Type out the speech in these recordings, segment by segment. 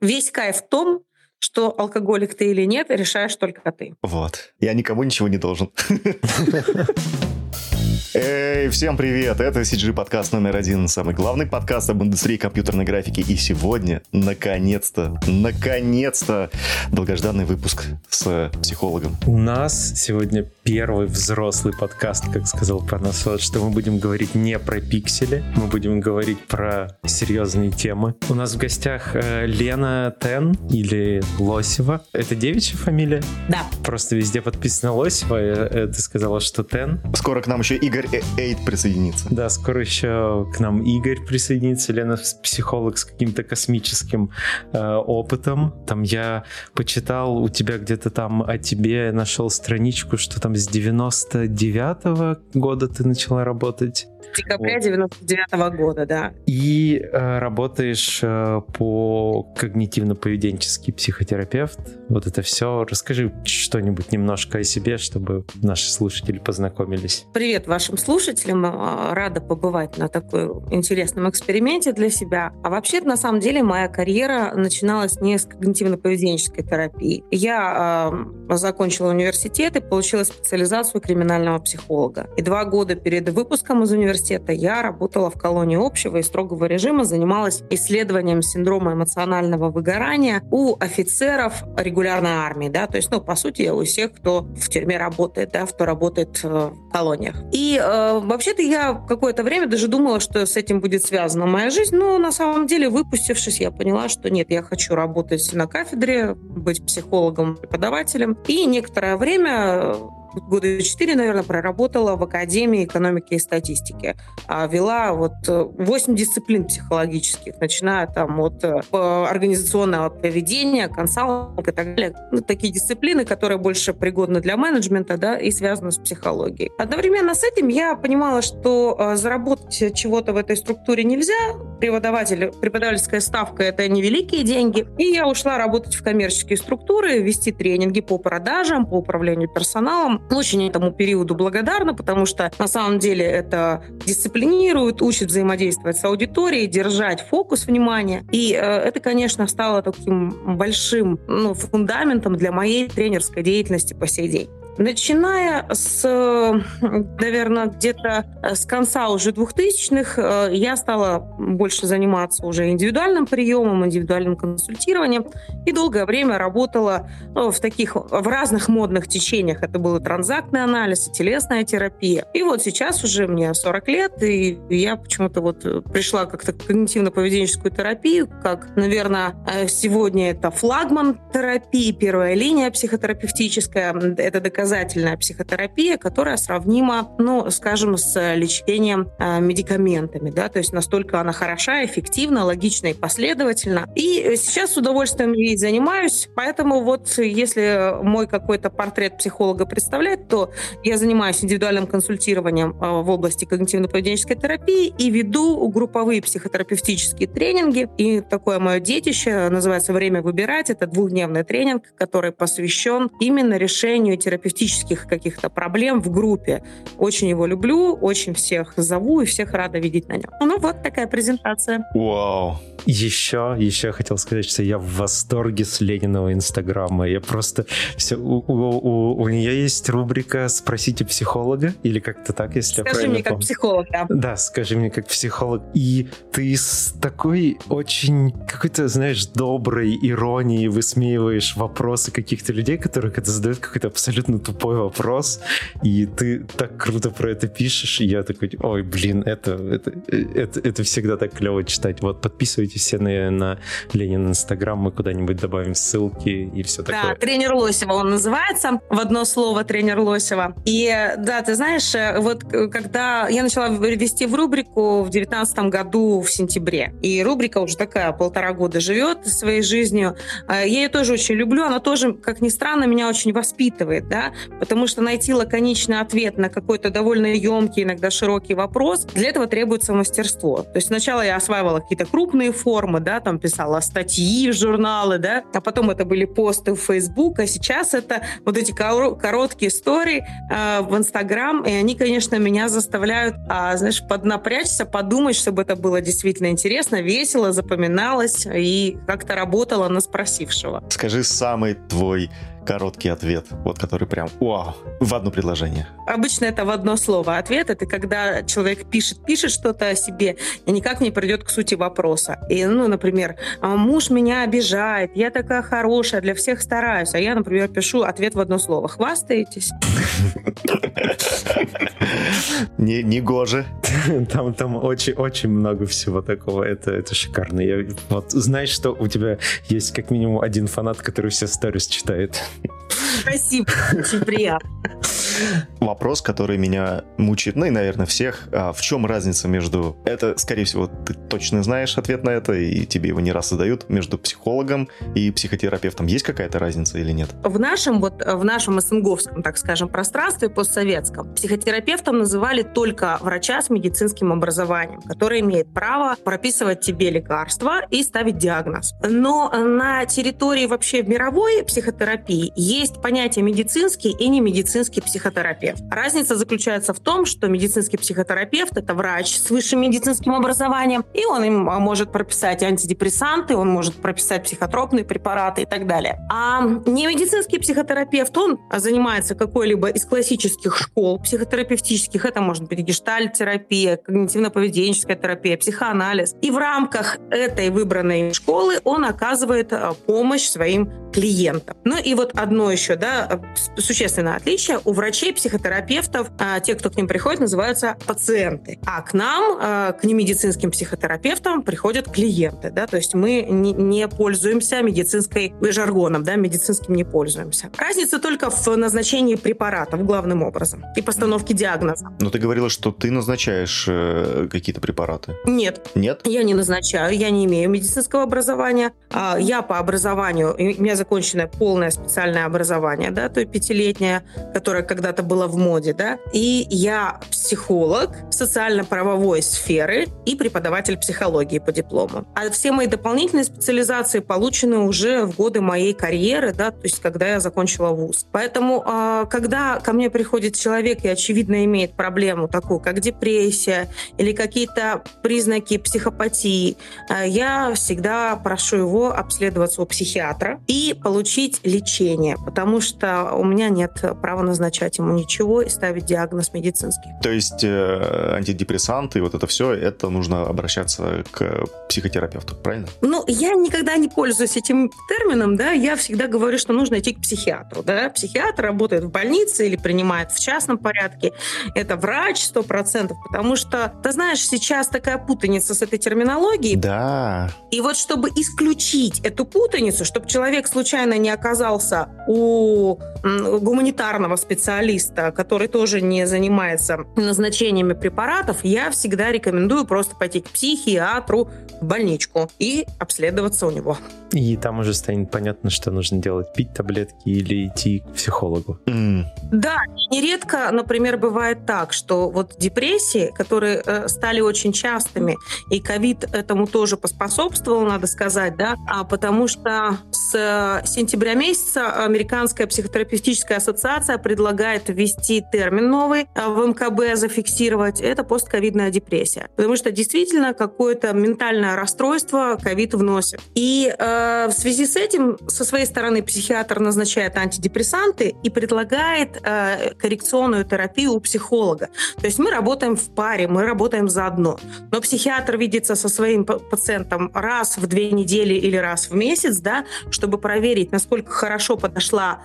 Весь кайф в том, что алкоголик ты или нет, решаешь только ты. Вот. Я никому ничего не должен. Эй, всем привет! Это CG подкаст номер один, самый главный подкаст об индустрии компьютерной графики. И сегодня, наконец-то, наконец-то, долгожданный выпуск с психологом. У нас сегодня первый взрослый подкаст, как сказал Парнасот, что мы будем говорить не про пиксели, мы будем говорить про серьезные темы. У нас в гостях э, Лена Тен или Лосева. Это девичья фамилия? Да. Просто везде подписано Лосева, э, ты сказала, что Тен. Скоро к нам еще Игорь Игорь Эйд присоединится. Да, скоро еще к нам Игорь присоединится. Лена психолог с каким-то космическим э, опытом. Там я почитал у тебя где-то там о тебе, нашел страничку, что там с 99-го года ты начала работать декабря 99 -го года, да. И э, работаешь э, по когнитивно-поведенческий психотерапевт. Вот это все. Расскажи что-нибудь немножко о себе, чтобы наши слушатели познакомились. Привет вашим слушателям. Э, рада побывать на такой интересном эксперименте для себя. А вообще, на самом деле, моя карьера начиналась не с когнитивно-поведенческой терапии. Я э, закончила университет и получила специализацию криминального психолога. И два года перед выпуском из университета университета я работала в колонии общего и строгого режима, занималась исследованием синдрома эмоционального выгорания у офицеров регулярной армии, да, то есть, ну, по сути, у всех, кто в тюрьме работает, да, кто работает э, в колониях. И э, вообще-то я какое-то время даже думала, что с этим будет связана моя жизнь, но на самом деле, выпустившись, я поняла, что нет, я хочу работать на кафедре, быть психологом, преподавателем. И некоторое время года четыре, наверное, проработала в Академии экономики и статистики. А вела вот 8 э, дисциплин психологических, начиная там от э, организационного поведения, консалтинга и так далее. Ну, такие дисциплины, которые больше пригодны для менеджмента да, и связаны с психологией. Одновременно с этим я понимала, что э, заработать чего-то в этой структуре нельзя. Преподаватель, преподавательская ставка — это невеликие деньги. И я ушла работать в коммерческие структуры, вести тренинги по продажам, по управлению персоналом. Очень этому периоду благодарна, потому что на самом деле это дисциплинирует, учит взаимодействовать с аудиторией, держать фокус внимания. И э, это, конечно, стало таким большим ну, фундаментом для моей тренерской деятельности по сей день. Начиная с, наверное, где-то с конца уже 2000-х, э, я стала больше заниматься уже индивидуальным приемом, индивидуальным консультированием и долгое время работала ну, в таких, в разных модных течениях. Это был транзактный анализ, и телесная терапия. И вот сейчас уже мне 40 лет, и я почему-то вот пришла как-то к когнитивно-поведенческую терапию, как, наверное, э, сегодня это флагман терапии, первая линия психотерапевтическая. Это доказательство доказательная психотерапия, которая сравнима, ну, скажем, с лечением э, медикаментами, да, то есть настолько она хороша, эффективна, логична и последовательна. И сейчас с удовольствием ей занимаюсь, поэтому вот если мой какой-то портрет психолога представляет, то я занимаюсь индивидуальным консультированием э, в области когнитивно-поведенческой терапии и веду групповые психотерапевтические тренинги. И такое мое детище называется «Время выбирать». Это двухдневный тренинг, который посвящен именно решению терапевтических терапевтических каких-то проблем в группе. Очень его люблю, очень всех зову и всех рада видеть на нем. Ну вот такая презентация. Вау. Еще, еще хотел сказать, что я в восторге с Лениного инстаграма. Я просто все, у, у, у, у нее есть рубрика «Спросите психолога» или как-то так, если скажи я правильно мне помню. как психолог, да. Да, скажи мне как психолог. И ты с такой очень какой-то, знаешь, доброй иронией высмеиваешь вопросы каких-то людей, которые когда задают какой-то абсолютно тупой вопрос, и ты так круто про это пишешь, и я такой, ой, блин, это, это, это, это всегда так клево читать. Вот подписывайтесь все на, на Ленин Инстаграм, мы куда-нибудь добавим ссылки и все да, такое. Да, тренер Лосева он называется, в одно слово тренер Лосева. И да, ты знаешь, вот когда я начала вести в рубрику в девятнадцатом году в сентябре, и рубрика уже такая полтора года живет своей жизнью, я ее тоже очень люблю, она тоже, как ни странно, меня очень воспитывает, да, потому что найти лаконичный ответ на какой-то довольно емкий, иногда широкий вопрос, для этого требуется мастерство. То есть сначала я осваивала какие-то крупные формы, да, там писала статьи в журналы, да, а потом это были посты в Facebook, а сейчас это вот эти короткие истории э, в Инстаграм, и они, конечно, меня заставляют, э, знаешь, поднапрячься, подумать, чтобы это было действительно интересно, весело, запоминалось и как-то работало на спросившего. Скажи самый твой короткий ответ, вот который прям вау, в одно предложение. Обычно это в одно слово ответ. Это когда человек пишет, пишет что-то о себе и никак не придет к сути вопроса. И, ну, например, «А муж меня обижает, я такая хорошая, для всех стараюсь. А я, например, пишу ответ в одно слово. Хвастаетесь? Не, не гоже. Там, там очень, очень много всего такого. Это, это шикарно. Я, вот, знаешь, что у тебя есть как минимум один фанат, который все сторис читает. Спасибо, очень приятно. Вопрос, который меня мучает, ну и, наверное, всех. А в чем разница между... Это, скорее всего, ты точно знаешь ответ на это, и тебе его не раз задают. Между психологом и психотерапевтом есть какая-то разница или нет? В нашем, вот, в нашем СНГовском, так скажем, пространстве постсоветском психотерапевтом называли только врача с медицинским образованием, который имеет право прописывать тебе лекарства и ставить диагноз. Но на территории вообще мировой психотерапии есть понятие медицинский и немедицинский психотерапевт психотерапевт. Разница заключается в том, что медицинский психотерапевт – это врач с высшим медицинским образованием, и он им а, может прописать антидепрессанты, он может прописать психотропные препараты и так далее. А не медицинский психотерапевт, он занимается какой-либо из классических школ психотерапевтических. Это может быть гештальт-терапия, когнитивно-поведенческая терапия, психоанализ. И в рамках этой выбранной школы он оказывает а, помощь своим клиентам. Ну и вот одно еще, да, существенное отличие. У врачей психотерапевтов, а, те, кто к ним приходит, называются пациенты. А к нам, а, к немедицинским психотерапевтам, приходят клиенты. Да? То есть мы не пользуемся медицинской жаргоном, да, медицинским не пользуемся. Разница только в назначении препаратов главным образом и постановке диагноза. Но ты говорила, что ты назначаешь э, какие-то препараты. Нет. Нет? Я не назначаю, я не имею медицинского образования. А, я по образованию, меня законченное полное специальное образование, да, то есть пятилетнее, которое когда-то было в моде, да. И я психолог социально-правовой сферы и преподаватель психологии по диплому. А все мои дополнительные специализации получены уже в годы моей карьеры, да, то есть когда я закончила вуз. Поэтому, а, когда ко мне приходит человек и, очевидно, имеет проблему такую, как депрессия или какие-то признаки психопатии, а, я всегда прошу его обследоваться у психиатра и получить лечение, потому что у меня нет права назначать ему ничего и ставить диагноз медицинский. То есть э, антидепрессанты и вот это все, это нужно обращаться к психотерапевту, правильно? Ну, я никогда не пользуюсь этим термином, да, я всегда говорю, что нужно идти к психиатру, да. Психиатр работает в больнице или принимает в частном порядке. Это врач сто процентов, потому что, ты знаешь, сейчас такая путаница с этой терминологией. Да. И вот чтобы исключить эту путаницу, чтобы человек случайно не оказался у гуманитарного специалиста, который тоже не занимается назначениями препаратов, я всегда рекомендую просто пойти к психиатру в больничку и обследоваться у него. И там уже станет понятно, что нужно делать, пить таблетки или идти к психологу. Mm. Да, нередко, например, бывает так, что вот депрессии, которые э, стали очень частыми, и ковид этому тоже поспособствовал, надо сказать, да, а потому что с э, сентября месяца Американская психотерапевтическая ассоциация предлагает ввести термин новый а, в МКБ, зафиксировать, это постковидная депрессия. Потому что действительно какое-то ментальное расстройство ковид вносит. И э, в связи с этим со своей стороны психиатр назначает антидепрессанты и предлагает э, коррекционную терапию у психолога. То есть мы работаем в паре, мы работаем заодно. Но психиатр видится со своим пациентом раз в две недели или раз в месяц, да, чтобы проверить, насколько хорошо подошла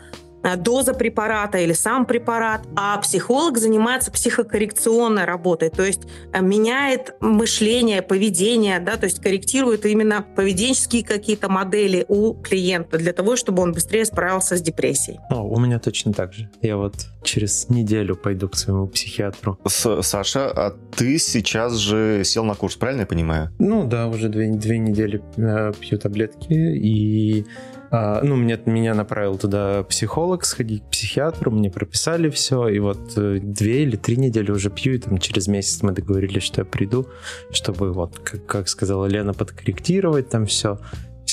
доза препарата или сам препарат, а психолог занимается психокоррекционной работой, то есть э, меняет мышление, поведение, да, то есть корректирует именно поведенческие какие-то модели у клиента для того, чтобы он быстрее справился с депрессией. О, у меня точно так же. Я вот через неделю пойду к своему психиатру. С, Саша, а ты сейчас же сел на курс, правильно я понимаю? Ну да, уже две, две недели э, пью таблетки и А, ну, мне, меня направил туда психолог, сходить к психиатру, мне прописали все, и вот э, две или три недели уже пью, и там через месяц мы договорились, что я приду, чтобы вот, как, как сказала Лена, подкорректировать там все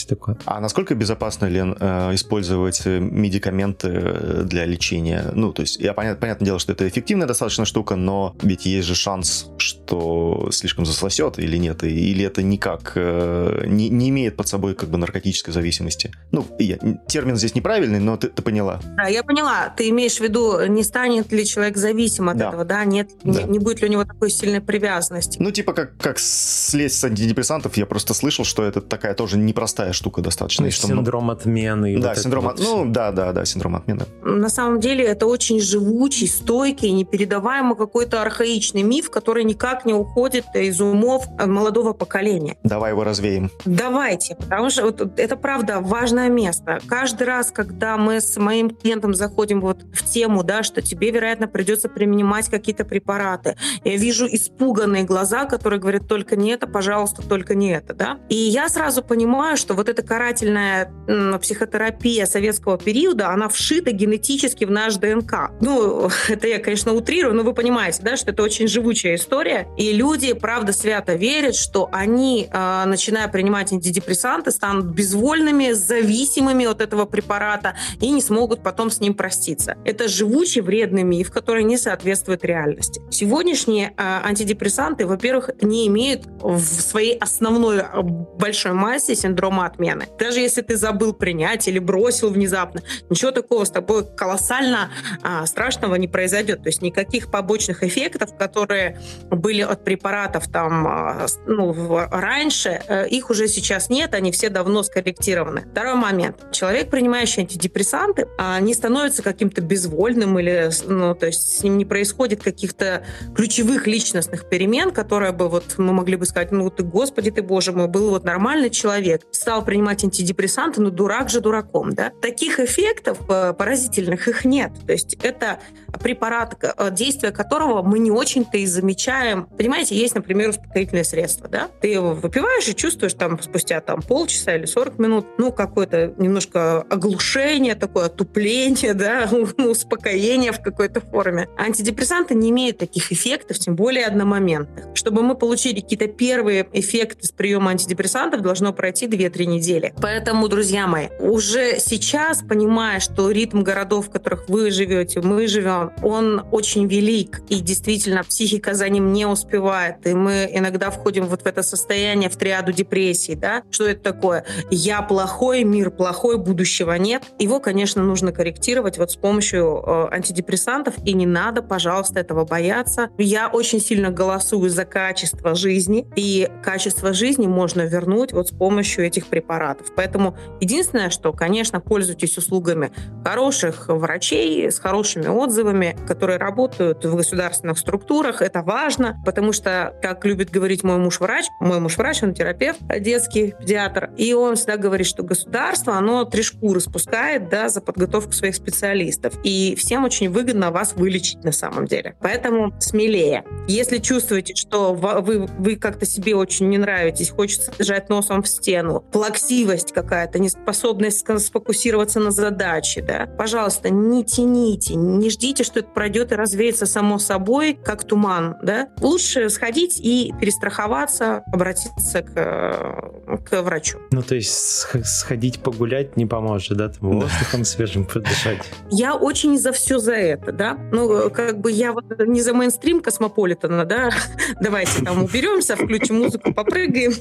все такое. А насколько безопасно, Лен, э, использовать э, медикаменты э, для лечения? Ну, то есть, я понятно, понятное дело, что это эффективная достаточно штука, но ведь есть же шанс, что слишком засосет или нет, или это никак не, не имеет под собой как бы наркотической зависимости. Ну, я, термин здесь неправильный, но ты, ты поняла. Да, я поняла. Ты имеешь в виду, не станет ли человек зависим от да. этого, да? Нет, да. Не, не будет ли у него такой сильной привязанности? Ну, типа, как, как слезть с антидепрессантов, я просто слышал, что это такая тоже непростая простая штука достаточно. Ну, синдром отмены. Да, вот синдром, вот ну да, да, да, синдром отмены. На самом деле это очень живучий, стойкий, непередаваемый какой-то архаичный миф, который никак не уходит из умов молодого поколения. Давай его развеем. Давайте, потому что вот это правда важное место. Каждый раз, когда мы с моим клиентом заходим вот в тему, да, что тебе, вероятно, придется принимать какие-то препараты, я вижу испуганные глаза, которые говорят только не это, пожалуйста, только не это, да. И я сразу понимаю, что вот эта карательная психотерапия советского периода, она вшита генетически в наш ДНК. Ну, это я, конечно, утрирую, но вы понимаете, да, что это очень живучая история. И люди, правда, свято верят, что они, а, начиная принимать антидепрессанты, станут безвольными, зависимыми от этого препарата и не смогут потом с ним проститься. Это живучий вредный миф, который не соответствует реальности. Сегодняшние а, антидепрессанты, во-первых, не имеют в своей основной а, большой массе синдрома отмены. Даже если ты забыл принять или бросил внезапно, ничего такого с тобой колоссально а, страшного не произойдет. То есть никаких побочных эффектов, которые были от препаратов там а, ну, раньше, а, их уже сейчас нет, они все давно скорректированы. Второй момент. Человек, принимающий антидепрессанты, а, не становится каким-то безвольным или, ну, то есть с ним не происходит каких-то ключевых личностных перемен, которые бы вот мы могли бы сказать, ну ты, господи ты, боже мой, был вот нормальный человек, стал принимать антидепрессанты, но дурак же дураком, да? Таких эффектов э, поразительных их нет. То есть это препарат, э, действие которого мы не очень-то и замечаем. Понимаете, есть, например, успокоительное средство, да? Ты его выпиваешь и чувствуешь там спустя там полчаса или 40 минут, ну, какое-то немножко оглушение, такое отупление, да, успокоение в какой-то форме. Антидепрессанты не имеют таких эффектов, тем более одномоментных. Чтобы мы получили какие-то первые эффекты с приема антидепрессантов, должно пройти 2-3 недели. Поэтому, друзья мои, уже сейчас, понимая, что ритм городов, в которых вы живете, мы живем, он очень велик, и действительно психика за ним не успевает, и мы иногда входим вот в это состояние, в триаду депрессии, да? Что это такое? Я плохой, мир плохой, будущего нет. Его, конечно, нужно корректировать вот с помощью э, антидепрессантов, и не надо, пожалуйста, этого бояться. Я очень сильно голосую за качество жизни, и качество жизни можно вернуть вот с помощью этих препаратов. Поэтому единственное, что, конечно, пользуйтесь услугами хороших врачей с хорошими отзывами, которые работают в государственных структурах. Это важно, потому что, как любит говорить мой муж врач, мой муж врач, он терапевт, детский педиатр, и он всегда говорит, что государство, оно три шкуры спускает да, за подготовку своих специалистов. И всем очень выгодно вас вылечить на самом деле. Поэтому смелее. Если чувствуете, что вы, вы как-то себе очень не нравитесь, хочется держать носом в стену, плаксивость какая-то, неспособность сфокусироваться на задаче, да, пожалуйста, не тяните, не ждите, что это пройдет и развеется само собой, как туман, да. Лучше сходить и перестраховаться, обратиться к, к врачу. Ну, то есть сходить погулять не поможет, да, там воздухом свежим подышать. Я очень за все за это, да. Ну, как бы я вот не за мейнстрим космополитена, да, давайте там уберемся, включим музыку, попрыгаем.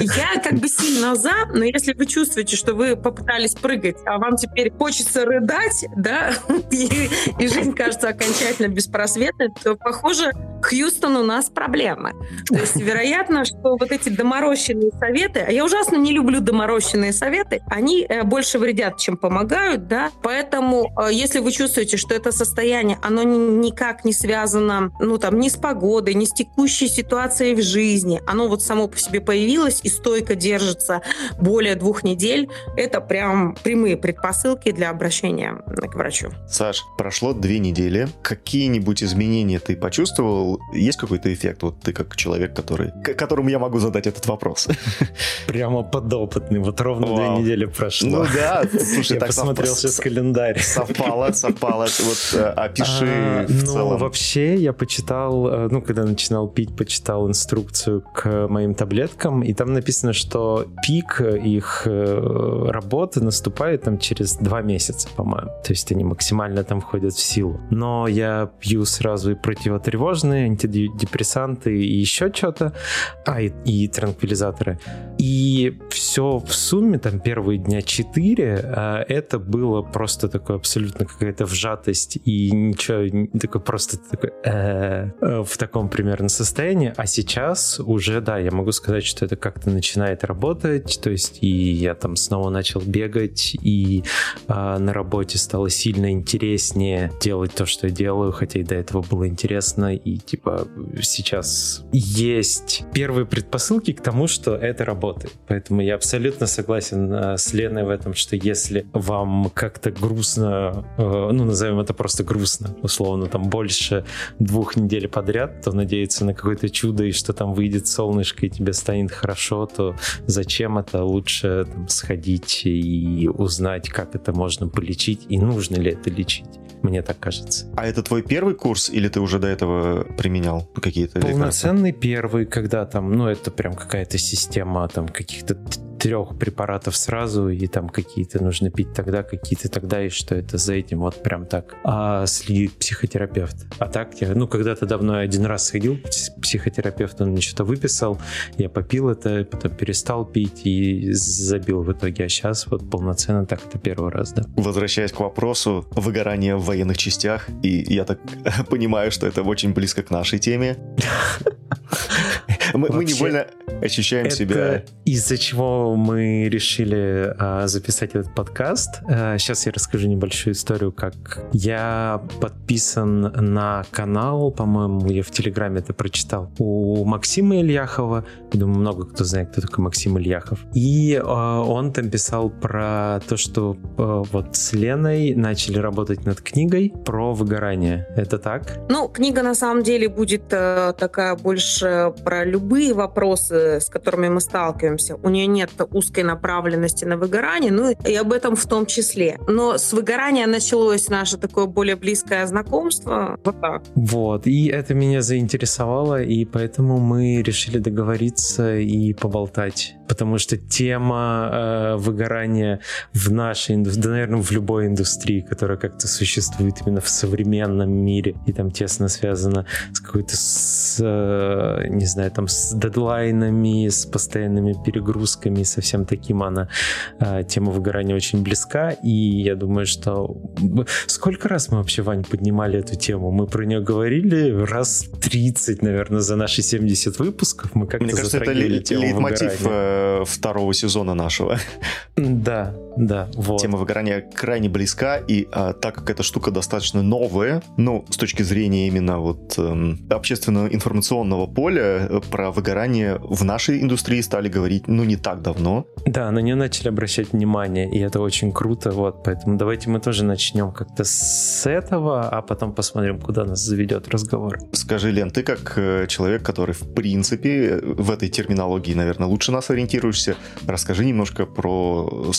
Я как бы сильно за, но если вы чувствуете, что вы попытались прыгать, а вам теперь хочется рыдать, да, и, жизнь кажется окончательно беспросветной, то, похоже, Хьюстон у нас проблемы. То есть, вероятно, что вот эти доморощенные советы, а я ужасно не люблю доморощенные советы, они э, больше вредят, чем помогают, да, поэтому э, если вы чувствуете, что это состояние, оно никак не связано, ну, там, ни с погодой, ни с текущей ситуацией в жизни, оно вот само по себе появилось и стойко держится более двух недель, это прям прямые предпосылки для обращения к врачу. Саш, прошло две недели. Какие-нибудь изменения ты почувствовал есть какой-то эффект? Вот ты как человек, который, которому я могу задать этот вопрос. Прямо подопытный. Вот ровно Вау. две недели прошло. Ну да, слушай, я так посмотрел сейчас календарь. Совпало, совпало. Вот э, опиши а, в ну, целом. вообще я почитал, э, ну, когда начинал пить, почитал инструкцию к моим таблеткам, и там написано, что пик их э, работы наступает там через два месяца, по-моему. То есть они максимально там входят в силу. Но я пью сразу и противотревожные, антидепрессанты и еще что-то, а, и, и транквилизаторы. И все в сумме, там первые дня четыре, а, это было просто такое абсолютно какая-то вжатость и ничего, такой просто такой э, э, в таком примерно состоянии. А сейчас уже, да, я могу сказать, что это как-то начинает работать, то есть и я там снова начал бегать, и э, на работе стало сильно интереснее делать то, что я делаю, хотя и до этого было интересно, и типа сейчас есть первые предпосылки к тому, что это работает. Поэтому я абсолютно согласен э, с Леной в этом, что если вам как-то грустно, э, ну назовем это просто грустно, условно, там больше двух недель подряд, то надеяться на какое-то чудо и что там выйдет солнышко и тебе станет хорошо, то зачем это? Лучше там, сходить и узнать, как это можно полечить и нужно ли это лечить. Мне так кажется. А это твой первый курс или ты уже до этого применял какие-то Полноценный лекарства? первый, когда там, ну, это прям какая-то система там каких-то трех препаратов сразу, и там какие-то нужно пить тогда, какие-то тогда, и что это за этим вот прям так а, следит психотерапевт. А так я, ну, когда-то давно я один раз сходил к психотерапевту, он мне что-то выписал, я попил это, потом перестал пить и забил в итоге, а сейчас вот полноценно так это первый раз, да. Возвращаясь к вопросу выгорания в военных частях, и я так понимаю, что это очень близко к нашей теме. Мы, невольно ощущаем себя... из-за чего мы решили а, записать этот подкаст. А, сейчас я расскажу небольшую историю, как я подписан на канал, по-моему, я в Телеграме это прочитал, у Максима Ильяхова. Думаю, много кто знает, кто такой Максим Ильяхов. И а, он там писал про то, что а, вот с Леной начали работать над книгой про выгорание. Это так? Ну, книга на самом деле будет э, такая больше про любые вопросы, с которыми мы сталкиваемся, у нее нет узкой направленности на выгорание, ну и об этом в том числе. Но с выгорания началось наше такое более близкое знакомство. Вот так. Вот, и это меня заинтересовало, и поэтому мы решили договориться и поболтать потому что тема э, выгорания в нашей, да, наверное, в любой индустрии, которая как-то существует именно в современном мире и там тесно связана с какой-то, с, э, не знаю, там с дедлайнами, с постоянными перегрузками, со всем таким она, э, тема выгорания очень близка, и я думаю, что сколько раз мы вообще, Вань, поднимали эту тему? Мы про нее говорили раз 30, наверное, за наши 70 выпусков. Мы как-то Мне кажется, это лейтмотив выгорания второго сезона нашего. Да, да, вот. Тема выгорания крайне близка, и а, так как эта штука достаточно новая, ну, с точки зрения именно вот эм, общественного информационного поля, э, про выгорание в нашей индустрии стали говорить, ну, не так давно. Да, на нее начали обращать внимание, и это очень круто, вот, поэтому давайте мы тоже начнем как-то с этого, а потом посмотрим, куда нас заведет разговор. Скажи, Лен, ты как э, человек, который, в принципе, в этой терминологии, наверное, лучше нас ориентируешься, расскажи немножко про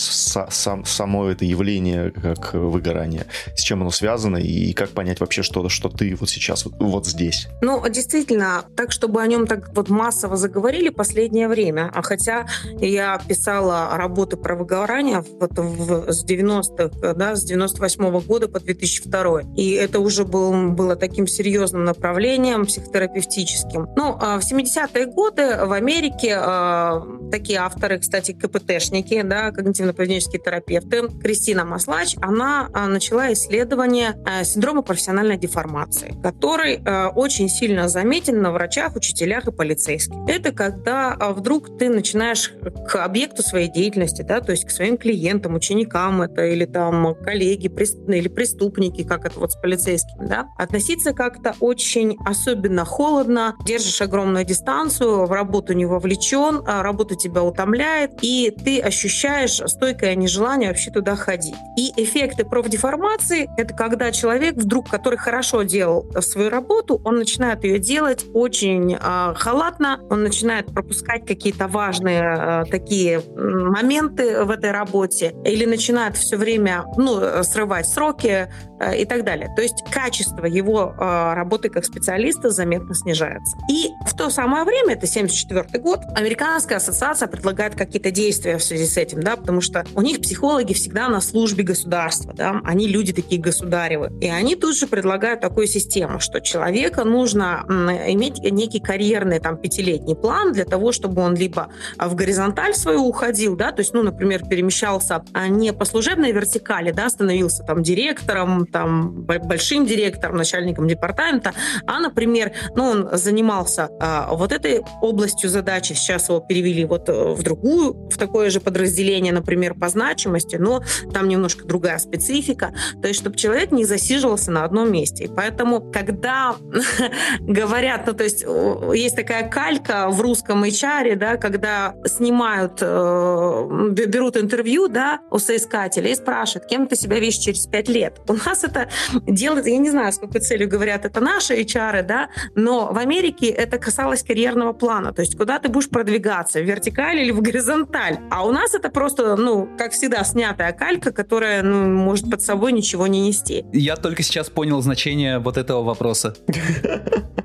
сам, само это явление как выгорание, с чем оно связано и как понять вообще что-то, что ты вот сейчас вот, вот здесь. Ну, действительно, так, чтобы о нем так вот массово заговорили последнее время, а хотя я писала работы про выгорание вот в, с 90-х, да, с 98 -го года по 2002 и это уже был, было таким серьезным направлением психотерапевтическим. Ну, а в 70-е годы в Америке а, такие авторы, кстати, КПТшники, да, когнитивно-поведенческие клинические терапевты Кристина Маслач, она а, начала исследование э, синдрома профессиональной деформации, который э, очень сильно заметен на врачах, учителях и полицейских. Это когда а, вдруг ты начинаешь к объекту своей деятельности, да, то есть к своим клиентам, ученикам это или там коллеги или преступники, как это вот с полицейскими, да, относиться как-то очень особенно холодно, держишь огромную дистанцию, в работу не вовлечен, а работу тебя утомляет, и ты ощущаешь стойкое нежелание вообще туда ходить. И эффекты профдеформации — это когда человек вдруг, который хорошо делал свою работу, он начинает ее делать очень э, халатно, он начинает пропускать какие-то важные э, такие моменты в этой работе, или начинает все время ну, срывать сроки и так далее. То есть качество его э, работы как специалиста заметно снижается. И в то самое время, это 74 год, Американская ассоциация предлагает какие-то действия в связи с этим, да, потому что у них психологи всегда на службе государства, да, они люди такие государевы. И они тут же предлагают такую систему, что человека нужно иметь некий карьерный там пятилетний план для того, чтобы он либо в горизонталь свою уходил, да, то есть, ну, например, перемещался а не по служебной вертикали, да, становился там директором, там большим директором, начальником департамента, а, например, ну, он занимался а, вот этой областью задачи, сейчас его перевели вот э, в другую, в такое же подразделение, например, по значимости, но там немножко другая специфика, то есть, чтобы человек не засиживался на одном месте. И поэтому, когда говорят, ну, то есть, есть такая калька в русском HR, да, когда снимают, э, берут интервью, да, у соискателя и спрашивают, кем ты себя видишь через пять лет. У нас это делает, я не знаю, с какой целью говорят, это наши HR, да, но в Америке это касалось карьерного плана, то есть куда ты будешь продвигаться, в вертикаль или в горизонталь. А у нас это просто, ну, как всегда, снятая калька, которая, ну, может под собой ничего не нести. Я только сейчас понял значение вот этого вопроса.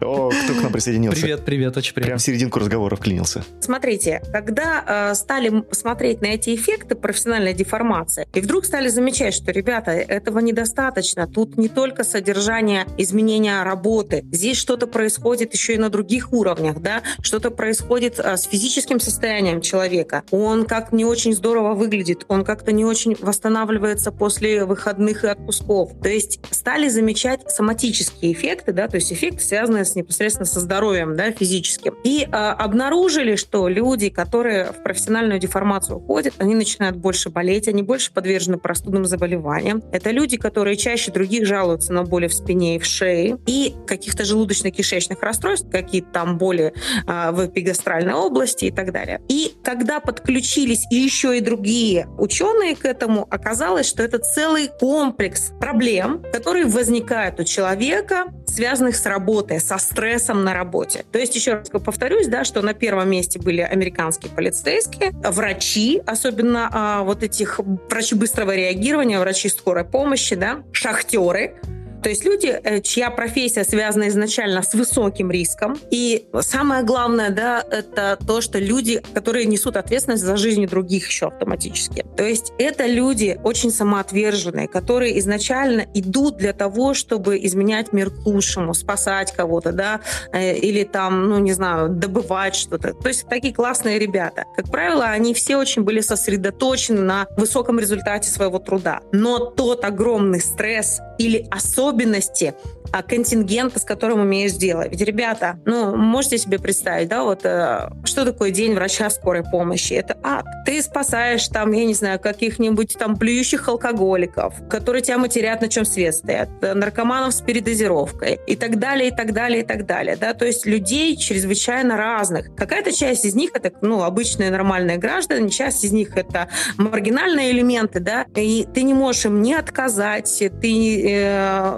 О, кто к нам присоединился? Привет, привет, очень приятно. Прям в серединку разговора вклинился. Смотрите, когда э, стали смотреть на эти эффекты профессиональной деформации, и вдруг стали замечать, что, ребята, этого недостаточно. Тут не только содержание изменения работы, здесь что-то происходит еще и на других уровнях, да, что-то происходит э, с физическим состоянием человека. Он как не очень здорово выглядит, он как-то не очень восстанавливается после выходных и отпусков. То есть стали замечать соматические эффекты, да, то есть эффекты, связанные с непосредственно со здоровьем, да, физическим. И э, обнаружили, что люди, которые в профессиональную деформацию уходят, они начинают больше болеть, они больше подвержены простудным заболеваниям. Это люди, которые чаще других жалуются на боли в спине и в шее, и каких-то желудочно-кишечных расстройств, какие-то там боли э, в эпигастральной области и так далее. И когда подключились и еще и другие ученые к этому, оказалось, что это целый комплекс проблем, которые возникают у человека, связанных с работой, со стрессом на работе. То есть, еще раз повторюсь, да, что на первом месте были американские полицейские, врачи, особенно а, вот этих врачи быстрого реагирования, врачи скорой помощи, да, шахтеры, то есть люди, э, чья профессия связана изначально с высоким риском. И самое главное, да, это то, что люди, которые несут ответственность за жизнь других еще автоматически. То есть это люди очень самоотверженные, которые изначально идут для того, чтобы изменять мир к лучшему, спасать кого-то, да, э, или там, ну, не знаю, добывать что-то. То есть такие классные ребята. Как правило, они все очень были сосредоточены на высоком результате своего труда. Но тот огромный стресс или особенности а, контингента, с которым умеешь делать. Ведь, ребята, ну, можете себе представить, да, вот э, что такое день врача скорой помощи? Это ад. Ты спасаешь там, я не знаю, каких-нибудь там плюющих алкоголиков, которые тебя матерят, на чем свет стоят, э, наркоманов с передозировкой и так далее, и так далее, и так далее, да, то есть людей чрезвычайно разных. Какая-то часть из них это, ну, обычные нормальные граждане, часть из них это маргинальные элементы, да, и ты не можешь им не отказать, ты,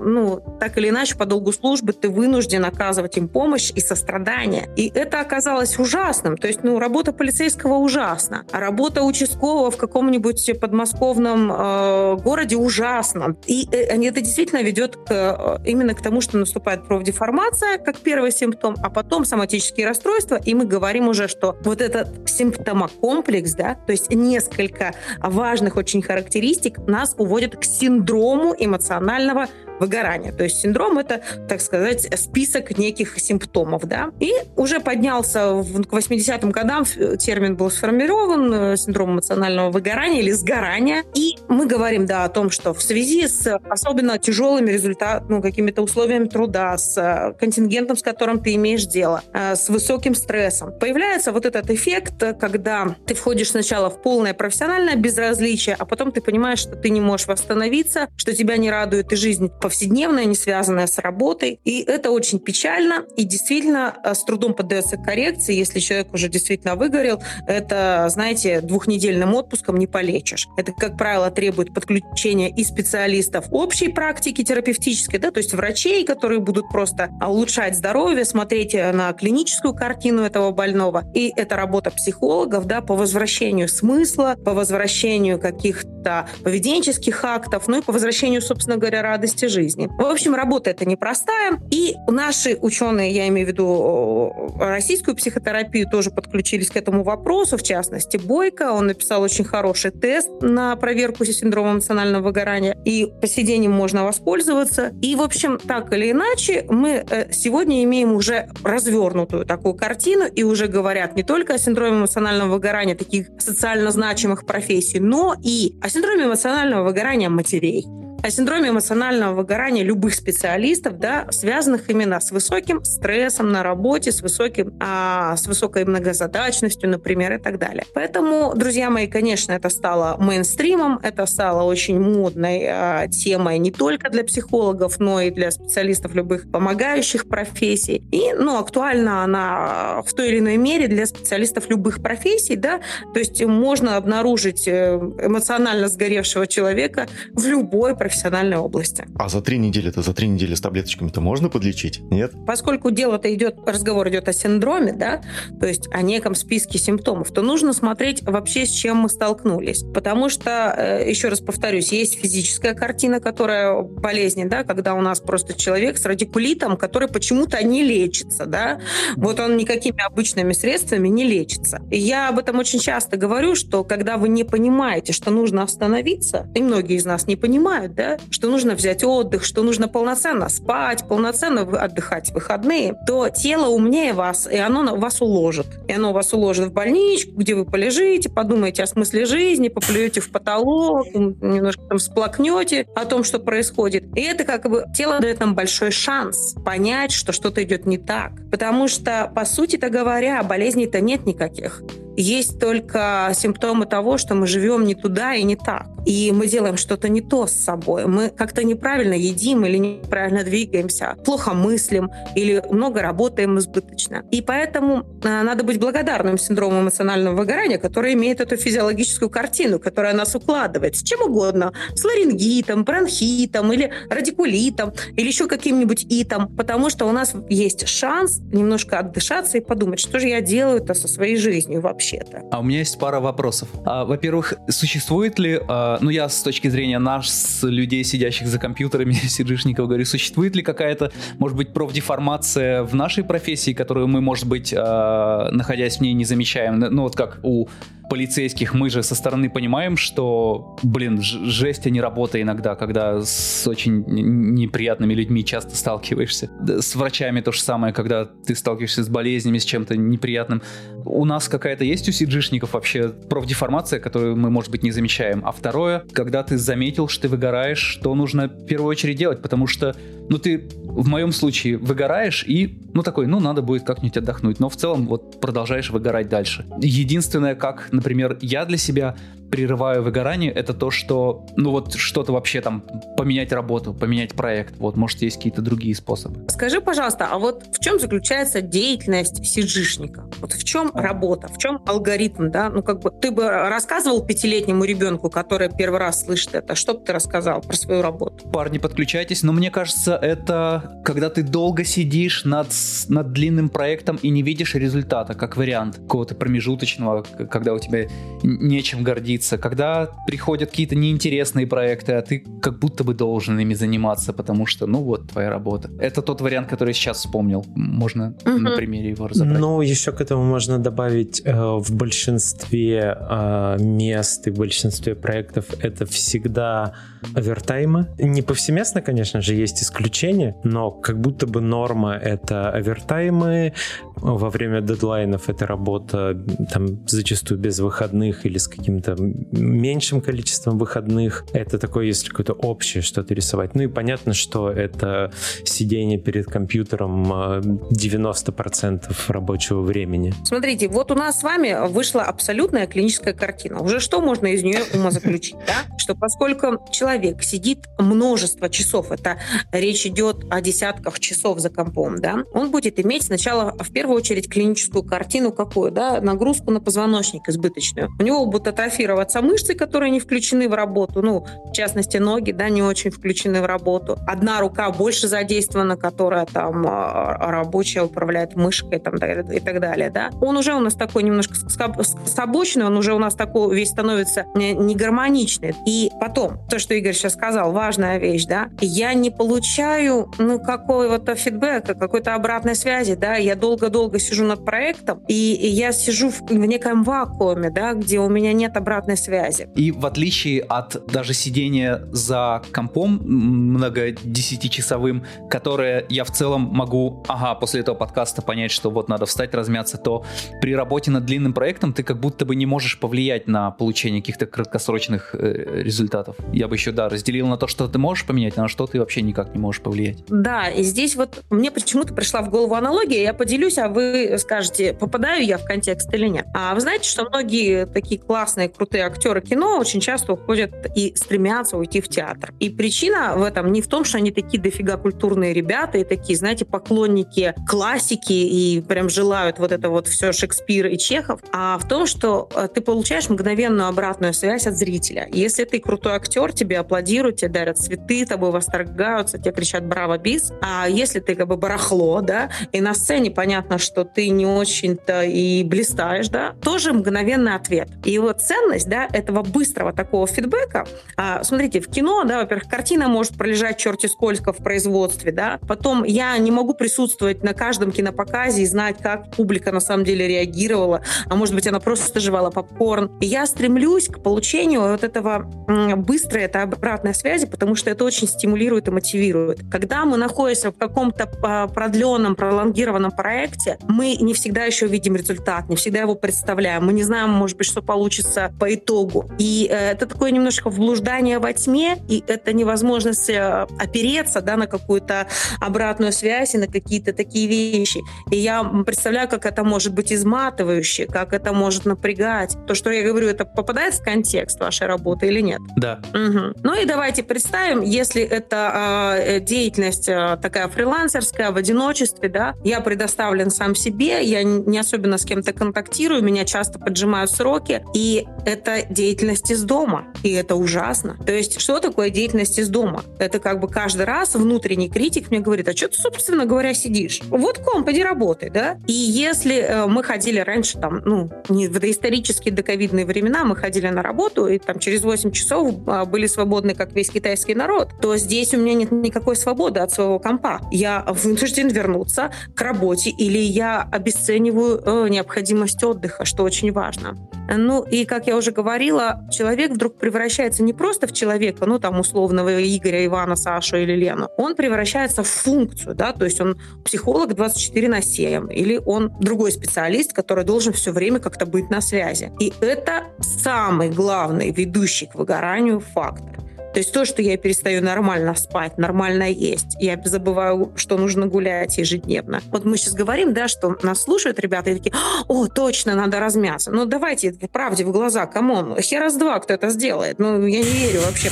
ну, так или иначе по долгу службы ты вынужден оказывать им помощь и сострадание. И это оказалось ужасным. То есть, ну, работа полицейского ужасна, а работа участкового в каком-нибудь подмосковном э, городе ужасна. И э, это действительно ведет к, э, именно к тому, что наступает профдеформация как первый симптом, а потом соматические расстройства, и мы говорим уже, что вот этот симптомокомплекс, да, то есть несколько важных очень характеристик нас уводят к синдрому эмоционального реально выгорания. То есть синдром — это, так сказать, список неких симптомов. Да? И уже поднялся в, к 80-м годам термин был сформирован, э, синдром эмоционального выгорания или сгорания. И мы говорим, да, о том, что в связи с особенно тяжелыми результатами, ну, какими-то условиями труда, с э, контингентом, с которым ты имеешь дело, э, с высоким стрессом, появляется вот этот эффект, когда ты входишь сначала в полное профессиональное безразличие, а потом ты понимаешь, что ты не можешь восстановиться, что тебя не радует и жизнь по повседневное, не связанное с работой. И это очень печально и действительно э, с трудом поддается коррекции, если человек уже действительно выгорел. Это, знаете, двухнедельным отпуском не полечишь. Это, как правило, требует подключения и специалистов общей практики терапевтической, да, то есть врачей, которые будут просто улучшать здоровье, смотреть э, на клиническую картину этого больного. И это работа психологов да, по возвращению смысла, по возвращению каких-то поведенческих актов, ну и по возвращению, собственно говоря, радости жизни. В общем, работа эта непростая. И наши ученые, я имею в виду российскую психотерапию, тоже подключились к этому вопросу, в частности, Бойко. Он написал очень хороший тест на проверку синдрома эмоционального выгорания. И по сей день им можно воспользоваться. И, в общем, так или иначе, мы э, сегодня имеем уже развернутую такую картину и уже говорят не только о синдроме эмоционального выгорания таких социально значимых профессий, но и о синдроме эмоционального выгорания матерей о синдроме эмоционального выгорания любых специалистов, да, связанных именно с высоким стрессом на работе, с, высоким, а, с высокой многозадачностью, например, и так далее. Поэтому, друзья мои, конечно, это стало мейнстримом, это стало очень модной а, темой не только для психологов, но и для специалистов любых помогающих профессий. И, ну, актуальна она в той или иной мере для специалистов любых профессий, да, то есть можно обнаружить э, эмоционально сгоревшего человека в любой профессии профессиональной области. А за три недели-то, за три недели с таблеточками-то можно подлечить? Нет? Поскольку дело-то идет, разговор идет о синдроме, да, то есть о неком списке симптомов, то нужно смотреть вообще, с чем мы столкнулись. Потому что, э, еще раз повторюсь, есть физическая картина, которая болезнь, да, когда у нас просто человек с радикулитом, который почему-то не лечится, да, вот он никакими обычными средствами не лечится. Я об этом очень часто говорю, что когда вы не понимаете, что нужно остановиться, и многие из нас не понимают, да, что нужно взять отдых, что нужно полноценно спать, полноценно отдыхать в выходные, то тело умнее вас, и оно вас уложит. И оно вас уложит в больничку, где вы полежите, подумаете о смысле жизни, поплюете в потолок, немножко там сплакнете о том, что происходит. И это как бы тело дает нам большой шанс понять, что что-то идет не так. Потому что, по сути-то говоря, болезней-то нет никаких. Есть только симптомы того, что мы живем не туда и не так. И мы делаем что-то не то с собой. Мы как-то неправильно едим или неправильно двигаемся, плохо мыслим или много работаем избыточно. И поэтому а, надо быть благодарным синдрому эмоционального выгорания, который имеет эту физиологическую картину, которая нас укладывает с чем угодно. С ларингитом, бронхитом или радикулитом или еще каким-нибудь итом. Потому что у нас есть шанс немножко отдышаться и подумать, что же я делаю-то со своей жизнью вообще вообще-то. А у меня есть пара вопросов. А, во-первых, существует ли, а, ну я с точки зрения нас, людей, сидящих за компьютерами, сиджишников, говорю, существует ли какая-то, может быть, профдеформация в нашей профессии, которую мы, может быть, а, находясь в ней, не замечаем? Ну вот как у полицейских мы же со стороны понимаем, что, блин, жесть, а не работа иногда, когда с очень неприятными людьми часто сталкиваешься. С врачами то же самое, когда ты сталкиваешься с болезнями, с чем-то неприятным. У нас какая-то есть у сиджишников вообще профдеформация, которую мы, может быть, не замечаем. А второе, когда ты заметил, что ты выгораешь, что нужно в первую очередь делать, потому что, ну, ты в моем случае выгораешь и, ну, такой, ну, надо будет как-нибудь отдохнуть, но в целом вот продолжаешь выгорать дальше. Единственное, как, например, я для себя прерываю выгорание, это то, что, ну вот что-то вообще там, поменять работу, поменять проект. Вот, может, есть какие-то другие способы. Скажи, пожалуйста, а вот в чем заключается деятельность сиджишника? Вот в чем работа, в чем алгоритм, да? Ну, как бы ты бы рассказывал пятилетнему ребенку, который первый раз слышит это, что бы ты рассказал про свою работу? Парни, подключайтесь, но мне кажется, это когда ты долго сидишь над, над длинным проектом и не видишь результата, как вариант какого-то промежуточного, когда у тебя нечем гордиться, учиться, когда приходят какие-то неинтересные проекты, а ты как будто бы должен ими заниматься, потому что, ну вот, твоя работа. Это тот вариант, который я сейчас вспомнил. Можно угу. на примере его разобрать. Ну, еще к этому можно добавить, э, в большинстве э, мест и в большинстве проектов это всегда овертаймы. Не повсеместно, конечно же, есть исключения, но как будто бы норма — это овертаймы, во время дедлайнов эта работа там зачастую без выходных или с каким-то меньшим количеством выходных. Это такое, если какое-то общее что-то рисовать. Ну и понятно, что это сидение перед компьютером 90% а, рабочего времени. Смотрите, вот у нас с вами вышла абсолютная клиническая картина. Уже что можно из нее умозаключить? Да? Что поскольку человек сидит множество часов, это речь идет о десятках часов за компом, да, он будет иметь сначала в первую очередь клиническую картину какую, да, нагрузку на позвоночник избыточную. У него будут атрофироваться мышцы, которые не включены в работу, ну, в частности, ноги, да, не очень включены в работу. Одна рука больше задействована, которая там а, рабочая управляет мышкой там, и так далее, да. Он уже у нас такой немножко скобочный, он уже у нас такой весь становится не гармоничный. И потом, то, что Игорь сейчас сказал, важная вещь, да, я не получаю, ну, какого-то фидбэка, какой-то обратной связи, да, я долго-долго сижу над проектом, и я сижу в, в неком вакууме, да, где у меня нет обратной связи. И в отличие от даже сидения за компом много десятичасовым, которое я в целом могу, ага, после этого подкаста понять, что вот надо встать, размяться, то при работе над длинным проектом ты как будто бы не можешь повлиять на получение каких-то краткосрочных э, результатов. Я бы еще, да, разделил на то, что ты можешь поменять, а на что ты вообще никак не можешь повлиять. Да, и здесь вот мне почему-то пришла в голову аналогия, я поделюсь, а вы скажете, попадаю я в контекст или нет. А вы знаете, что многие такие классные, крутые актеры кино очень часто уходят и стремятся уйти в театр. И причина в этом не в том, что они такие дофига культурные ребята и такие, знаете, поклонники классики и прям желают вот это вот все Шекспир и Чехов, а в том, что э, ты получаешь мгновенную обратную связь от зрителя. Если ты крутой актер, тебе аплодируют, тебе дарят цветы, тобой восторгаются, тебе кричат «Браво, бис!» А если ты как бы барахло, да, и на сцене понятно, что ты не очень-то и блистаешь, да, тоже мгновенный ответ. И вот ценность, да, этого быстрого такого фидбэка, а, смотрите, в кино, да, во-первых, картина может пролежать черти сколько в производстве, да, потом я не могу присутствовать на каждом кинопоказе и знать, как публика на самом деле реагировала, а может быть, она просто жевала попкорн. И я стремлюсь к получению вот этого быстрой, это обратной связи, потому что это очень стимулирует и мотивирует. Когда мы находимся в каком-то а, продленном, пролонгированном проекте, мы не всегда еще видим результат, не всегда его представляем, мы не знаем, может быть, что получится по итогу. И э, это такое немножко вблуждание во тьме, и это невозможность э, опереться да, на какую-то обратную связь и на какие-то такие вещи. И я представляю, как это может быть изматывающе, как это может напрягать. То, что я говорю, это попадает в контекст вашей работы или нет? Да. Угу. Ну и давайте представим, если это э, деятельность э, такая фрилансерская, в одиночестве, да, я предоставлен сам себе, я не особенно с кем-то контактирую, меня часто поджимают сроки, и это деятельность из дома, и это ужасно. То есть что такое деятельность из дома? Это как бы каждый раз внутренний критик мне говорит, а что ты, собственно говоря, сидишь? Вот ком, поди работай, да? И если э, мы ходили раньше, там, ну, не в доисторические доковидные времена, мы ходили на работу, и там через 8 часов а, были свободны, как весь китайский народ, то здесь у меня нет никакой свободы от своего компа. Я вынужден вернуться к работе, или я обесцениваю э, необходимость отдыха, что очень важно. Ну и, как я уже говорила, человек вдруг превращается не просто в человека, ну там условного Игоря, Ивана, Сашу или Лену, он превращается в функцию, да, то есть он психолог 24 на 7, или он другой специалист, который должен все время как-то быть на связи. И это самый главный ведущий к выгоранию фактор. То есть то, что я перестаю нормально спать, нормально есть, я забываю, что нужно гулять ежедневно. Вот мы сейчас говорим, да, что нас слушают ребята и такие, о, точно, надо размяться. Ну давайте, правде в глаза, come on, хер два кто это сделает. Ну я не верю вообще.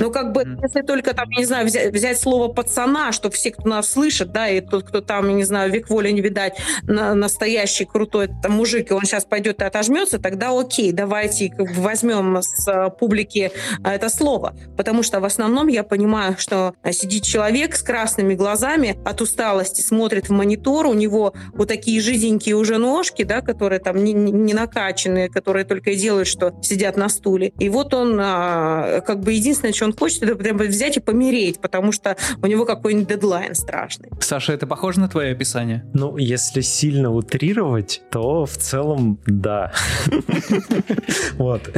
Ну, как бы, если только там, я не знаю, взять, взять слово пацана, что все, кто нас слышит, да, и тот, кто там, я не знаю, век воли не видать, на, настоящий крутой там, мужик, и он сейчас пойдет и отожмется, тогда окей, давайте возьмем с а, публики а, это слово. Потому что в основном я понимаю, что сидит человек с красными глазами от усталости, смотрит в монитор, у него вот такие жиденькие уже ножки, да, которые там не, не накачанные, которые только и делают, что сидят на стуле. И вот он, а, как бы единственное, что он он хочет это прям взять и помереть, потому что у него какой-нибудь дедлайн страшный. Саша, это похоже на твое описание? Ну, если сильно утрировать, то в целом да. Вот.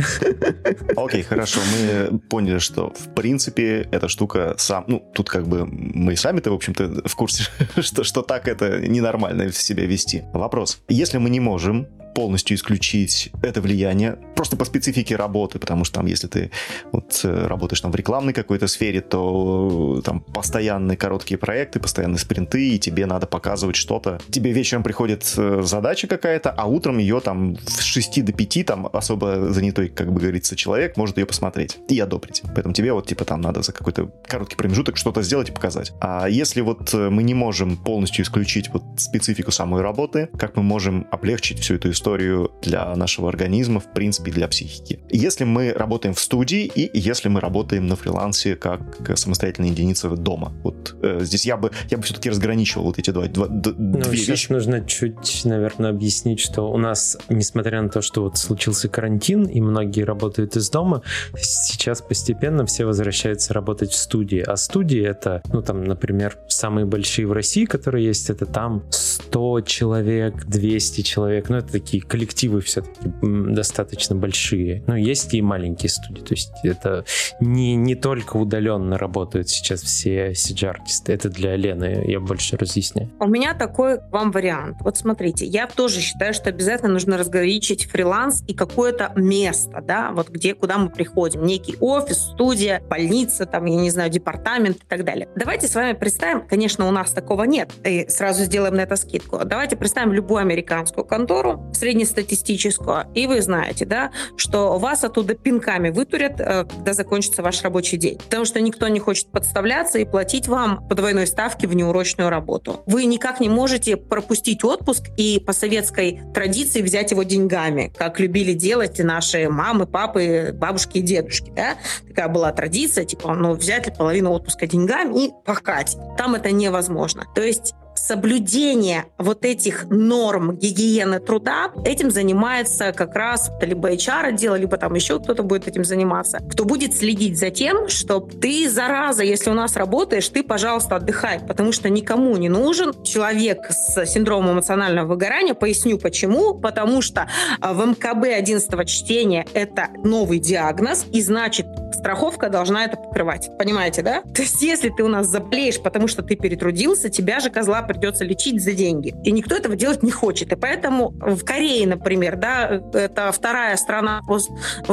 Окей, хорошо. Мы поняли, что в принципе эта штука сам... Ну, тут как бы мы сами-то, в общем-то, в курсе, что, что так это ненормально в себя вести. Вопрос. Если мы не можем полностью исключить это влияние просто по специфике работы, потому что там, если ты вот э, работаешь там в рекламной какой-то сфере, то э, там постоянные короткие проекты, постоянные спринты, и тебе надо показывать что-то. Тебе вечером приходит э, задача какая-то, а утром ее там с 6 до 5 там особо занятой, как бы говорится, человек может ее посмотреть и одобрить. Поэтому тебе вот типа там надо за какой-то короткий промежуток что-то сделать и показать. А если вот мы не можем полностью исключить вот специфику самой работы, как мы можем облегчить всю эту историю историю для нашего организма, в принципе, для психики. Если мы работаем в студии и если мы работаем на фрилансе как самостоятельная единица дома. Вот э, здесь я бы, я бы все-таки разграничивал вот эти два, два ну, две сейчас вещи. нужно чуть, наверное, объяснить, что у нас, несмотря на то, что вот случился карантин и многие работают из дома, сейчас постепенно все возвращаются работать в студии. А студии это, ну там, например, самые большие в России, которые есть, это там 100 человек, 200 человек, ну это такие такие коллективы все-таки достаточно большие. Но есть и маленькие студии. То есть это не, не только удаленно работают сейчас все CG-артисты. Это для Лены, я больше разъясняю. У меня такой вам вариант. Вот смотрите, я тоже считаю, что обязательно нужно разграничить фриланс и какое-то место, да, вот где, куда мы приходим. Некий офис, студия, больница, там, я не знаю, департамент и так далее. Давайте с вами представим, конечно, у нас такого нет, и сразу сделаем на это скидку. Давайте представим любую американскую контору, среднестатистическую, и вы знаете, да, что вас оттуда пинками вытурят, э, когда закончится ваш рабочий день. Потому что никто не хочет подставляться и платить вам по двойной ставке в неурочную работу. Вы никак не можете пропустить отпуск и по советской традиции взять его деньгами, как любили делать наши мамы, папы, бабушки и дедушки. Да? Такая была традиция, типа, ну, взять половину отпуска деньгами и пахать. Там это невозможно. То есть соблюдение вот этих норм гигиены труда, этим занимается как раз либо HR отдел, либо там еще кто-то будет этим заниматься, кто будет следить за тем, что ты, зараза, если у нас работаешь, ты, пожалуйста, отдыхай, потому что никому не нужен человек с синдромом эмоционального выгорания. Поясню почему. Потому что а, в МКБ 11 чтения это новый диагноз, и значит, страховка должна это покрывать. Понимаете, да? То есть, если ты у нас заболеешь, потому что ты перетрудился, тебя же козла придется лечить за деньги. И никто этого делать не хочет. И поэтому в Корее, например, да, это вторая страна,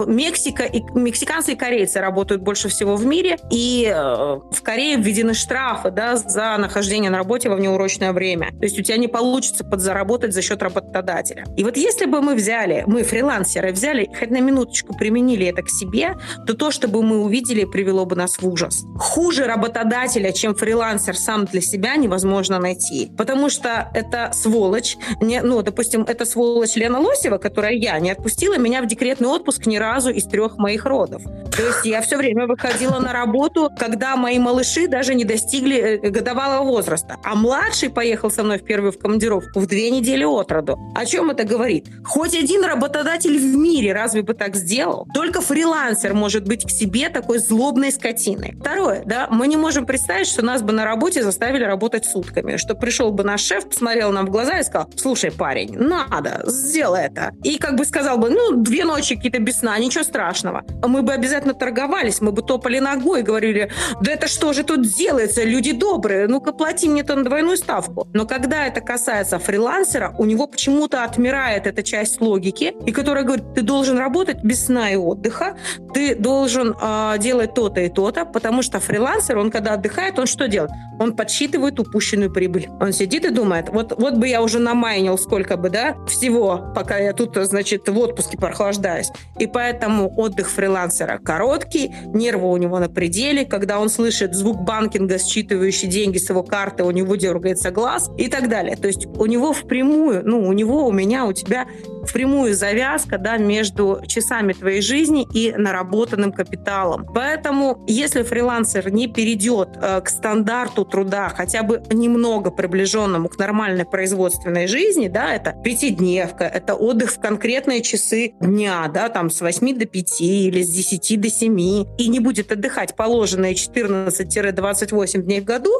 Мексика, и мексиканцы и корейцы работают больше всего в мире, и э, в Корее введены штрафы да, за нахождение на работе во внеурочное время. То есть у тебя не получится подзаработать за счет работодателя. И вот если бы мы взяли, мы фрилансеры, взяли, хоть на минуточку применили это к себе, то то, что бы мы увидели, привело бы нас в ужас. Хуже работодателя, чем фрилансер сам для себя, невозможно найти найти. Потому что это сволочь, не, ну, допустим, это сволочь Лена Лосева, которая я, не отпустила меня в декретный отпуск ни разу из трех моих родов. То есть я все время выходила на работу, когда мои малыши даже не достигли э, годовалого возраста. А младший поехал со мной в первую в командировку в две недели от роду. О чем это говорит? Хоть один работодатель в мире разве бы так сделал? Только фрилансер может быть к себе такой злобной скотиной. Второе, да, мы не можем представить, что нас бы на работе заставили работать сутками, что пришел бы наш шеф, посмотрел нам в глаза и сказал, слушай, парень, надо, сделай это. И как бы сказал бы, ну, две ночи какие-то без сна, ничего страшного. Мы бы обязательно торговались, мы бы топали ногой и говорили, да это что же тут делается, люди добрые, ну-ка плати мне на двойную ставку. Но когда это касается фрилансера, у него почему-то отмирает эта часть логики, и которая говорит, ты должен работать без сна и отдыха, ты должен э, делать то-то и то-то, потому что фрилансер, он когда отдыхает, он что делает? Он подсчитывает упущенную прибыль прибыль. Он сидит и думает, вот, вот бы я уже намайнил сколько бы, да, всего, пока я тут, значит, в отпуске прохлаждаюсь. И поэтому отдых фрилансера короткий, нервы у него на пределе. Когда он слышит звук банкинга, считывающий деньги с его карты, у него дергается глаз и так далее. То есть у него впрямую, ну, у него, у меня, у тебя впрямую завязка да, между часами твоей жизни и наработанным капиталом. Поэтому, если фрилансер не перейдет э, к стандарту труда, хотя бы немного приближенному к нормальной производственной жизни, да, это пятидневка, это отдых в конкретные часы дня, да, там с 8 до 5 или с 10 до 7, и не будет отдыхать положенные 14-28 дней в году,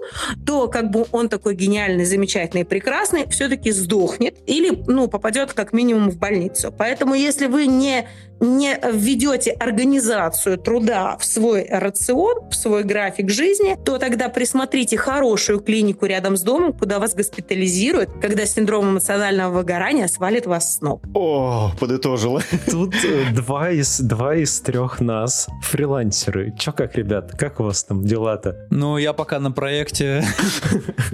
то как бы он такой гениальный, замечательный, прекрасный, все-таки сдохнет или, ну, попадет как минимум в больницу. Поэтому если вы не не введете организацию труда в свой рацион, в свой график жизни, то тогда присмотрите хорошую клинику рядом с домом, куда вас госпитализируют, когда синдром эмоционального выгорания свалит вас с ног. О, подытожила. Тут э, два из, два из трех нас фрилансеры. Чё как, ребят, как у вас там дела-то? Ну, я пока на проекте.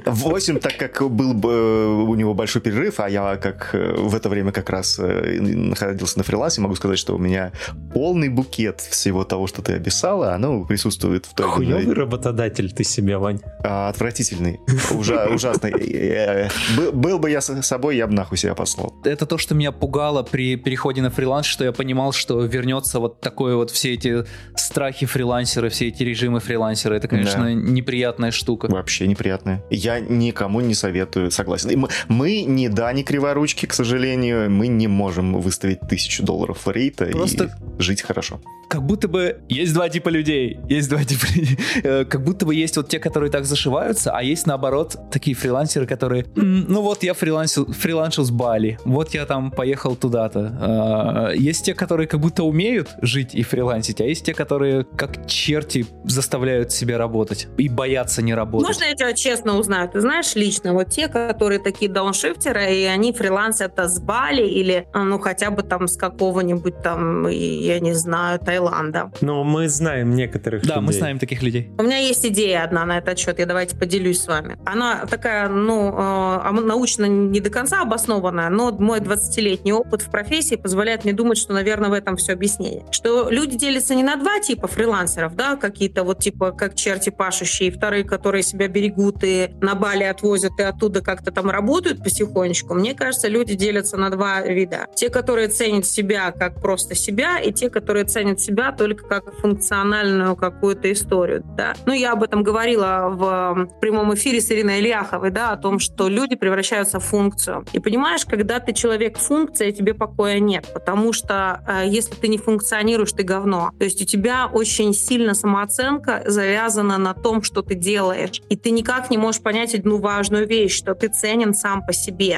Восемь, так как был бы э, у него большой перерыв, а я как э, в это время как раз находился на фрилансе, могу сказать, что у меня полный букет всего того, что ты описала, оно присутствует в той... Хуёвый работодатель ты себе, Вань. А, отвратительный. Ужа, ужасный. Э, был бы я с собой, я бы нахуй себя послал. Это то, что меня пугало при переходе на фриланс, что я понимал, что вернется вот такое вот все эти страхи фрилансера, все эти режимы фрилансера. Это, конечно, неприятная штука. Вообще неприятная. Я никому не советую, согласен. Мы, не да, не криворучки, к сожалению, мы не можем выставить тысячу долларов рейта Просто... и жить хорошо как будто бы есть два типа людей. Есть два типа людей. Э, как будто бы есть вот те, которые так зашиваются, а есть наоборот такие фрилансеры, которые, ну вот я фрилансил, фрилансил с Бали, вот я там поехал туда-то. А, есть те, которые как будто умеют жить и фрилансить, а есть те, которые как черти заставляют себя работать и боятся не работать. Можно я тебя честно узнаю? Ты знаешь лично, вот те, которые такие дауншифтеры, и они фрилансят с Бали или, ну, хотя бы там с какого-нибудь там, я не знаю, Таиланда. Но мы знаем некоторых Да, людей. мы знаем таких людей. У меня есть идея одна на этот счет, я давайте поделюсь с вами. Она такая, ну, э, научно не до конца обоснованная, но мой 20-летний опыт в профессии позволяет мне думать, что, наверное, в этом все объяснение. Что люди делятся не на два типа фрилансеров, да, какие-то вот типа как черти пашущие, вторые, которые себя берегут и на Бали отвозят и оттуда как-то там работают потихонечку. Мне кажется, люди делятся на два вида. Те, которые ценят себя как просто себя, и те, которые ценят себя только как функциональную какую-то историю. Да? Ну, я об этом говорила в прямом эфире с Ириной Ильяховой, да, о том, что люди превращаются в функцию. И понимаешь, когда ты человек функция, тебе покоя нет, потому что э, если ты не функционируешь, ты говно. То есть у тебя очень сильно самооценка завязана на том, что ты делаешь. И ты никак не можешь понять одну важную вещь, что ты ценен сам по себе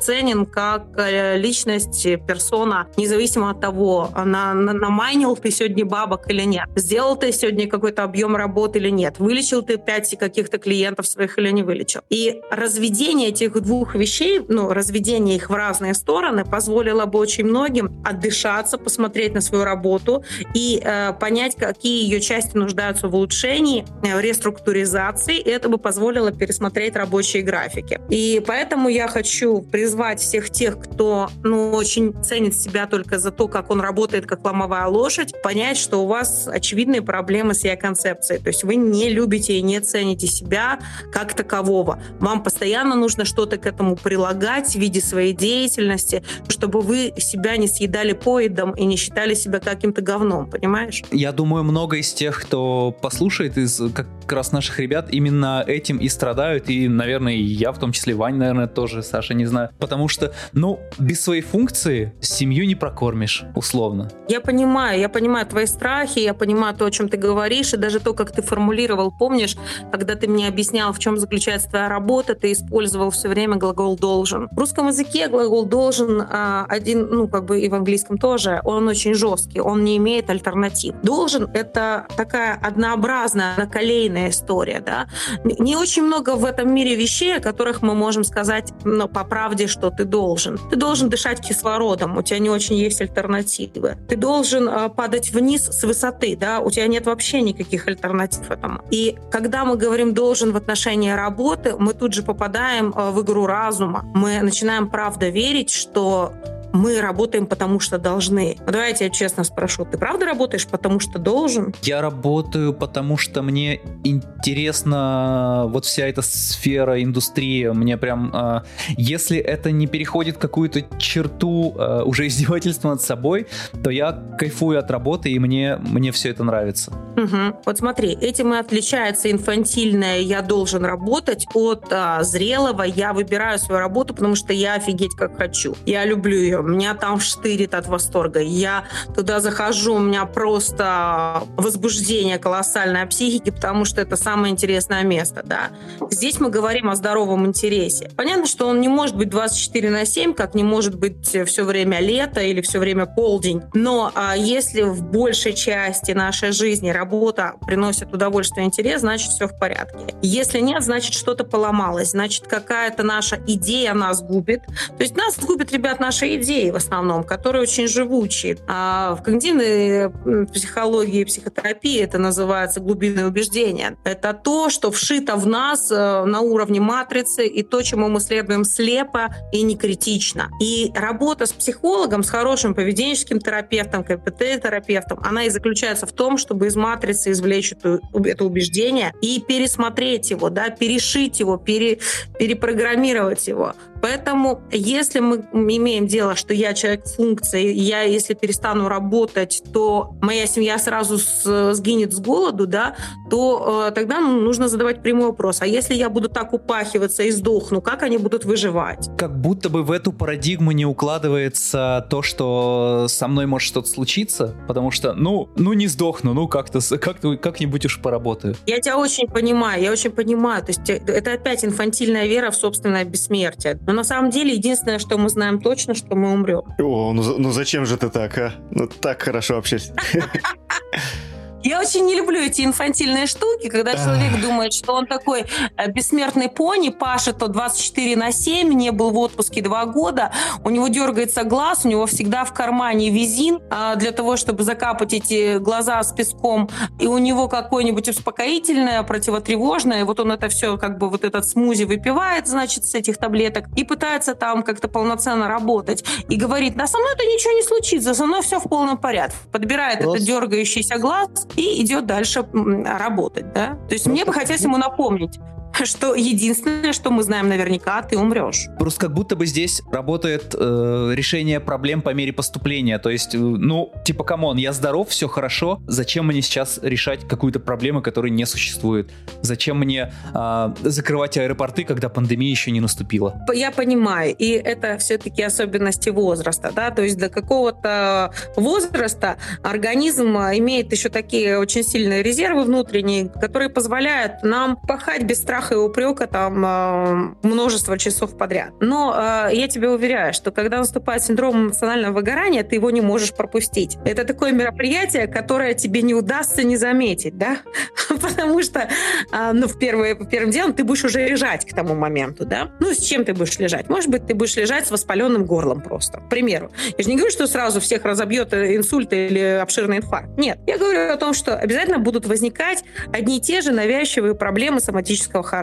ценен как э, личность, персона, независимо от того, на, на, намайнил ты сегодня бабок или нет, сделал ты сегодня какой-то объем работы или нет, вылечил ты пять каких-то клиентов своих или не вылечил. И разведение этих двух вещей, ну, разведение их в разные стороны позволило бы очень многим отдышаться, посмотреть на свою работу и э, понять, какие ее части нуждаются в улучшении, э, в реструктуризации, и это бы позволило пересмотреть рабочие графики. И поэтому я хочу призвать призвать всех тех, кто ну, очень ценит себя только за то, как он работает как ломовая лошадь, понять, что у вас очевидные проблемы с я концепцией. То есть вы не любите и не цените себя как такового. Вам постоянно нужно что-то к этому прилагать в виде своей деятельности, чтобы вы себя не съедали поедом и не считали себя каким-то говном, понимаешь? Я думаю, много из тех, кто послушает из как раз наших ребят, именно этим и страдают. И, наверное, я в том числе, Вань, наверное, тоже, Саша, не знаю потому что, ну, без своей функции семью не прокормишь, условно. Я понимаю, я понимаю твои страхи, я понимаю то, о чем ты говоришь, и даже то, как ты формулировал, помнишь, когда ты мне объяснял, в чем заключается твоя работа, ты использовал все время глагол «должен». В русском языке глагол «должен» а, один, ну, как бы и в английском тоже, он очень жесткий, он не имеет альтернатив. «Должен» — это такая однообразная, наколейная история, да. Не очень много в этом мире вещей, о которых мы можем сказать ну, по правде правде, что ты должен. Ты должен дышать кислородом, у тебя не очень есть альтернативы. Ты должен э, падать вниз с высоты, да, у тебя нет вообще никаких альтернатив этому. И когда мы говорим «должен» в отношении работы, мы тут же попадаем э, в игру разума. Мы начинаем правда верить, что мы работаем потому что должны. Ну, давайте я честно спрошу, ты правда работаешь потому что должен? Я работаю потому что мне интересна вот вся эта сфера, индустрия. Мне прям, э, если это не переходит какую-то черту э, уже издевательства над собой, то я кайфую от работы и мне, мне все это нравится. Угу. Вот смотри, этим и отличается инфантильное «я должен работать» от а, зрелого «я выбираю свою работу, потому что я офигеть как хочу». Я люблю ее, меня там штырит от восторга. Я туда захожу, у меня просто возбуждение колоссальное психики, потому что это самое интересное место, да. Здесь мы говорим о здоровом интересе. Понятно, что он не может быть 24 на 7, как не может быть все время лето или все время полдень. Но а, если в большей части нашей жизни работа приносит удовольствие и интерес, значит все в порядке. Если нет, значит что-то поломалось, значит какая-то наша идея нас губит. То есть нас губит, ребят, наши идеи в основном, которые очень живучие. А в когнитивной психологии и психотерапии это называется глубинное убеждение. Это то, что вшито в нас э, на уровне матрицы и то, чему мы следуем слепо и не критично. И работа с психологом, с хорошим поведенческим терапевтом, КПТ-терапевтом, она и заключается в том, чтобы из матрицы извлечь эту, это убеждение и пересмотреть его, да, перешить его, пере, перепрограммировать его. Поэтому, если мы имеем дело, что я человек функции, я, если перестану работать, то моя семья сразу с, сгинет с голоду, да, то э, тогда нужно задавать прямой вопрос. А если я буду так упахиваться и сдохну, как они будут выживать? Как будто бы в эту парадигму не укладывается то, что со мной может что-то случиться, потому что, ну, ну не сдохну, ну как-то как как-нибудь уж поработаю. Я тебя очень понимаю, я очень понимаю. То есть э, это опять инфантильная вера в собственное бессмертие. Но на самом деле единственное, что мы знаем точно, что мы умрем. О, ну, ну зачем же ты так, а? Ну так хорошо общались. Я очень не люблю эти инфантильные штуки, когда человек думает, что он такой э, бессмертный пони, пашет то 24 на 7, не был в отпуске два года, у него дергается глаз, у него всегда в кармане визин а, для того, чтобы закапать эти глаза с песком, и у него какое-нибудь успокоительное, противотревожное, вот он это все, как бы вот этот смузи выпивает, значит, с этих таблеток, и пытается там как-то полноценно работать, и говорит, да со мной это ничего не случится, со мной все в полном порядке. Подбирает Класс. этот дергающийся глаз, и идет дальше работать, да. То есть мне бы хотелось ему напомнить, что единственное, что мы знаем наверняка, ты умрешь. Просто как будто бы здесь работает э, решение проблем по мере поступления. То есть, э, ну, типа, come on, я здоров, все хорошо, зачем мне сейчас решать какую-то проблему, которая не существует? Зачем мне э, закрывать аэропорты, когда пандемия еще не наступила? Я понимаю, и это все-таки особенности возраста, да, то есть до какого-то возраста организм имеет еще такие очень сильные резервы внутренние, которые позволяют нам пахать без страха страха и упрека там э, множество часов подряд. Но э, я тебе уверяю, что когда наступает синдром эмоционального выгорания, ты его не можешь пропустить. Это такое мероприятие, которое тебе не удастся не заметить, да? Потому что, э, ну, в первое, первым делом ты будешь уже лежать к тому моменту, да? Ну, с чем ты будешь лежать? Может быть, ты будешь лежать с воспаленным горлом просто, к примеру. Я же не говорю, что сразу всех разобьет инсульт или обширный инфаркт. Нет. Я говорю о том, что обязательно будут возникать одни и те же навязчивые проблемы соматического характера.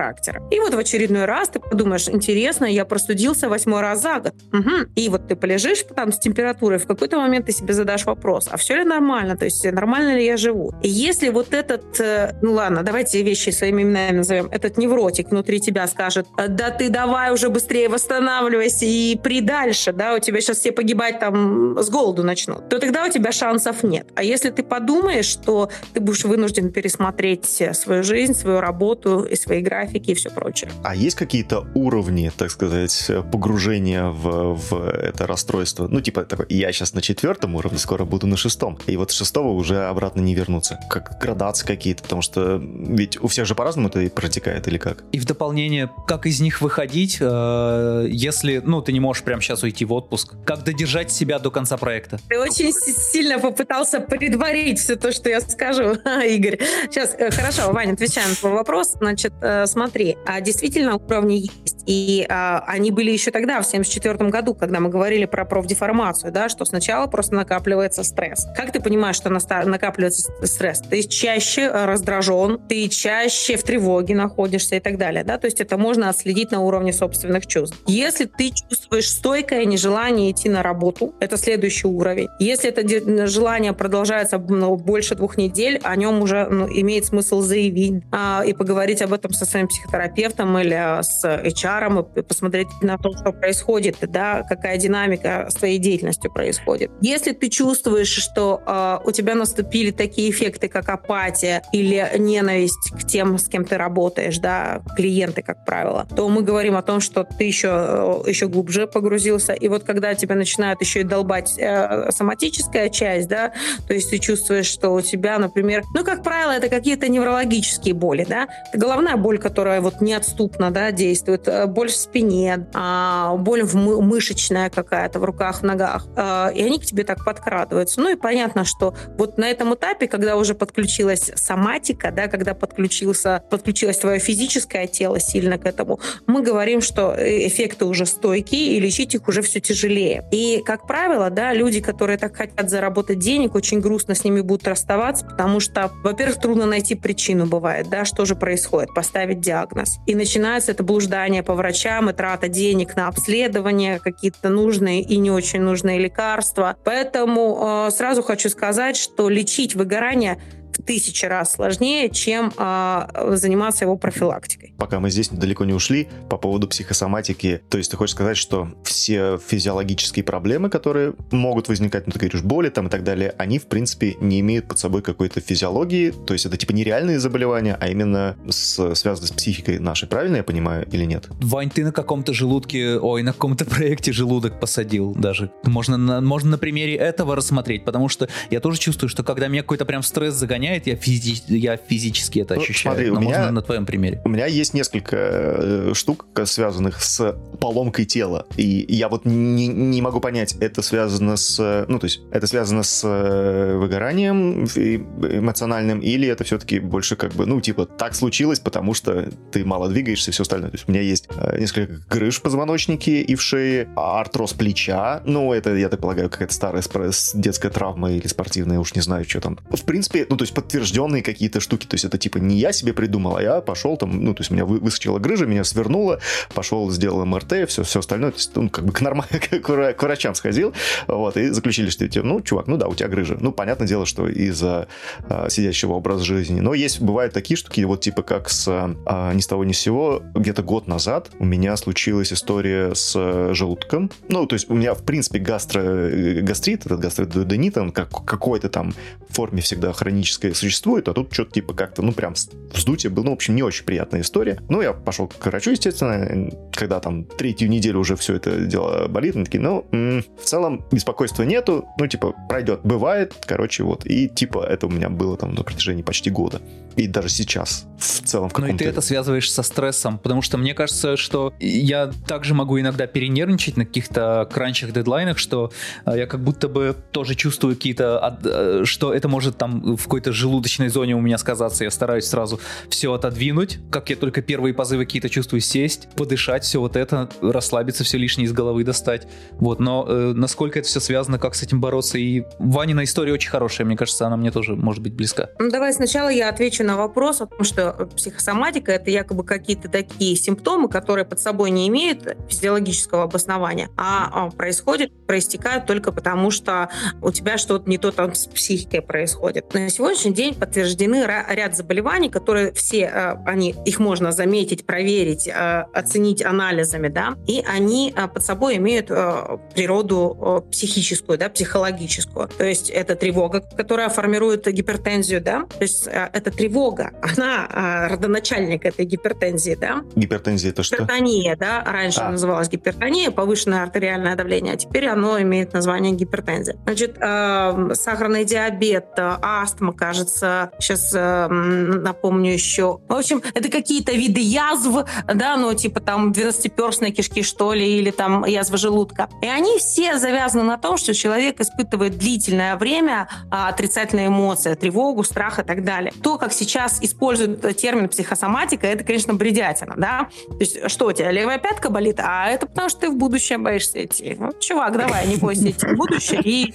И вот в очередной раз ты подумаешь, интересно, я простудился восьмой раз за год. Угу. И вот ты полежишь там с температурой, в какой-то момент ты себе задашь вопрос, а все ли нормально? То есть нормально ли я живу? И если вот этот, э, ну ладно, давайте вещи своими именами назовем, этот невротик внутри тебя скажет, да ты давай уже быстрее восстанавливайся и при дальше, да, у тебя сейчас все погибать там с голоду начнут, то тогда у тебя шансов нет. А если ты подумаешь, что ты будешь вынужден пересмотреть свою жизнь, свою работу и свои графики и все прочее. А есть какие-то уровни, так сказать, погружения в, в это расстройство? Ну, типа, такой, я сейчас на четвертом уровне, скоро буду на шестом. И вот с шестого уже обратно не вернуться. Как градации какие-то, потому что ведь у всех же по-разному это протекает или как? И в дополнение, как из них выходить, э, если, ну, ты не можешь прямо сейчас уйти в отпуск? Как додержать себя до конца проекта? Ты очень сильно попытался предварить все то, что я скажу, Игорь. Сейчас, э, хорошо, Ваня, отвечаем на твой вопрос. Значит, э, смотри, а действительно уровни есть. И а, они были еще тогда, в 74 году, когда мы говорили про профдеформацию, да, что сначала просто накапливается стресс. Как ты понимаешь, что накапливается стресс? Ты чаще раздражен, ты чаще в тревоге находишься и так далее, да, то есть это можно отследить на уровне собственных чувств. Если ты чувствуешь стойкое нежелание идти на работу, это следующий уровень. Если это желание продолжается ну, больше двух недель, о нем уже ну, имеет смысл заявить а, и поговорить об этом со своим психотерапевтом или а, с HR и посмотреть на то, что происходит, да, какая динамика с твоей деятельностью происходит. Если ты чувствуешь, что а, у тебя наступили такие эффекты, как апатия или ненависть к тем, с кем ты работаешь, да, клиенты, как правило, то мы говорим о том, что ты еще, э, еще глубже погрузился. И вот когда тебя начинают еще и долбать э, соматическая часть, да, то есть ты чувствуешь, что у тебя, например, ну, как правило, это какие-то неврологические боли, да, головная боль, которая вот неотступно, да, действует, э, боль в спине, а, боль в мы- мышечная какая-то в руках, ногах, а, и они к тебе так подкрадываются. Ну и понятно, что вот на этом этапе, когда уже подключилась соматика, да, когда подключился, подключилось твое физическое тело сильно к этому, мы говорим, что э, эффекты уже стойкие, и лечить их уже все тяжелее. И, как правило, да, люди, которые так хотят заработать денег, очень грустно с ними будут расставаться, потому что, во-первых, трудно найти причину бывает, да, что же происходит, поставить диагноз. И начинается это блуждание по врачам и трата денег на обследование, какие-то нужные и не очень нужные лекарства. Поэтому э, сразу хочу сказать, что лечить выгорание в тысячи раз сложнее, чем э, заниматься его профилактикой. Пока мы здесь далеко не ушли, по поводу психосоматики, то есть ты хочешь сказать, что все физиологические проблемы, которые могут возникать, ну ты говоришь, боли там и так далее, они в принципе не имеют под собой какой-то физиологии, то есть это типа нереальные заболевания, а именно с, связаны с психикой нашей, правильно я понимаю или нет? Вань, ты на каком-то желудке, ой, на каком-то проекте желудок посадил даже. Можно на, можно на примере этого рассмотреть, потому что я тоже чувствую, что когда меня какой-то прям стресс загоняет, гоняет, я, физи я физически это ну, ощущаю. Смотри, у меня, можно на твоем примере. У меня есть несколько э, штук, связанных с поломкой тела. И я вот не, не могу понять, это связано с... Ну, то есть, это связано с э, выгоранием эмоциональным, или это все-таки больше как бы, ну, типа, так случилось, потому что ты мало двигаешься и все остальное. То есть, у меня есть э, несколько грыж в позвоночнике и в шее, артроз плеча. Ну, это, я так полагаю, какая-то старая детская травма или спортивная, уж не знаю, что там. В принципе, ну, то есть, есть подтвержденные какие-то штуки. То есть это типа не я себе придумал, а я пошел там, ну, то есть меня выскочила грыжа, меня свернуло, пошел, сделал МРТ, все, все остальное. То есть, ну, как бы к нормально, к, врачам сходил, вот, и заключили, что типа, ну, чувак, ну да, у тебя грыжа. Ну, понятное дело, что из-за а, сидящего образа жизни. Но есть, бывают такие штуки, вот типа как с а, ни с того ни с сего, где-то год назад у меня случилась история с желудком. Ну, то есть у меня, в принципе, гастро, гастрит, этот гастродуоденит, он как, какой-то там форме всегда хронической физическое существует, а тут что-то типа как-то, ну, прям вздутие было. Ну, в общем, не очень приятная история. Ну, я пошел к врачу, естественно, когда там третью неделю уже все это дело болит, они такие, ну, м-м, в целом беспокойства нету, ну, типа, пройдет, бывает, короче, вот. И, типа, это у меня было там на протяжении почти года. И даже сейчас, в целом, в Ну, и ты это связываешь со стрессом, потому что мне кажется, что я также могу иногда перенервничать на каких-то кранчах, дедлайнах, что э, я как будто бы тоже чувствую какие-то, э, что это может там в какой-то желудочной зоне у меня сказаться, я стараюсь сразу все отодвинуть, как я только первые позывы какие-то чувствую, сесть, подышать, все вот это, расслабиться, все лишнее из головы достать. Вот, но э, насколько это все связано, как с этим бороться, и Ванина история очень хорошая, мне кажется, она мне тоже может быть близка. Ну, давай сначала я отвечу на вопрос о том, что психосоматика — это якобы какие-то такие симптомы, которые под собой не имеют физиологического обоснования, а, а происходят, проистекают только потому, что у тебя что-то не то там с психикой происходит. На сегодня сегодняшний день подтверждены ряд заболеваний, которые все, э, они, их можно заметить, проверить, э, оценить анализами, да, и они э, под собой имеют природу психическую, да, психологическую. То есть это тревога, которая формирует гипертензию, да, то есть это тревога, она родоначальник этой гипертензии, да. Гипертензия это что? Гипертония, да, раньше а. называлась гипертония, повышенное артериальное давление, а теперь оно имеет название гипертензия. Значит, сахарный диабет, астма, кажется. Сейчас э, напомню еще. В общем, это какие-то виды язв, да, ну, типа там 12-перстные кишки, что ли, или там язва желудка. И они все завязаны на том, что человек испытывает длительное время а, отрицательные эмоции, тревогу, страх и так далее. То, как сейчас используют термин психосоматика, это, конечно, бредятина, да. То есть, что у тебя, левая пятка болит? А это потому, что ты в будущее боишься идти. Ну, чувак, давай, не бойся идти в будущее, и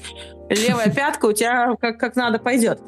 левая пятка у тебя как, как надо пойдет.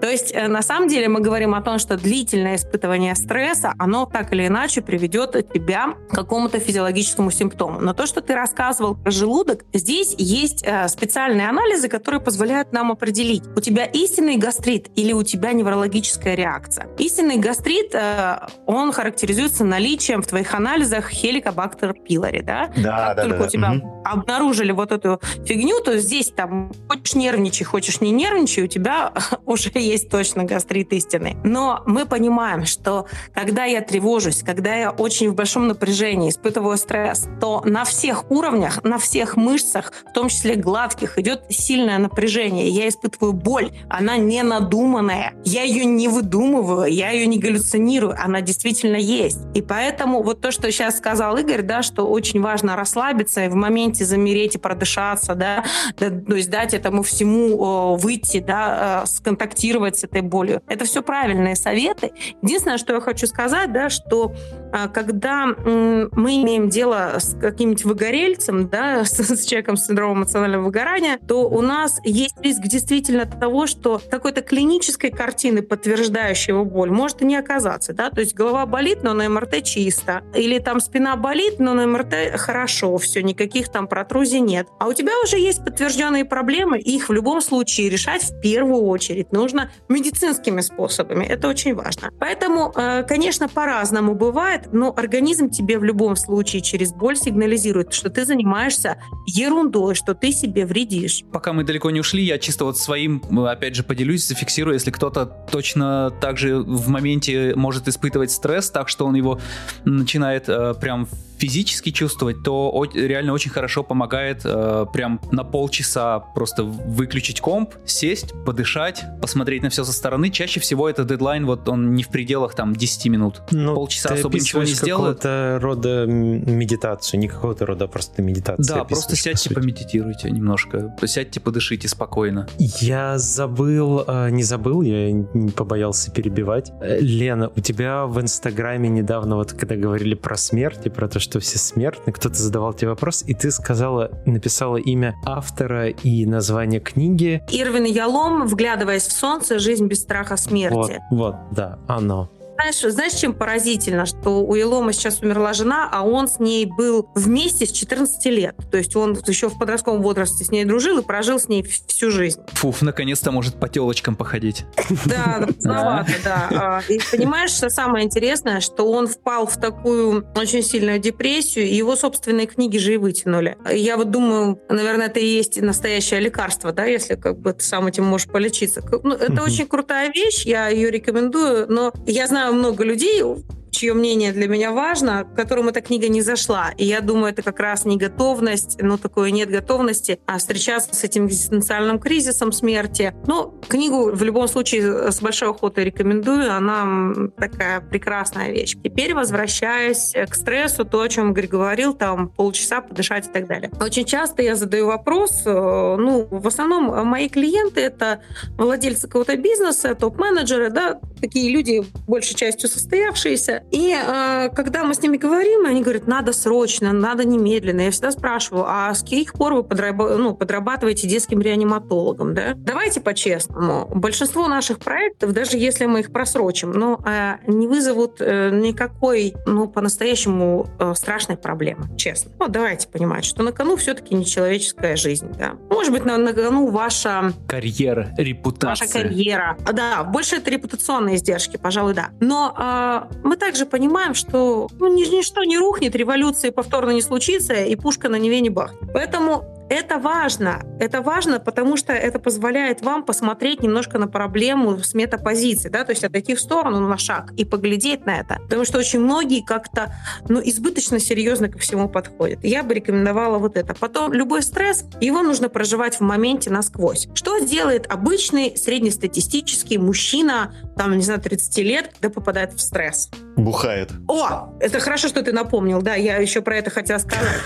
То есть, э, на самом деле, мы говорим о том, что длительное испытывание стресса, оно так или иначе приведет тебя к какому-то физиологическому симптому. Но то, что ты рассказывал про желудок, здесь есть э, специальные анализы, которые позволяют нам определить, у тебя истинный гастрит или у тебя неврологическая реакция. Истинный гастрит, э, он характеризуется наличием в твоих анализах хеликобактер пилори, да? Да, как да, только да, у тебя угу. обнаружили вот эту фигню, то здесь там хочешь нервничай, хочешь не нервничай, у тебя уже есть точно гастрит истинный. Но мы понимаем, что когда я тревожусь, когда я очень в большом напряжении, испытываю стресс, то на всех уровнях, на всех мышцах, в том числе гладких, идет сильное напряжение. Я испытываю боль. Она не надуманная. Я ее не выдумываю, я ее не галлюцинирую. Она действительно есть. И поэтому вот то, что сейчас сказал Игорь, да, что очень важно расслабиться и в моменте замереть и продышаться, да то есть дать этому всему выйти, да, э, сконтактировать с этой болью. Это все правильные советы. Единственное, что я хочу сказать, да, что а, когда мы имеем дело с каким-нибудь выгорельцем, да, с, с человеком с синдромом эмоционального выгорания, то у нас есть риск действительно того, что какой-то клинической картины, подтверждающей его боль, может и не оказаться. Да? То есть голова болит, но на МРТ чисто. Или там спина болит, но на МРТ хорошо, все, никаких там протрузий нет. А у тебя уже есть подтвержденные проблемы, их в любом случае решать в первую очередь нужно медицинскими способами. Это очень важно. Поэтому, э, конечно, по-разному бывает, но организм тебе в любом случае через боль сигнализирует, что ты занимаешься ерундой, что ты себе вредишь. Пока мы далеко не ушли, я чисто вот своим, опять же, поделюсь, зафиксирую, если кто-то точно так же в моменте может испытывать стресс, так что он его начинает э, прям физически чувствовать, то реально очень хорошо помогает э, прям на полчаса просто выключить комп, сесть, подышать, посмотреть на все со стороны. Чаще всего это дедлайн, вот он не в пределах там 10 минут. Ну, Полчаса особо ничего не сделает. какого-то рода медитацию, не какого-то рода, а просто медитацию. Да, просто сядьте, помедитируйте немножко, сядьте, подышите спокойно. Я забыл, э, не забыл, я побоялся перебивать. Э, Лена, у тебя в Инстаграме недавно, вот когда говорили про смерть и про то, что все смертны, кто-то задавал тебе вопрос, и ты сказала, написала имя автора и название книги. Ирвин Ялом, вглядываясь в солнце, жизнь без страха смерти. Вот, вот, да, оно знаешь, знаешь, чем поразительно, что у Илома сейчас умерла жена, а он с ней был вместе с 14 лет. То есть он еще в подростковом возрасте с ней дружил и прожил с ней всю жизнь. Фуф, наконец-то может по телочкам походить. Да, поздновато, да. А, и понимаешь, что самое интересное, что он впал в такую очень сильную депрессию, и его собственные книги же и вытянули. Я вот думаю, наверное, это и есть настоящее лекарство, да, если как бы ты сам этим можешь полечиться. Ну, это очень крутая вещь, я ее рекомендую, но я знаю знаю много людей, чье мнение для меня важно, которым эта книга не зашла. И я думаю, это как раз не готовность, ну, такое нет готовности а встречаться с этим экзистенциальным кризисом смерти. Но книгу в любом случае с большой охотой рекомендую. Она такая прекрасная вещь. Теперь возвращаясь к стрессу, то, о чем Игорь говорил, там полчаса подышать и так далее. Очень часто я задаю вопрос, э, ну, в основном мои клиенты — это владельцы какого-то бизнеса, топ-менеджеры, да, такие люди, большей частью состоявшиеся, и э, когда мы с ними говорим, они говорят, надо срочно, надо немедленно. Я всегда спрашиваю, а с каких пор вы подраб... ну, подрабатываете детским реаниматологом? Да? Давайте по-честному. Большинство наших проектов, даже если мы их просрочим, но э, не вызовут э, никакой, ну, по-настоящему э, страшной проблемы, честно. Вот давайте понимать, что на кону все-таки не человеческая жизнь. Да? Может быть, на, на кону ваша... Карьера, репутация. Ваша карьера. Да, больше это репутационные издержки, пожалуй, да. Но э, мы также также понимаем, что ну, ничто не рухнет, революции повторно не случится, и пушка на Неве не бахнет. Поэтому Это важно. Это важно, потому что это позволяет вам посмотреть немножко на проблему с метапозиции, да, то есть отойти в сторону на шаг и поглядеть на это. Потому что очень многие как-то, ну, избыточно серьезно ко всему подходят. Я бы рекомендовала вот это. Потом любой стресс, его нужно проживать в моменте насквозь. Что делает обычный среднестатистический мужчина, там, не знаю, 30 лет, когда попадает в стресс? Бухает. О, это хорошо, что ты напомнил, да, я еще про это хотела сказать.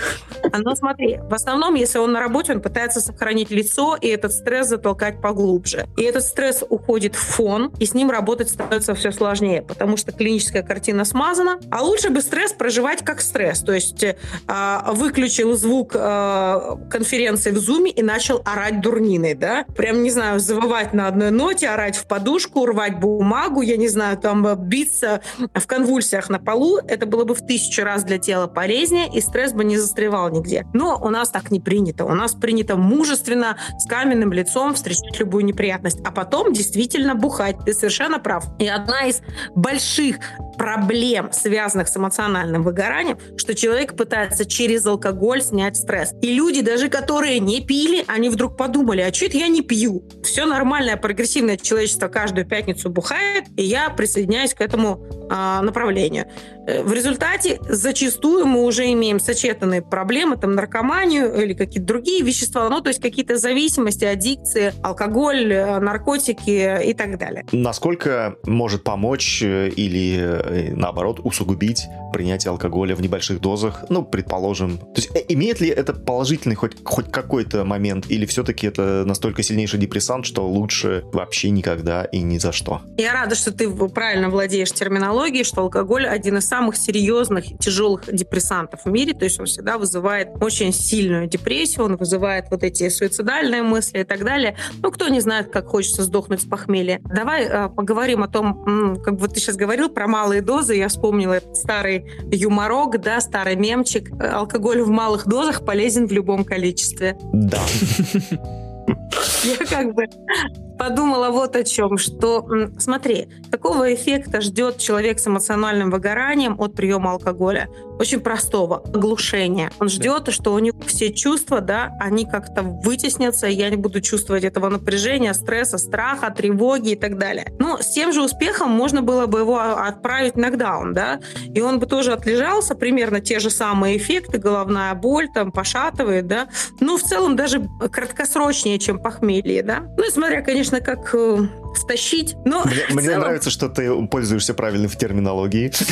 Но смотри, в основном, если он на работе, он пытается сохранить лицо и этот стресс затолкать поглубже. И этот стресс уходит в фон, и с ним работать становится все сложнее, потому что клиническая картина смазана. А лучше бы стресс проживать как стресс. То есть э, выключил звук э, конференции в зуме и начал орать дурниной, да? Прям, не знаю, завывать на одной ноте, орать в подушку, рвать бумагу, я не знаю, там э, биться в конвульсиях на полу. Это было бы в тысячу раз для тела полезнее, и стресс бы не застревал нигде. Но у нас так не принято. У нас принято мужественно, с каменным лицом встречать любую неприятность, а потом действительно бухать. Ты совершенно прав. И одна из больших проблем, связанных с эмоциональным выгоранием, что человек пытается через алкоголь снять стресс. И люди, даже которые не пили, они вдруг подумали, а что это я не пью? Все нормальное, прогрессивное человечество каждую пятницу бухает, и я присоединяюсь к этому э, направлению. Э, в результате зачастую мы уже имеем сочетанные проблемы, там наркоманию или какие-то другие вещества, ну то есть какие-то зависимости, аддикции, алкоголь, э, наркотики и так далее. Насколько может помочь э, или наоборот, усугубить принятие алкоголя в небольших дозах, ну, предположим. То есть имеет ли это положительный хоть, хоть какой-то момент, или все-таки это настолько сильнейший депрессант, что лучше вообще никогда и ни за что? Я рада, что ты правильно владеешь терминологией, что алкоголь один из самых серьезных, тяжелых депрессантов в мире, то есть он всегда вызывает очень сильную депрессию, он вызывает вот эти суицидальные мысли и так далее. Ну, кто не знает, как хочется сдохнуть с похмелья. Давай э, поговорим о том, как бы ты сейчас говорил про малые малые дозы. Я вспомнила этот старый юморок, да, старый мемчик. Алкоголь в малых дозах полезен в любом количестве. Да. Я как бы подумала вот о чем, что, смотри, какого эффекта ждет человек с эмоциональным выгоранием от приема алкоголя? Очень простого, оглушения. Он ждет, что у него все чувства, да, они как-то вытеснятся, и я не буду чувствовать этого напряжения, стресса, страха, тревоги и так далее. Но с тем же успехом можно было бы его отправить на даун, да, и он бы тоже отлежался, примерно те же самые эффекты, головная боль, там, пошатывает, да, но в целом даже краткосрочнее, чем похмелье, да. Ну и смотря, конечно, конечно, как э, втащить, но... Мне, мне целом... нравится, что ты пользуешься правильной в терминологии.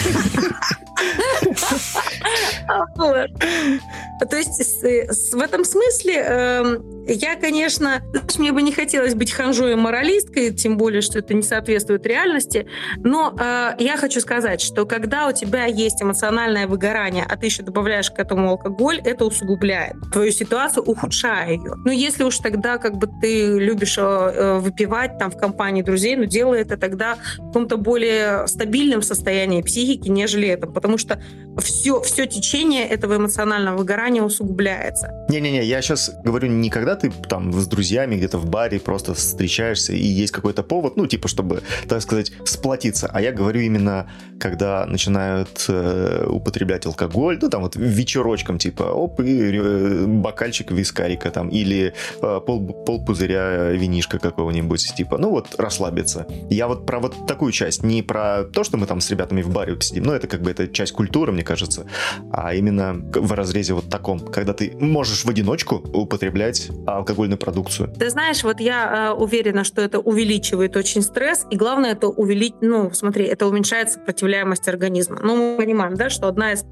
То есть в этом смысле эм, я, конечно, мне бы не хотелось быть ханжой и моралисткой, тем более, что это не соответствует реальности, но э, я хочу сказать, что когда у тебя есть эмоциональное выгорание, а ты еще добавляешь к этому алкоголь, это усугубляет. Твою ситуацию, ухудшая ее. Но если уж тогда как бы ты любишь э, э, выпивать там в компании друзей, ну делай это тогда в каком-то более стабильном состоянии психики, нежели это, потому что все, все течение этого эмоционального выгорания усугубляется. Не-не-не, я сейчас говорю не когда ты там с друзьями где-то в баре просто встречаешься и есть какой-то повод, ну, типа, чтобы, так сказать, сплотиться, а я говорю именно, когда начинают э, употреблять алкоголь, ну, там вот вечерочком, типа, оп, и э, бокальчик вискарика там, или э, пол, пол пузыря винишка какого-нибудь, типа, ну, вот расслабиться. Я вот про вот такую часть, не про то, что мы там с ребятами в баре сидим, но это как бы это часть культуры, мне кажется, а именно в разрезе вот таком, когда ты можешь в одиночку употреблять алкогольную продукцию. Ты знаешь, вот я э, уверена, что это увеличивает очень стресс, и главное это увеличить, ну, смотри, это уменьшает сопротивляемость организма. Ну, мы понимаем, да, что одна из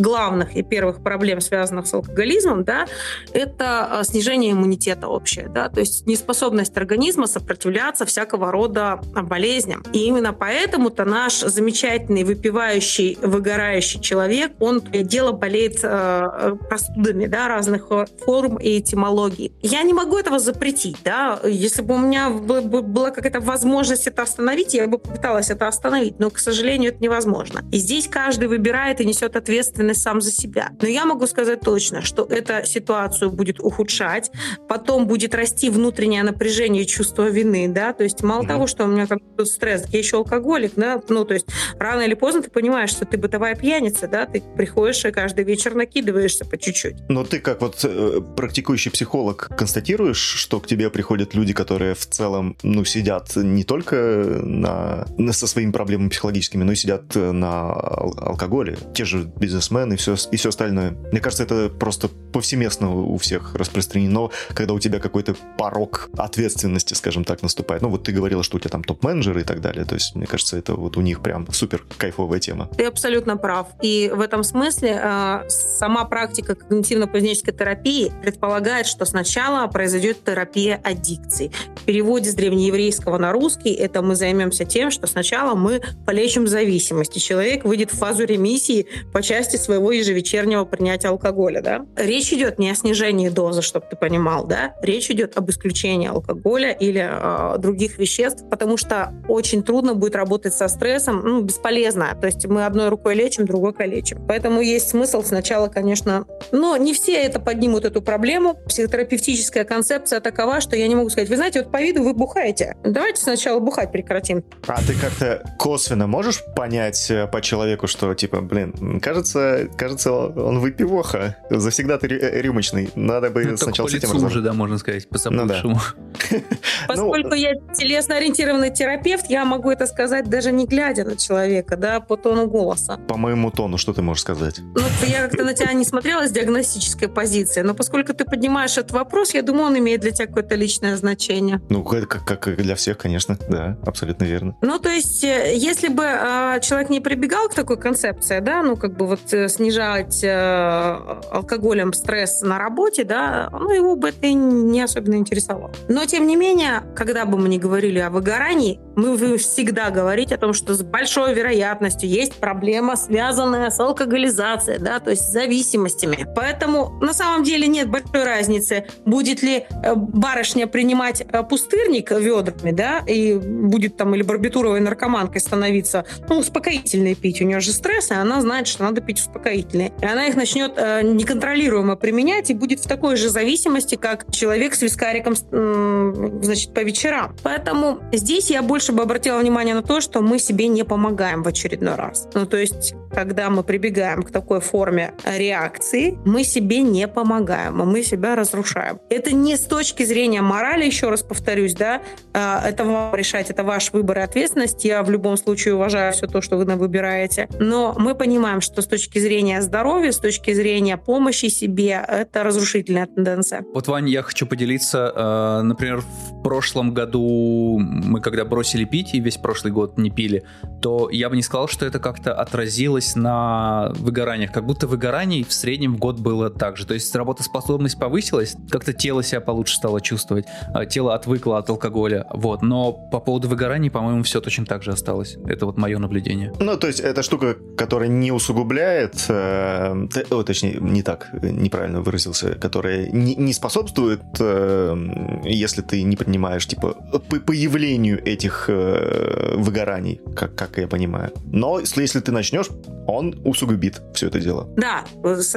главных и первых проблем, связанных с алкоголизмом, да, это а, снижение иммунитета общее, да, то есть неспособность организма сопротивляться всякого рода болезням. И именно поэтому-то наш замечательный выпивающий, выгорающий человек, он дело болеет э, простудами, да, разных форм и этимологий. Я не могу этого запретить, да, если бы у меня была какая-то возможность это остановить, я бы попыталась это остановить, но, к сожалению, это невозможно. И здесь каждый выбирает и несет ответственность ответственность сам за себя. Но я могу сказать точно, что эта ситуацию будет ухудшать, потом будет расти внутреннее напряжение и чувство вины, да, то есть мало mm-hmm. того, что у меня как стресс, я еще алкоголик, да, ну, то есть рано или поздно ты понимаешь, что ты бытовая пьяница, да, ты приходишь и каждый вечер накидываешься по чуть-чуть. Но ты как вот э, практикующий психолог констатируешь, что к тебе приходят люди, которые в целом, ну, сидят не только на, со своими проблемами психологическими, но и сидят на алкоголе, те же бизнесмены и все, и все остальное. Мне кажется, это просто повсеместно у всех распространено, когда у тебя какой-то порог ответственности, скажем так, наступает. Ну, вот ты говорила, что у тебя там топ-менеджеры и так далее. То есть, мне кажется, это вот у них прям супер кайфовая тема. Ты абсолютно прав. И в этом смысле э, сама практика когнитивно-поведенческой терапии предполагает, что сначала произойдет терапия аддикций. В переводе с древнееврейского на русский это мы займемся тем, что сначала мы полечим зависимость, и человек выйдет в фазу ремиссии по части своего ежевечернего принятия алкоголя. Да? Речь идет не о снижении дозы, чтобы ты понимал, да? речь идет об исключении алкоголя или э, других веществ, потому что очень трудно будет работать со стрессом, ну, бесполезно. То есть мы одной рукой лечим, другой калечим. Поэтому есть смысл сначала, конечно... Но не все это поднимут эту проблему. Психотерапевтическая концепция такова, что я не могу сказать, вы знаете, вот по виду вы бухаете. Давайте сначала бухать прекратим. А ты как-то косвенно можешь понять э, по человеку, что, типа, блин, кажется, кажется он выпивоха, завсегда ты рюмочный. Надо бы ну, сначала с этим уже, да, можно сказать, по ну, да. Поскольку ну, я телесно-ориентированный терапевт, я могу это сказать даже не глядя на человека, да, по тону голоса. По моему тону, что ты можешь сказать? Ну, я как-то на тебя не смотрела с диагностической позиции, но поскольку ты поднимаешь этот вопрос, я думаю, он имеет для тебя какое-то личное значение. Ну, как, как для всех, конечно, да, абсолютно верно. Ну, то есть, э, если бы э, человек не прибегал к такой концепции, да, ну, как бы вот э, снижать э, алкоголем стресс на работе, да, ну, его бы это не особенно интересовало. Но, тем не менее, когда бы мы ни говорили о выгорании, мы всегда говорить о том, что с большой вероятностью есть проблема, связанная с алкоголизацией, да, то есть с зависимостями. Поэтому на самом деле нет большой разницы, будет ли э, барышня принимать э, пустырник ведрами, да, и будет там или барбитуровой наркоманкой становиться, ну, успокоительные пить. У нее же стресс, и она знает, что надо пить успокоительные. И она их начнет э, неконтролируемо применять и будет в такой же зависимости, как человек с вискариком, значит, по вечерам. Поэтому здесь я больше бы обратила внимание на то, что мы себе не помогаем в очередной раз. Ну, то есть, когда мы прибегаем к такой форме реакции, мы себе не помогаем, а мы себя разрушаем. Это не с точки зрения морали, еще раз повторюсь, да, а, это вам решать, это ваш выбор и ответственность. Я в любом случае уважаю все то, что вы выбираете. Но мы понимаем, что с точки зрения здоровья, с точки зрения помощи себе, это разрушительная тенденция. Вот, Ваня, я хочу поделиться. Э, например, в прошлом году мы когда бросили пить и весь прошлый год не пили, то я бы не сказал, что это как-то отразилось на выгораниях. Как будто выгораний в среднем в год было так же. То есть работоспособность повысилась, как-то тело себя получше стало чувствовать, э, тело отвыкло от алкоголя. Вот. Но по поводу выгораний, по-моему, все точно так же осталось. Это вот мое наблюдение. Ну, то есть это штука, которая не усугубляет, э, точнее, не так, неправильно выразился, которая не, не способствует, э, если ты не принимаешь, типа, по появлению этих э, выгораний, как, как я понимаю. Но если, ты начнешь, он усугубит все это дело. Да,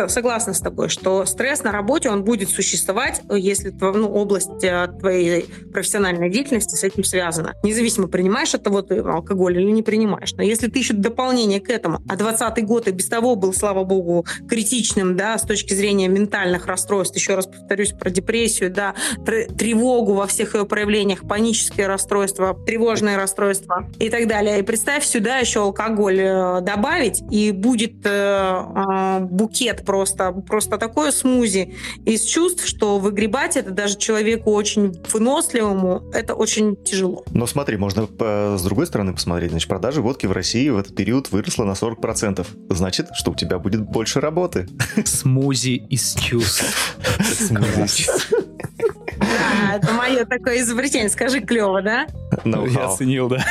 согласна с тобой, что стресс на работе, он будет существовать, если ну, область э, твоей профессиональной деятельности с этим связана. Независимо, принимаешь от того ты алкоголь или не принимаешь. Но если ты еще дополнение к этому, а 20 год и без того был, слава богу, критичным, да, с точки зрения ментальных расстройств, еще раз повторюсь про депрессию, да, тревогу во всех ее проявлениях, панические расстройства, тревожные расстройства и так далее. И представь сюда еще алкоголь э, добавить, и будет э, э, букет просто, просто такое смузи из чувств, что выгребать это даже человеку очень выносливому, это очень тяжело. Но смотри, можно по, с другой стороны посмотреть. Значит, продажи водки в России в этот период выросла на 40%. Значит, что у тебя будет больше работы. Смузи из чувств. А, это мое такое изобретение. Скажи клево, да? Ну, я оценил, да.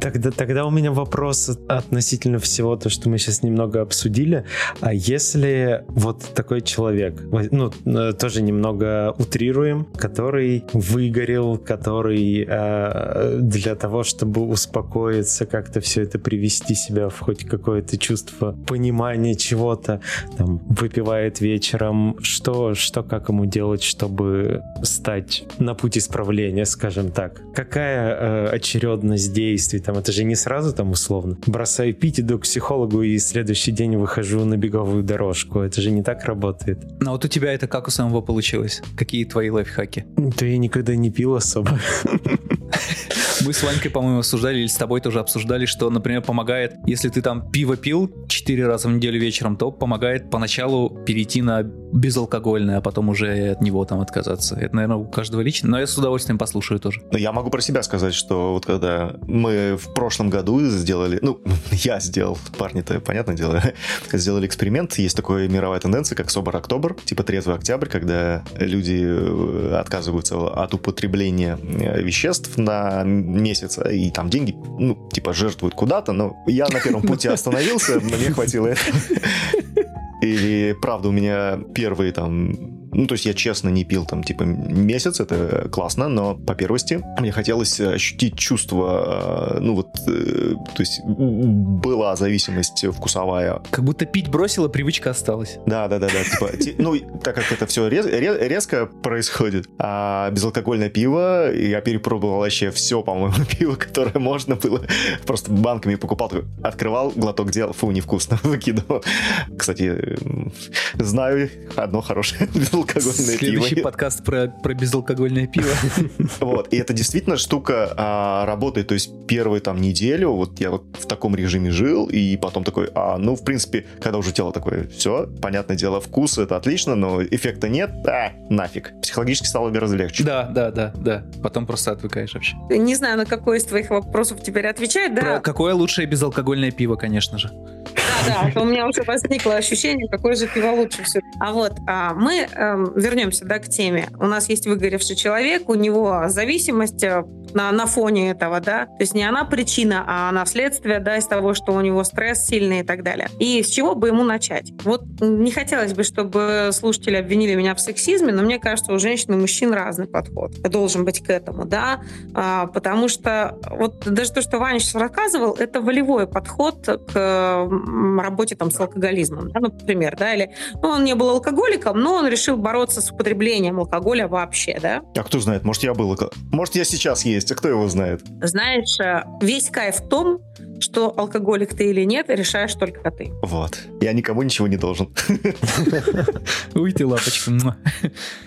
Тогда, тогда у меня вопрос относительно всего то, что мы сейчас немного обсудили. А если вот такой человек, ну, э, тоже немного утрируем, который выгорел, который э, для того, чтобы успокоиться, как-то все это привести себя в хоть какое-то чувство понимания чего-то, там, выпивает вечером, что, что как ему делать, чтобы стать на путь исправления, скажем так? Какая э, очередность действий? Там, это же не сразу там условно. Бросаю пить, иду к психологу и следующий день выхожу на беговую дорожку. Это же не так работает. Ну вот у тебя это как у самого получилось? Какие твои лайфхаки? Да я никогда не пил особо. Мы с Ванькой, по-моему, обсуждали, или с тобой тоже обсуждали, что, например, помогает, если ты там пиво пил 4 раза в неделю вечером, то помогает поначалу перейти на безалкогольное, а потом уже от него там отказаться. Это, наверное, у каждого лично, но я с удовольствием послушаю тоже. Я могу про себя сказать, что вот когда мы в прошлом году сделали, ну, я сделал, парни-то, понятное дело, сделали эксперимент, есть такая мировая тенденция, как собор октобер, типа трезвый октябрь, когда люди э, отказываются от употребления э, веществ на месяц, и там деньги, ну, типа, жертвуют куда-то, но я на первом пути остановился, мне хватило этого. Или, правда, у меня первые там ну, то есть я честно не пил там, типа, месяц, это классно, но по первости мне хотелось ощутить чувство, э, ну, вот, э, то есть была зависимость вкусовая. Как будто пить бросила, привычка осталась. Да, да, да, да, типа, ну, так как это все рез, рез, резко происходит, а безалкогольное пиво, я перепробовал вообще все, по-моему, пиво, которое можно было, просто банками покупал, открывал, глоток делал, фу, невкусно, выкидывал. Кстати, знаю одно хорошее безалкогольное пиво. Следующий подкаст про, про безалкогольное пиво. Вот, и это действительно штука а, работает, то есть первую там неделю, вот я вот в таком режиме жил, и потом такой, а, ну, в принципе, когда уже тело такое, все, понятное дело, вкус, это отлично, но эффекта нет, а, нафиг. Психологически стало гораздо легче. Да, да, да, да. Потом просто отвыкаешь вообще. Не знаю, на какой из твоих вопросов теперь отвечать, да? Про какое лучшее безалкогольное пиво, конечно же. Да, да, у меня уже возникло ощущение, какое же пиво лучше все. А вот а, мы э, вернемся да, к теме. У нас есть выгоревший человек, у него зависимость э, на, на фоне этого, да, то есть не она причина, а она следствие, да, из того, что у него стресс сильный и так далее. И с чего бы ему начать? Вот не хотелось бы, чтобы слушатели обвинили меня в сексизме, но мне кажется, у женщин и мужчин разный подход должен быть к этому, да, а, потому что вот даже то, что Ваня сейчас рассказывал, это волевой подход к работе там с алкоголизмом, да, например, да, или ну, он не был алкоголиком, но он решил бороться с употреблением алкоголя вообще, да. А кто знает, может, я был, может, я сейчас есть, а кто его знает? Знаешь, э, весь кайф в том, что алкоголик ты или нет, решаешь только ты. Вот. Я никому ничего не должен. Уй ты, лапочка.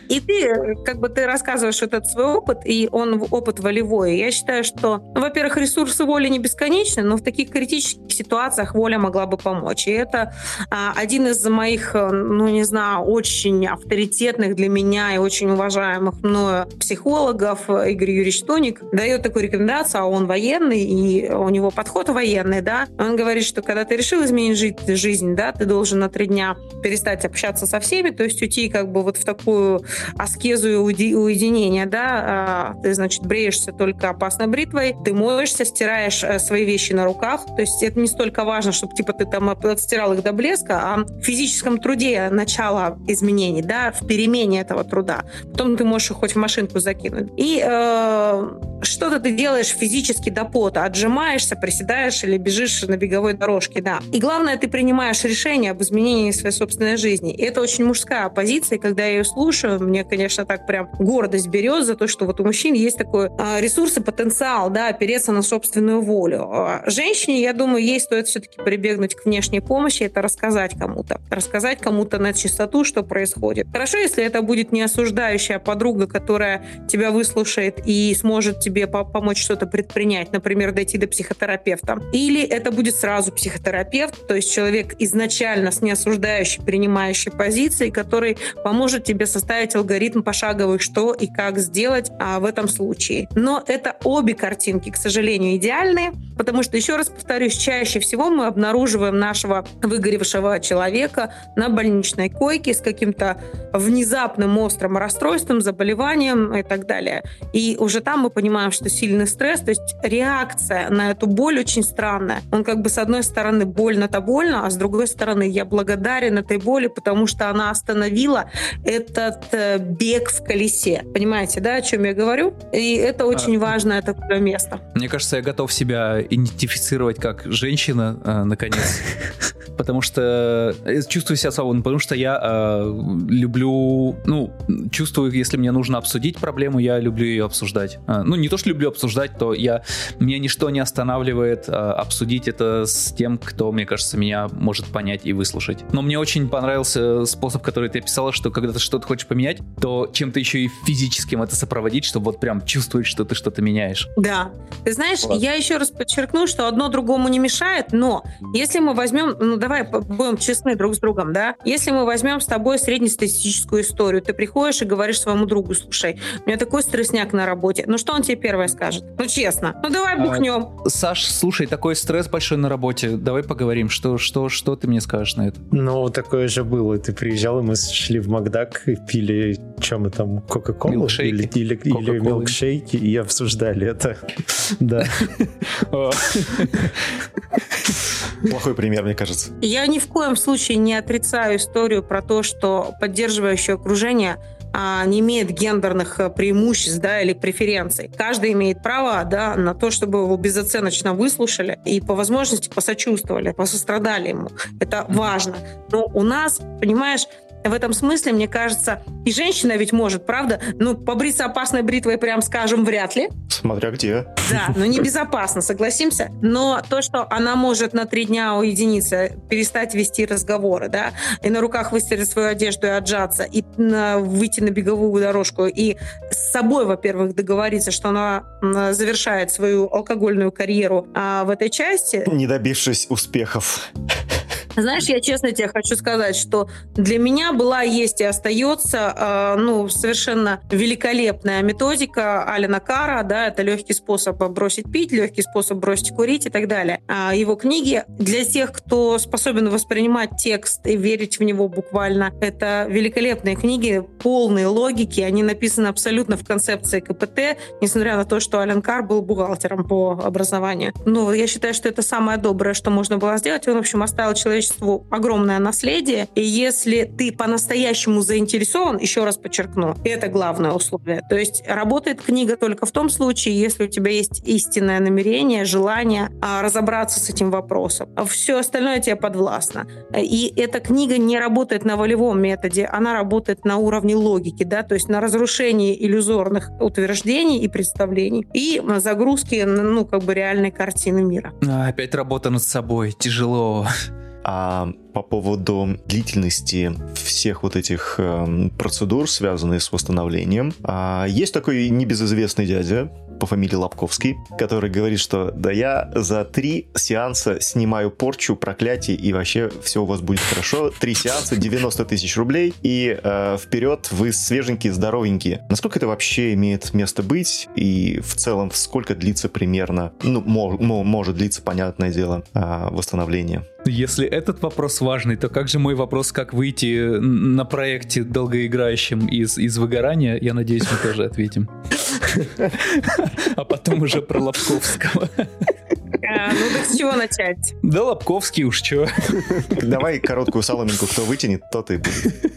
И ты, как бы ты рассказываешь этот свой опыт, и он опыт волевой. Я считаю, что, ну, во-первых, ресурсы воли не бесконечны, но в таких критических ситуациях воля могла бы помочь. И это а, один из моих, э, ну, не знаю, очень авторитетных для меня и очень уважаемых мною психологов, Игорь Юрьевич Тоник, дает такую рекомендацию, а он военный, и у него подход военный, да, он говорит, что когда ты решил изменить жизнь, да, ты должен на три дня перестать общаться со всеми, то есть уйти как бы вот в такую аскезу и уединение, да, а, ты, значит, бреешься только опасной бритвой, ты моешься, стираешь э, свои вещи на руках, то есть это не столько важно, чтобы, типа, ты там отстирал их до блеска, а в физическом труде начало изменений, да, в перемене этого труда. Потом ты можешь их хоть в машинку закинуть. И э, что-то ты делаешь физически до пота, отжимаешься, приседаешь или бежишь на беговой дорожке, да. И главное, ты принимаешь решение об изменении своей собственной жизни. И это очень мужская позиция, когда я ее слушаю, мне, конечно, так прям гордость берет за то, что вот у мужчин есть такой а, ресурс и потенциал, да, опереться на собственную волю. А женщине, я думаю, ей стоит все-таки прибегнуть к внешней помощи, это рассказать кому-то. Рассказать кому-то на чистоту, что происходит. Хорошо, если это будет не осуждающая подруга, которая тебя выслушает и сможет тебе помочь что-то предпринять, например, дойти до психотерапевта. Или это будет сразу психотерапевт, то есть человек изначально с неосуждающей, принимающей позицией, который поможет тебе составить алгоритм пошаговый, что и как сделать а, в этом случае. Но это обе картинки, к сожалению, идеальные, потому что, еще раз повторюсь, чаще всего мы обнаруживаем нашего выгоревшего человека на больничной койке с каким-то внезапным острым расстройством, заболеванием и так далее. И уже там мы понимаем, что сильный стресс, то есть реакция на эту боль очень странная. Он как бы с одной стороны больно-то больно, а с другой стороны я благодарен этой боли, потому что она остановила этот э, бег в колесе. Понимаете, да, о чем я говорю? И это а, очень а, важное такое место. Мне кажется, я готов себя идентифицировать как женщина, э, наконец. Потому что э, чувствую себя свободно, потому что я э, люблю, ну, чувствую, если мне нужно обсудить проблему, я люблю ее обсуждать. Э, ну, не то, что люблю обсуждать, то я, меня ничто не останавливает обсудить это с тем, кто, мне кажется, меня может понять и выслушать. Но мне очень понравился способ, который ты описала, что когда ты что-то хочешь поменять, то чем-то еще и физическим это сопроводить, чтобы вот прям чувствовать, что ты что-то меняешь. Да. Ты знаешь, вот. я еще раз подчеркну, что одно другому не мешает, но если мы возьмем, ну давай будем честны друг с другом, да, если мы возьмем с тобой среднестатистическую историю, ты приходишь и говоришь своему другу, слушай, у меня такой стрессняк на работе, ну что он тебе первое скажет? Ну честно, ну давай бухнем. А, Саш, слушай, такой стресс большой на работе, давай поговорим, что, что, что ты мне скажешь на это? Ну, такое же было, ты приезжал, и мы шли в Макдак и пили, чем мы там, Кока-Колу? Или, или, или милкшейки, и обсуждали это. Да. Плохой пример, мне кажется. Я ни в коем случае не отрицаю историю про то, что поддерживающее окружение а, не имеет гендерных э, преимуществ да, или преференций. Каждый имеет право да, на то, чтобы его безоценочно выслушали и по возможности посочувствовали, посострадали ему. Это важно. Но у нас, понимаешь, в этом смысле, мне кажется, и женщина ведь может, правда? Ну, побриться опасной бритвой, прям скажем, вряд ли. Смотря где. Да, но небезопасно, согласимся. Но то, что она может на три дня уединиться, перестать вести разговоры, да, и на руках выстирать свою одежду и отжаться, и на, выйти на беговую дорожку, и с собой, во-первых, договориться, что она завершает свою алкогольную карьеру а в этой части. Не добившись успехов. Знаешь, я честно тебе хочу сказать, что для меня была, есть и остается э, ну, совершенно великолепная методика Алина Кара, да, это легкий способ бросить пить, легкий способ бросить курить и так далее. А его книги для тех, кто способен воспринимать текст и верить в него буквально, это великолепные книги, полные логики, они написаны абсолютно в концепции КПТ, несмотря на то, что Ален Кар был бухгалтером по образованию. Ну, я считаю, что это самое доброе, что можно было сделать. Он, в общем, оставил человечество человечеству огромное наследие. И если ты по-настоящему заинтересован, еще раз подчеркну, это главное условие. То есть работает книга только в том случае, если у тебя есть истинное намерение, желание а, разобраться с этим вопросом. А все остальное тебе подвластно. И эта книга не работает на волевом методе, она работает на уровне логики, да, то есть на разрушении иллюзорных утверждений и представлений и загрузки, ну, как бы реальной картины мира. Опять работа над собой, тяжело. А по поводу длительности всех вот этих э, процедур, связанных с восстановлением, э, есть такой небезызвестный дядя, по фамилии Лобковский, который говорит, что да я за три сеанса снимаю порчу, проклятие и вообще все у вас будет хорошо. Три сеанса, 90 тысяч рублей и э, вперед вы свеженькие, здоровенькие. Насколько это вообще имеет место быть и в целом сколько длится примерно, ну, мож, может длиться, понятное дело, э, восстановление? Если этот вопрос важный, то как же мой вопрос, как выйти на проекте долгоиграющем из, из выгорания? Я надеюсь, мы тоже ответим. А потом уже про Лобковского. А, ну так с чего начать? Да Лобковский уж чего. Давай короткую соломинку, кто вытянет, тот и будет.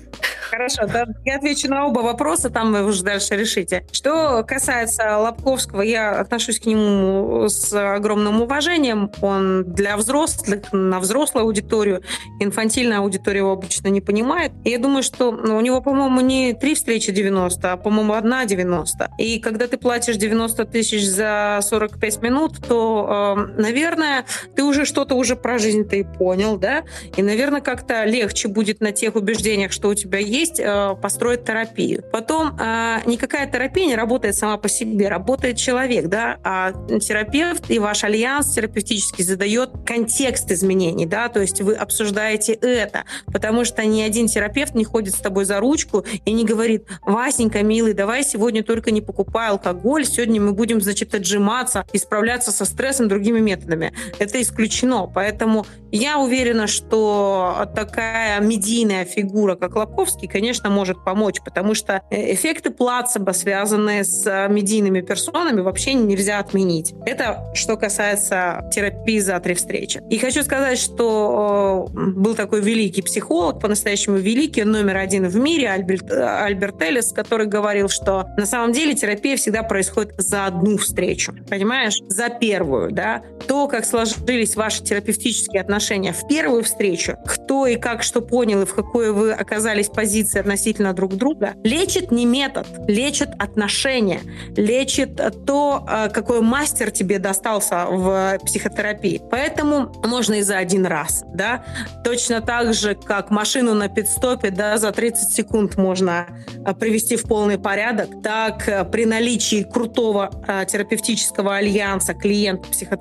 Хорошо, да, я отвечу на оба вопроса, там вы уже дальше решите. Что касается Лобковского, я отношусь к нему с огромным уважением. Он для взрослых, на взрослую аудиторию, инфантильная аудитория его обычно не понимает. И я думаю, что ну, у него, по-моему, не три встречи 90, а, по-моему, одна 90. И когда ты платишь 90 тысяч за 45 минут, то, э, наверное, ты уже что-то уже про жизнь ты понял, да? И, наверное, как-то легче будет на тех убеждениях, что у тебя есть, э, построить терапию. Потом э, никакая терапия не работает сама по себе, работает человек, да, а терапевт и ваш альянс терапевтический задает контекст изменений, да, то есть вы обсуждаете это, потому что ни один терапевт не ходит с тобой за ручку и не говорит, Васенька, милый, давай сегодня только не покупай алкоголь, сегодня мы будем, значит, отжиматься и справляться со стрессом другими методами. Это исключено, поэтому я уверена, что такая медийная фигура, как Лобковский, конечно, может помочь, потому что э, эффекты плацебо, связанные с медийными персонами, вообще нельзя отменить. Это что касается терапии за три встречи. И хочу сказать, что э, был такой великий психолог, по-настоящему великий, номер один в мире, Альберт, Альберт Эллис, который говорил, что на самом деле терапия всегда происходит за одну встречу. Понимаешь? За первую, да? То, как сложились ваши терапевтические отношения в первую встречу, кто и как что понял и в какой вы оказались позиции относительно друг друга, лечит не метод, лечит отношения, лечит то, э, какой мастер тебе достался в психотерапии. Поэтому можно и за один раз, да. Точно так же, как машину на пидстопе, да, за 30 секунд можно э, привести в полный порядок, так э, при наличии крутого терапевтического альянса клиент-психотерапевт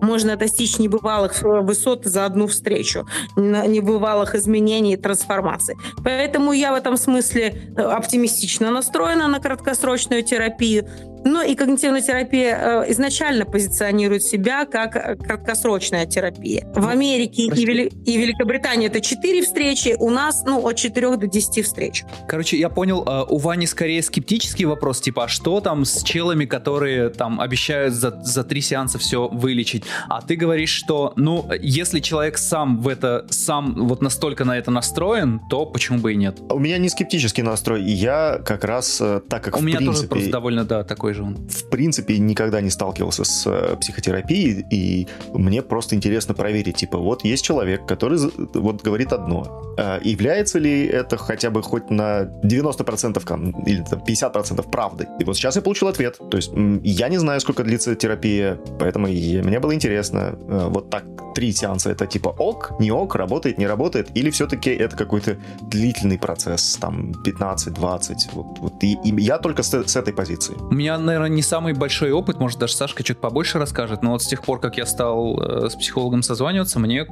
можно достичь небывалых высот за одну встречу, небывалых изменений и трансформаций. Поэтому я в этом смысле оптимистично настроена на краткосрочную терапию. Ну и когнитивная терапия э, изначально позиционирует себя как э, краткосрочная терапия. В Америке и, Вели... и Великобритании это 4 встречи, у нас ну, от 4 до 10 встреч. Короче, я понял, э, у Вани скорее скептический вопрос, типа, а что там с челами, которые там обещают за, за три сеанса все вылечить? А ты говоришь, что, ну, если человек сам в это, сам вот настолько на это настроен, то почему бы и нет? У меня не скептический настрой, я как раз, так как у в меня принципе... тоже просто довольно, да, такой такой же он. В принципе, никогда не сталкивался с э, психотерапией, и мне просто интересно проверить, типа, вот есть человек, который вот говорит одно. А является ли это хотя бы хоть на 90% или там, 50% правдой? И вот сейчас я получил ответ. То есть я не знаю, сколько длится терапия, поэтому мне было интересно, э, вот так три сеанса это типа ок, не ок, работает, не работает, или все-таки это какой-то длительный процесс, там 15-20, вот, вот и, и я только с, с этой позиции. У меня наверное, не самый большой опыт, может, даже Сашка чуть побольше расскажет, но вот с тех пор, как я стал э, с психологом созваниваться, мне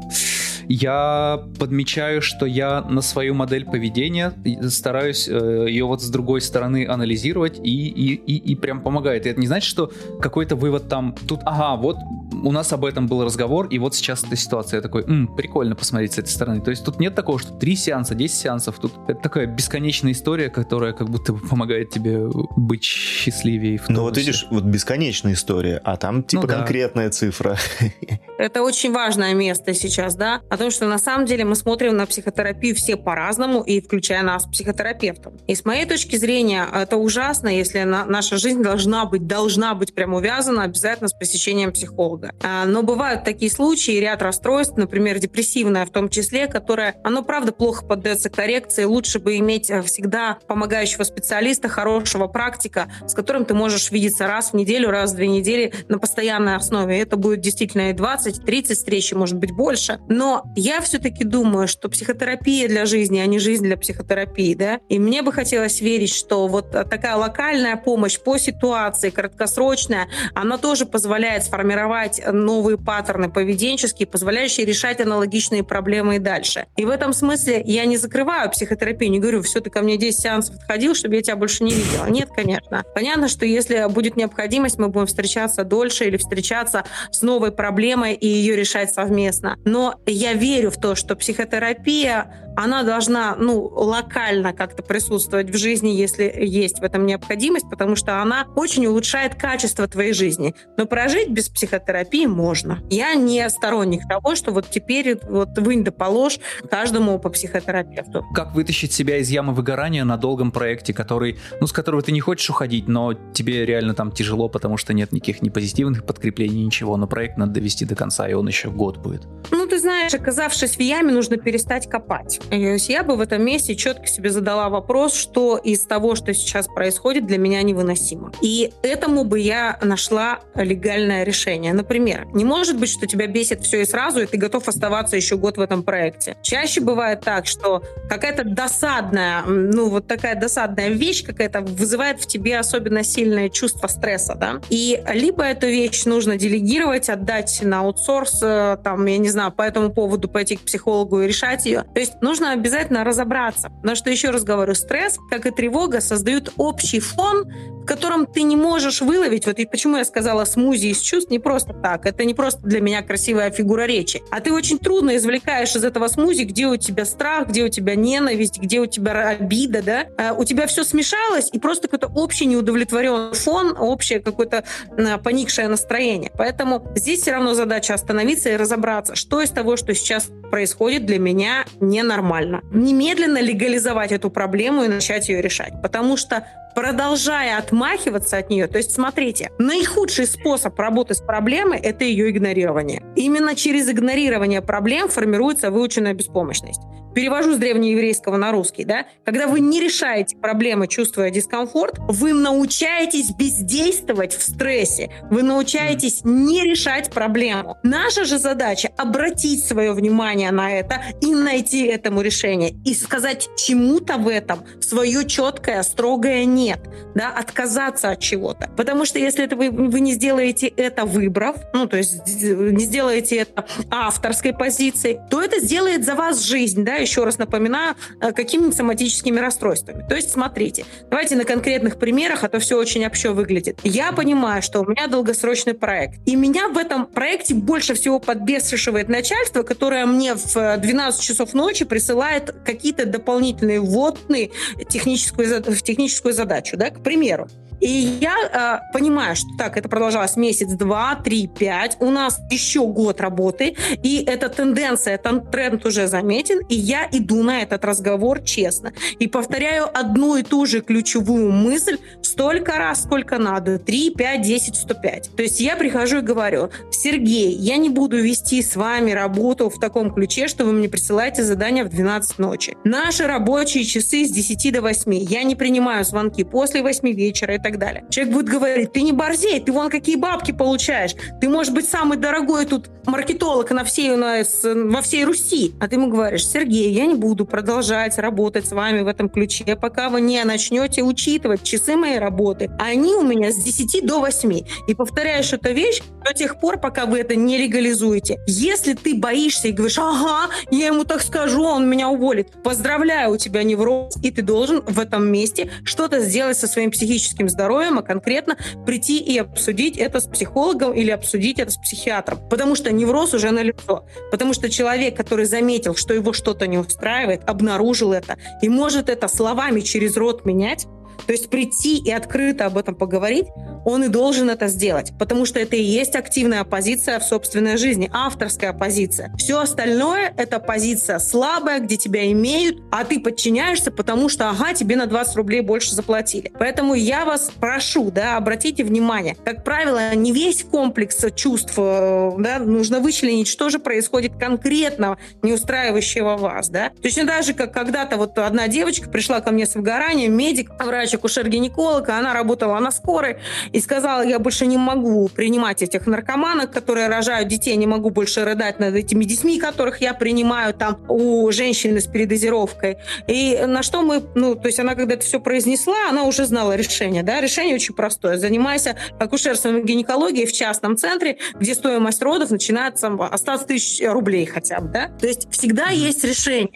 я подмечаю, что я на свою модель поведения стараюсь э, ее вот с другой стороны анализировать и, и, и, и прям помогает. И это не значит, что какой-то вывод там тут, ага, вот у нас об этом был разговор, и вот сейчас эта ситуация. Я такой, М, прикольно посмотреть с этой стороны. То есть тут нет такого, что три сеанса, 10 сеансов. Тут это такая бесконечная история, которая как будто бы помогает тебе быть счастливее в Ну вот видишь, вот бесконечная история, а там типа ну, да. конкретная цифра. Это очень важное место сейчас, да, о том, что на самом деле мы смотрим на психотерапию все по-разному, и включая нас, психотерапевтов. И с моей точки зрения, это ужасно, если на, наша жизнь должна быть, должна быть прям увязана обязательно с посещением психолога. А, но бывают такие случаи, ряд расстройств, например, депрессивное в том числе, которое, оно правда плохо поддается коррекции, лучше бы иметь э, всегда помогающего специалиста, хорошего практика, с которым ты можешь видеться раз в неделю, раз в две недели на постоянной основе. Это будет действительно и 20-30 встреч, может быть, больше. Но я все-таки думаю, что психотерапия для жизни, а не жизнь для психотерапии, да. И мне бы хотелось верить, что вот такая локальная помощь по ситуации, краткосрочная, она тоже позволяет сформировать новые паттерны поведенческие, позволяющие решать аналогичные проблемы и дальше. И в этом смысле я не закрываю психотерапию, не говорю, все, ты ко мне 10 сеансов отходил, чтобы я тебя больше не видела. Нет, конечно. Понятно, что если будет необходимость, мы будем встречаться дольше или встречаться с новой проблемой и ее решать совместно. Но я верю в то, что психотерапия она должна ну, локально как-то присутствовать в жизни, если есть в этом необходимость, потому что она очень улучшает качество твоей жизни. Но прожить без психотерапии можно. Я не сторонник того, что вот теперь вот вынь да положь каждому по психотерапевту. Как вытащить себя из ямы выгорания на долгом проекте, который, ну, с которого ты не хочешь уходить, но тебе реально там тяжело, потому что нет никаких ни позитивных подкреплений, ничего, но проект надо довести до конца, и он еще год будет. Ну, ты знаешь, оказавшись в яме, нужно перестать копать. Есть я бы в этом месте четко себе задала вопрос, что из того, что сейчас происходит, для меня невыносимо. И этому бы я нашла легальное решение. Например, не может быть, что тебя бесит все и сразу, и ты готов оставаться еще год в этом проекте. Чаще бывает так, что какая-то досадная, ну вот такая досадная вещь какая-то вызывает в тебе особенно сильное чувство стресса, да, и либо эту вещь нужно делегировать, отдать на аутсорс, э, там, я не знаю, по этому поводу пойти к психологу и решать ее. То есть нужно обязательно разобраться. Потому что, еще раз говорю, стресс, как и тревога, создают общий фон, в котором ты не можешь выловить, вот и почему я сказала смузи из чувств, не просто так, это не просто для меня красивая фигура речи, а ты очень трудно извлекаешь из этого смузи, где у тебя страх, где у тебя ненависть, где у тебя обида, да, а у тебя все смешалось, и просто какой-то общий неудовлетворенный фон, общее какое-то поникшее настроение. Поэтому здесь все равно задача остановиться и разобраться, что из того, что сейчас происходит, для меня ненормально. Немедленно легализовать эту проблему и начать ее решать. Потому что продолжая отмахиваться от нее. То есть, смотрите, наихудший способ работы с проблемой – это ее игнорирование. Именно через игнорирование проблем формируется выученная беспомощность. Перевожу с древнееврейского на русский, да? Когда вы не решаете проблемы, чувствуя дискомфорт, вы научаетесь бездействовать в стрессе, вы научаетесь не решать проблему. Наша же задача — обратить свое внимание на это и найти этому решение, и сказать чему-то в этом свое четкое, строгое «нет», да, отказаться от чего-то. Потому что если это вы, вы не сделаете это выбрав, ну, то есть не сделаете это авторской позицией, то это сделает за вас жизнь, да, еще раз напоминаю, э, какими соматическими расстройствами. То есть, смотрите, давайте на конкретных примерах, а то все очень общо выглядит. Я понимаю, что у меня долгосрочный проект, и меня в этом проекте больше всего подбешивает начальство, которое мне в 12 часов ночи присылает какие-то дополнительные вводные техническую, в техническую задачу, да, к примеру. И я э, понимаю, что так, это продолжалось месяц, два, три, пять. У нас еще год работы, и эта тенденция, этот тренд уже заметен, и я иду на этот разговор честно. И повторяю одну и ту же ключевую мысль столько раз, сколько надо. три, пять, десять, сто пять. То есть я прихожу и говорю, Сергей, я не буду вести с вами работу в таком ключе, что вы мне присылаете задание в 12 ночи. Наши рабочие часы с 10 до 8. Я не принимаю звонки после 8 вечера и так так далее. Человек будет говорить, ты не борзей, ты вон какие бабки получаешь. Ты, может быть, самый дорогой тут маркетолог на всей, у нас, во всей Руси. А ты ему говоришь, Сергей, я не буду продолжать работать с вами в этом ключе, пока вы не начнете учитывать часы моей работы. Они у меня с 10 до 8. И повторяешь эту вещь до тех пор, пока вы это не легализуете. Если ты боишься и говоришь, ага, я ему так скажу, он меня уволит. Поздравляю, у тебя невроз, и ты должен в этом месте что-то сделать со своим психическим здоровьем здоровьем, а конкретно прийти и обсудить это с психологом или обсудить это с психиатром. Потому что невроз уже на лицо. Потому что человек, который заметил, что его что-то не устраивает, обнаружил это и может это словами через рот менять, то есть прийти и открыто об этом поговорить, он и должен это сделать, потому что это и есть активная позиция в собственной жизни, авторская позиция. Все остальное — это позиция слабая, где тебя имеют, а ты подчиняешься, потому что, ага, тебе на 20 рублей больше заплатили. Поэтому я вас прошу, да, обратите внимание, как правило, не весь комплекс чувств, э, да, нужно вычленить, что же происходит конкретно, не устраивающего вас, да. Точно так же, как когда-то вот одна девочка пришла ко мне с выгоранием, медик, врач, акушер-гинеколог, она работала на скорой, и сказала, я больше не могу принимать этих наркоманок, которые рожают детей, не могу больше рыдать над этими детьми, которых я принимаю там у женщины с передозировкой. И на что мы, ну, то есть она когда это все произнесла, она уже знала решение, да, решение очень простое. Занимайся акушерством и гинекологией в частном центре, где стоимость родов начинается от 100 тысяч рублей хотя бы, да. То есть всегда есть решение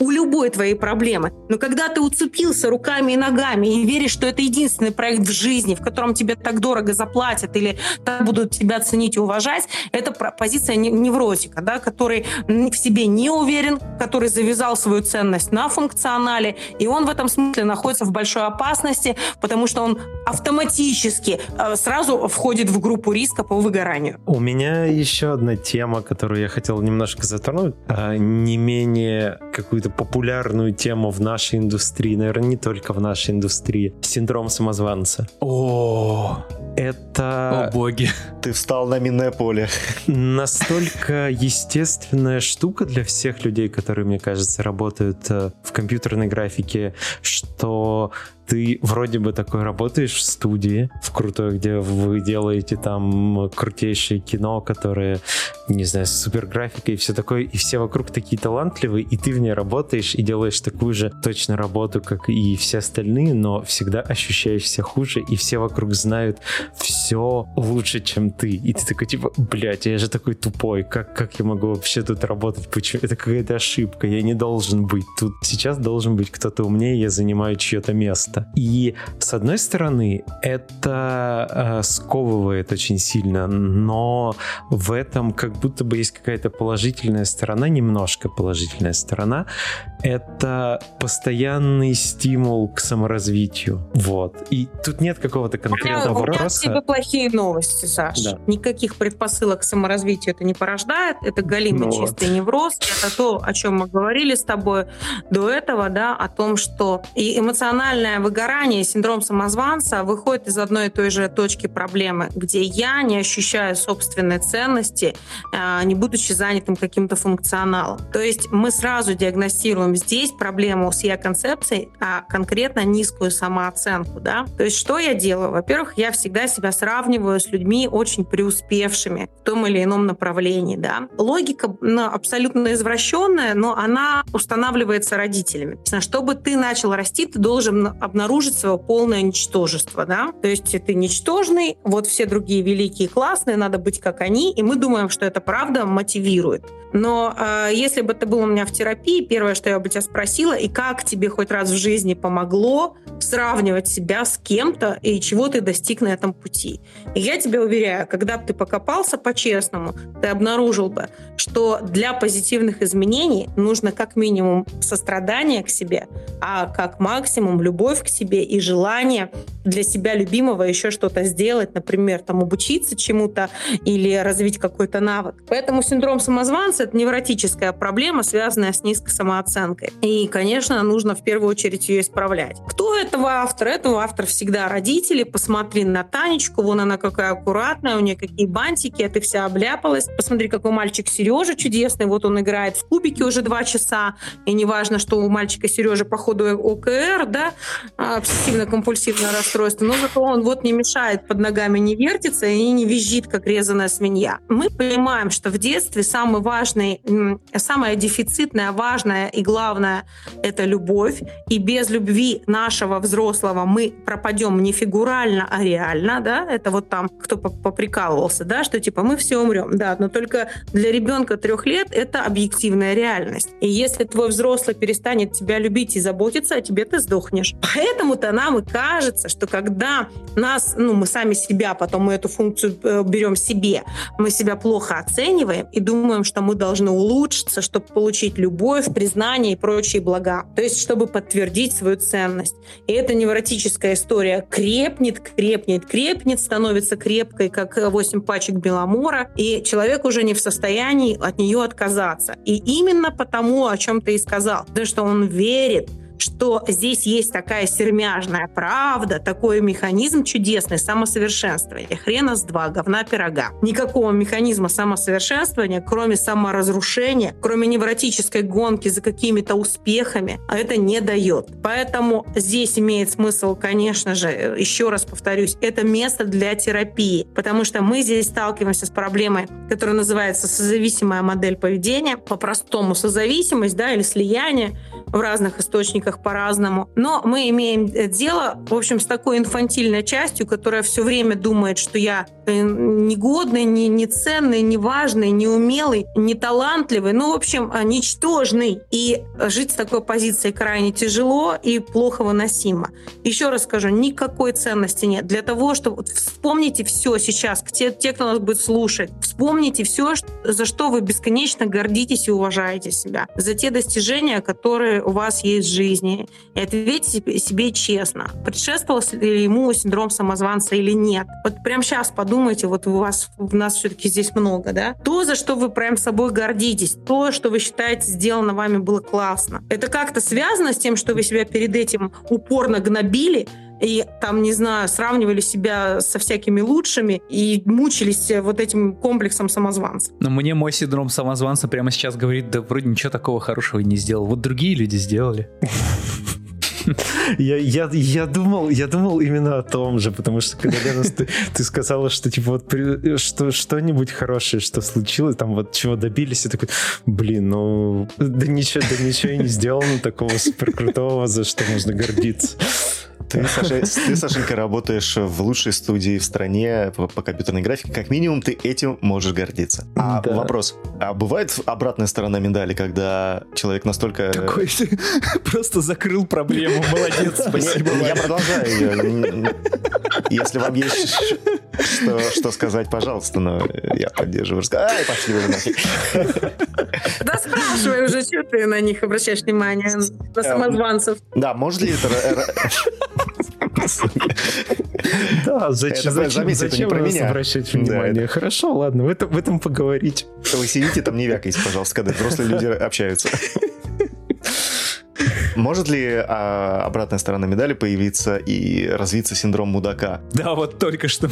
у любой твоей проблемы. Но когда ты уцепился руками и ногами и веришь, что это единственный проект в жизни, в котором тебе так дорого заплатят или так будут тебя ценить и уважать, это позиция невротика, да, который в себе не уверен, который завязал свою ценность на функционале, и он в этом смысле находится в большой опасности, потому что он автоматически э, сразу входит в группу риска по выгоранию. У меня еще одна тема, которую я хотел немножко затронуть, а не менее какую-то популярную тему в нашей индустрии, наверное, не только в нашей индустрии. Синдром самозванца. О, это... О боги. Ты встал на минное поле. Настолько естественная штука для всех людей, которые, мне кажется, работают э, в компьютерной графике, что ты вроде бы такой работаешь в студии, в крутой, где вы делаете там крутейшее кино, которое, не знаю, с супер графикой и все такое, и все вокруг такие талантливые, и ты в ней работаешь и делаешь такую же точно работу, как и все остальные, но всегда ощущаешься хуже, и все вокруг знают все лучше, чем ты. И ты такой, типа, блядь, я же такой тупой, как, как я могу вообще тут работать? Почему? Это какая-то ошибка, я не должен быть тут. Сейчас должен быть кто-то умнее, я занимаю чье-то место просто. И с одной стороны, это э, сковывает очень сильно, но в этом как будто бы есть какая-то положительная сторона, немножко положительная сторона. Это постоянный стимул к саморазвитию. Вот. И тут нет какого-то конкретного у меня, вопроса. У меня плохие новости, Саш. Да. Никаких предпосылок к саморазвитию это не порождает. Это галимый ну чистый вот. невроз. Это то, о чем мы говорили с тобой до этого, да, о том, что и эмоциональное выгорание, синдром самозванца выходит из одной и той же точки проблемы, где я не ощущаю собственной ценности, а, не будучи занятым каким-то функционалом. То есть мы сразу диагностируем здесь проблему с я-концепцией, а конкретно низкую самооценку. Да? То есть что я делаю? Во-первых, я всегда себя сравниваю с людьми очень преуспевшими в том или ином направлении. Да? Логика ну, абсолютно извращенная, но она устанавливается родителями. Чтобы ты начал расти, ты должен обнаружить обнаружить свое полное ничтожество, да, то есть ты ничтожный, вот все другие великие классные, надо быть как они, и мы думаем, что это правда мотивирует. Но э, если бы это было у меня в терапии, первое, что я бы тебя спросила, и как тебе хоть раз в жизни помогло сравнивать себя с кем-то и чего ты достиг на этом пути. И я тебе уверяю, когда бы ты покопался по-честному, ты обнаружил бы, что для позитивных изменений нужно как минимум сострадание к себе, а как максимум любовь к себе и желание для себя любимого еще что-то сделать, например, там обучиться чему-то или развить какой-то навык. Поэтому синдром самозванца — это невротическая проблема, связанная с низкой самооценкой. И, конечно, нужно в первую очередь ее исправлять. Кто этого автор? Этого автор всегда родители. Посмотри на Танечку, вон она какая аккуратная, у нее какие бантики, а ты вся обляпалась. Посмотри, какой мальчик Сережа чудесный, вот он играет в кубики уже два часа, и неважно, что у мальчика Сережа по ходу ОКР, да, обсессивно-компульсивное расстройство, но зато он вот не мешает, под ногами не вертится и не визжит, как резаная свинья. Мы понимаем, что в детстве самый важный, самое дефицитное, важное и главное — это любовь. И без любви нашего взрослого мы пропадем не фигурально, а реально, да, это вот там кто поприкалывался, да, что типа мы все умрем, да, но только для ребенка трех лет это объективная реальность. И если твой взрослый перестанет тебя любить и заботиться о тебе, ты сдохнешь. Поэтому-то нам и кажется, что когда нас, ну, мы сами себя, потом мы эту функцию э, берем себе, мы себя плохо оцениваем и думаем, что мы должны улучшиться, чтобы получить любовь, признание и прочие блага. То есть, чтобы подтвердить свою ценность. И эта невротическая история крепнет, крепнет, крепнет, становится крепкой, как 8 пачек беломора, и человек уже не в состоянии от нее отказаться. И именно потому, о чем ты и сказал, то, что он верит, что здесь есть такая сермяжная правда, такой механизм чудесный самосовершенствования. Хрена с два, говна пирога. Никакого механизма самосовершенствования, кроме саморазрушения, кроме невротической гонки за какими-то успехами, это не дает. Поэтому здесь имеет смысл, конечно же, еще раз повторюсь, это место для терапии, потому что мы здесь сталкиваемся с проблемой, которая называется созависимая модель поведения, по-простому созависимость, да, или слияние, в разных источниках по-разному. Но мы имеем э, дело, в общем, с такой инфантильной частью, которая все время думает, что я э, негодный, не, не ценный, не важный, не умелый, не талантливый, ну, в общем, а, ничтожный. И жить с такой позицией крайне тяжело и плохо выносимо. Еще раз скажу, никакой ценности нет. Для того, чтобы... Вспомните все сейчас, те, те, кто нас будет слушать, вспомните все, за что вы бесконечно гордитесь и уважаете себя. За те достижения, которые у вас есть в жизни, и ответьте себе честно, предшествовал ли ему синдром самозванца или нет. Вот прямо сейчас подумайте, вот у вас, у нас все-таки здесь много, да? То, за что вы прям собой гордитесь, то, что вы считаете сделано вами было классно. Это как-то связано с тем, что вы себя перед этим упорно гнобили, и там, не знаю, сравнивали себя со всякими лучшими и мучились вот этим комплексом самозванца. Но мне мой синдром самозванца прямо сейчас говорит, да вроде ничего такого хорошего не сделал. Вот другие люди сделали. Я, я, я, думал, я думал именно о том же, потому что когда Лена, ты, ты сказала, что типа вот при, что, что-нибудь хорошее, что случилось, там вот чего добились, и такой, блин, ну да ничего, да ничего и не сделано такого супер крутого, за что можно гордиться. Ты, Саша, ты, Сашенька, работаешь в лучшей студии в стране по, по компьютерной графике. Как минимум, ты этим можешь гордиться. А да. вопрос. А бывает обратная сторона медали, когда человек настолько... Какой ты просто закрыл проблему. Молодец, спасибо. Я продолжаю ее. Если вам есть что, что сказать, пожалуйста, но я поддерживаю. Ай, пошли вы нафиг. Да спрашивай уже, что ты на них обращаешь внимание, на самозванцев. Да, может ли это да, зачем, это, зачем, зачем это не про меня. обращать внимание? Да. Хорошо, ладно, в этом, в этом поговорить. Вы сидите там, не вякайте, пожалуйста, когда взрослые люди общаются. Может ли а, обратная сторона медали появиться и развиться синдром мудака? Да, вот только что.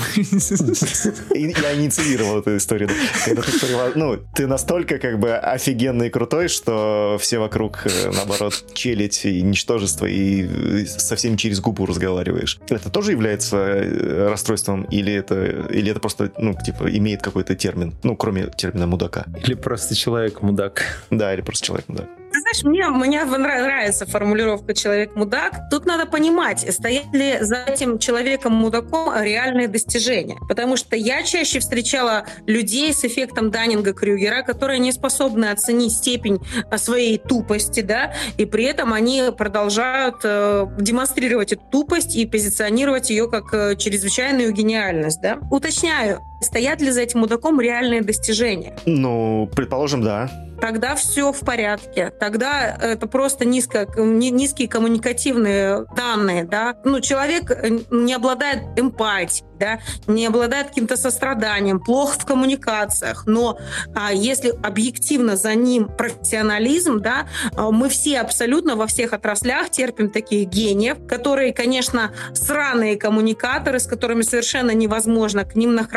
Я инициировал эту историю. Когда ты, ну, ты настолько как бы офигенный и крутой, что все вокруг, э, наоборот, челить и ничтожество, и со всеми через губу разговариваешь. Это тоже является э, расстройством или это, или это просто, ну, типа, имеет какой-то термин, ну, кроме термина мудака? Или просто человек-мудак. Да, или просто человек-мудак. Ты знаешь, мне, мне нравится формулировка «человек-мудак». Тут надо понимать, стоят ли за этим человеком-мудаком реальные достижения. Потому что я чаще встречала людей с эффектом Даннинга-Крюгера, которые не способны оценить степень своей тупости, да, и при этом они продолжают э, демонстрировать эту тупость и позиционировать ее как э, чрезвычайную гениальность, да. Уточняю, стоят ли за этим мудаком реальные достижения? Ну, предположим, да тогда все в порядке. Тогда это просто низко, низкие коммуникативные данные. Да? Ну, человек э, не обладает эмпатией, да, не обладает каким-то состраданием, плохо в коммуникациях, но а, если объективно за ним профессионализм, да, а, мы все абсолютно во всех отраслях терпим таких гениев, которые, конечно, сраные коммуникаторы, с которыми совершенно невозможно, к ним на,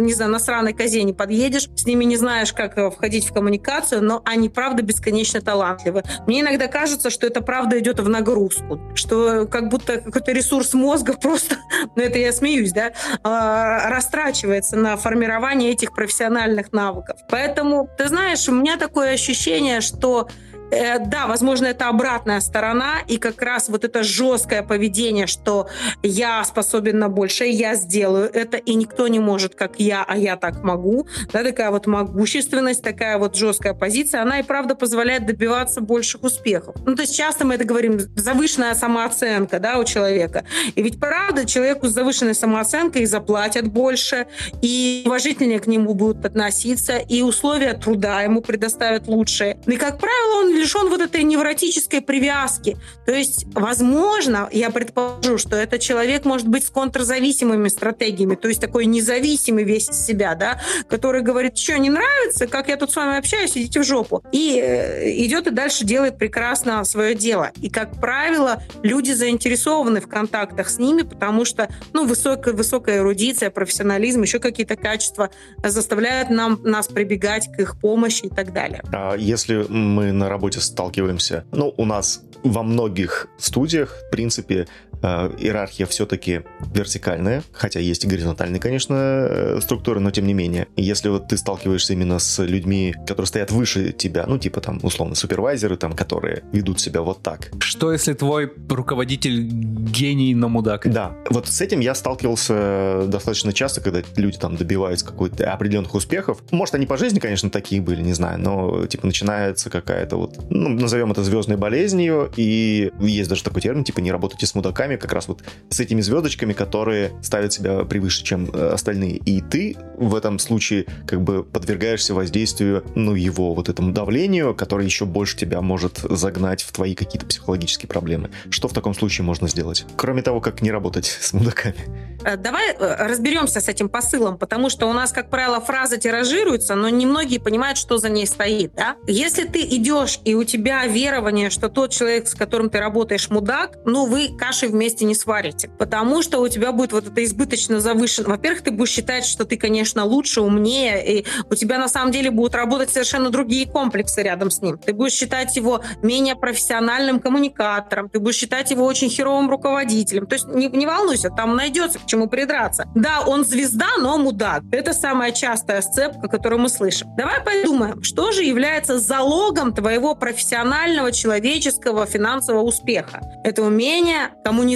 не знаю, на сраной козе не подъедешь, с ними не знаешь, как э, входить в коммуникацию, но они, правда, бесконечно талантливы. Мне иногда кажется, что это, правда, идет в нагрузку, что как будто какой-то ресурс мозга просто, ну это я смеюсь, да, растрачивается на формирование этих профессиональных навыков. Поэтому, ты знаешь, у меня такое ощущение, что да, возможно, это обратная сторона, и как раз вот это жесткое поведение, что я способен на большее, я сделаю это, и никто не может, как я, а я так могу. Да, такая вот могущественность, такая вот жесткая позиция, она и правда позволяет добиваться больших успехов. Ну, то есть часто мы это говорим, завышенная самооценка, да, у человека. И ведь правда человеку с завышенной самооценкой заплатят больше, и уважительнее к нему будут относиться, и условия труда ему предоставят лучшие. И, как правило, он лишен вот этой невротической привязки. То есть, возможно, я предположу, что этот человек может быть с контрзависимыми стратегиями, то есть такой независимый весь из себя, да, который говорит, что не нравится, как я тут с вами общаюсь, идите в жопу. И э, идет и дальше делает прекрасно свое дело. И, как правило, люди заинтересованы в контактах с ними, потому что, ну, высокая, высокая эрудиция, профессионализм, еще какие-то качества заставляют нам, нас прибегать к их помощи и так далее. А если мы на работе работе сталкиваемся. Ну, у нас во многих студиях, в принципе, э, иерархия все-таки вертикальная, хотя есть и горизонтальные, конечно, э, структуры, но тем не менее. Если вот ты сталкиваешься именно с людьми, которые стоят выше тебя, ну, типа там, условно, супервайзеры, там, которые ведут себя вот так. Что, если твой руководитель гений, но мудак? Да, вот с этим я сталкивался достаточно часто, когда люди там добиваются какой-то определенных успехов. Может, они по жизни, конечно, такие были, не знаю, но, типа, начинается какая-то вот, ну, назовем это звездной болезнью, и есть даже такой термин, типа, не работайте с мудаками, мудаками, как раз вот с этими звездочками, которые ставят себя превыше, чем э, остальные. И ты в этом случае как бы подвергаешься воздействию, ну, его вот этому давлению, которое еще больше тебя может загнать в твои какие-то психологические проблемы. Что в таком случае можно сделать? Кроме того, как не работать с мудаками. Э, давай э, разберемся с этим посылом, потому что у нас, как правило, фраза тиражируется, но немногие понимают, что за ней стоит. Да? Если ты идешь, и у тебя верование, что тот человек, с которым ты работаешь, мудак, ну, вы каши вместе не сварите, потому что у тебя будет вот это избыточно завышено. Во-первых, ты будешь считать, что ты, конечно, лучше, умнее, и у тебя на самом деле будут работать совершенно другие комплексы рядом с ним. Ты будешь считать его менее профессиональным коммуникатором, ты будешь считать его очень херовым руководителем. То есть не, не волнуйся, там найдется к чему придраться. Да, он звезда, но мудак. Это самая частая сцепка, которую мы слышим. Давай подумаем, что же является залогом твоего профессионального, человеческого, финансового успеха? Это умение коммуницировать,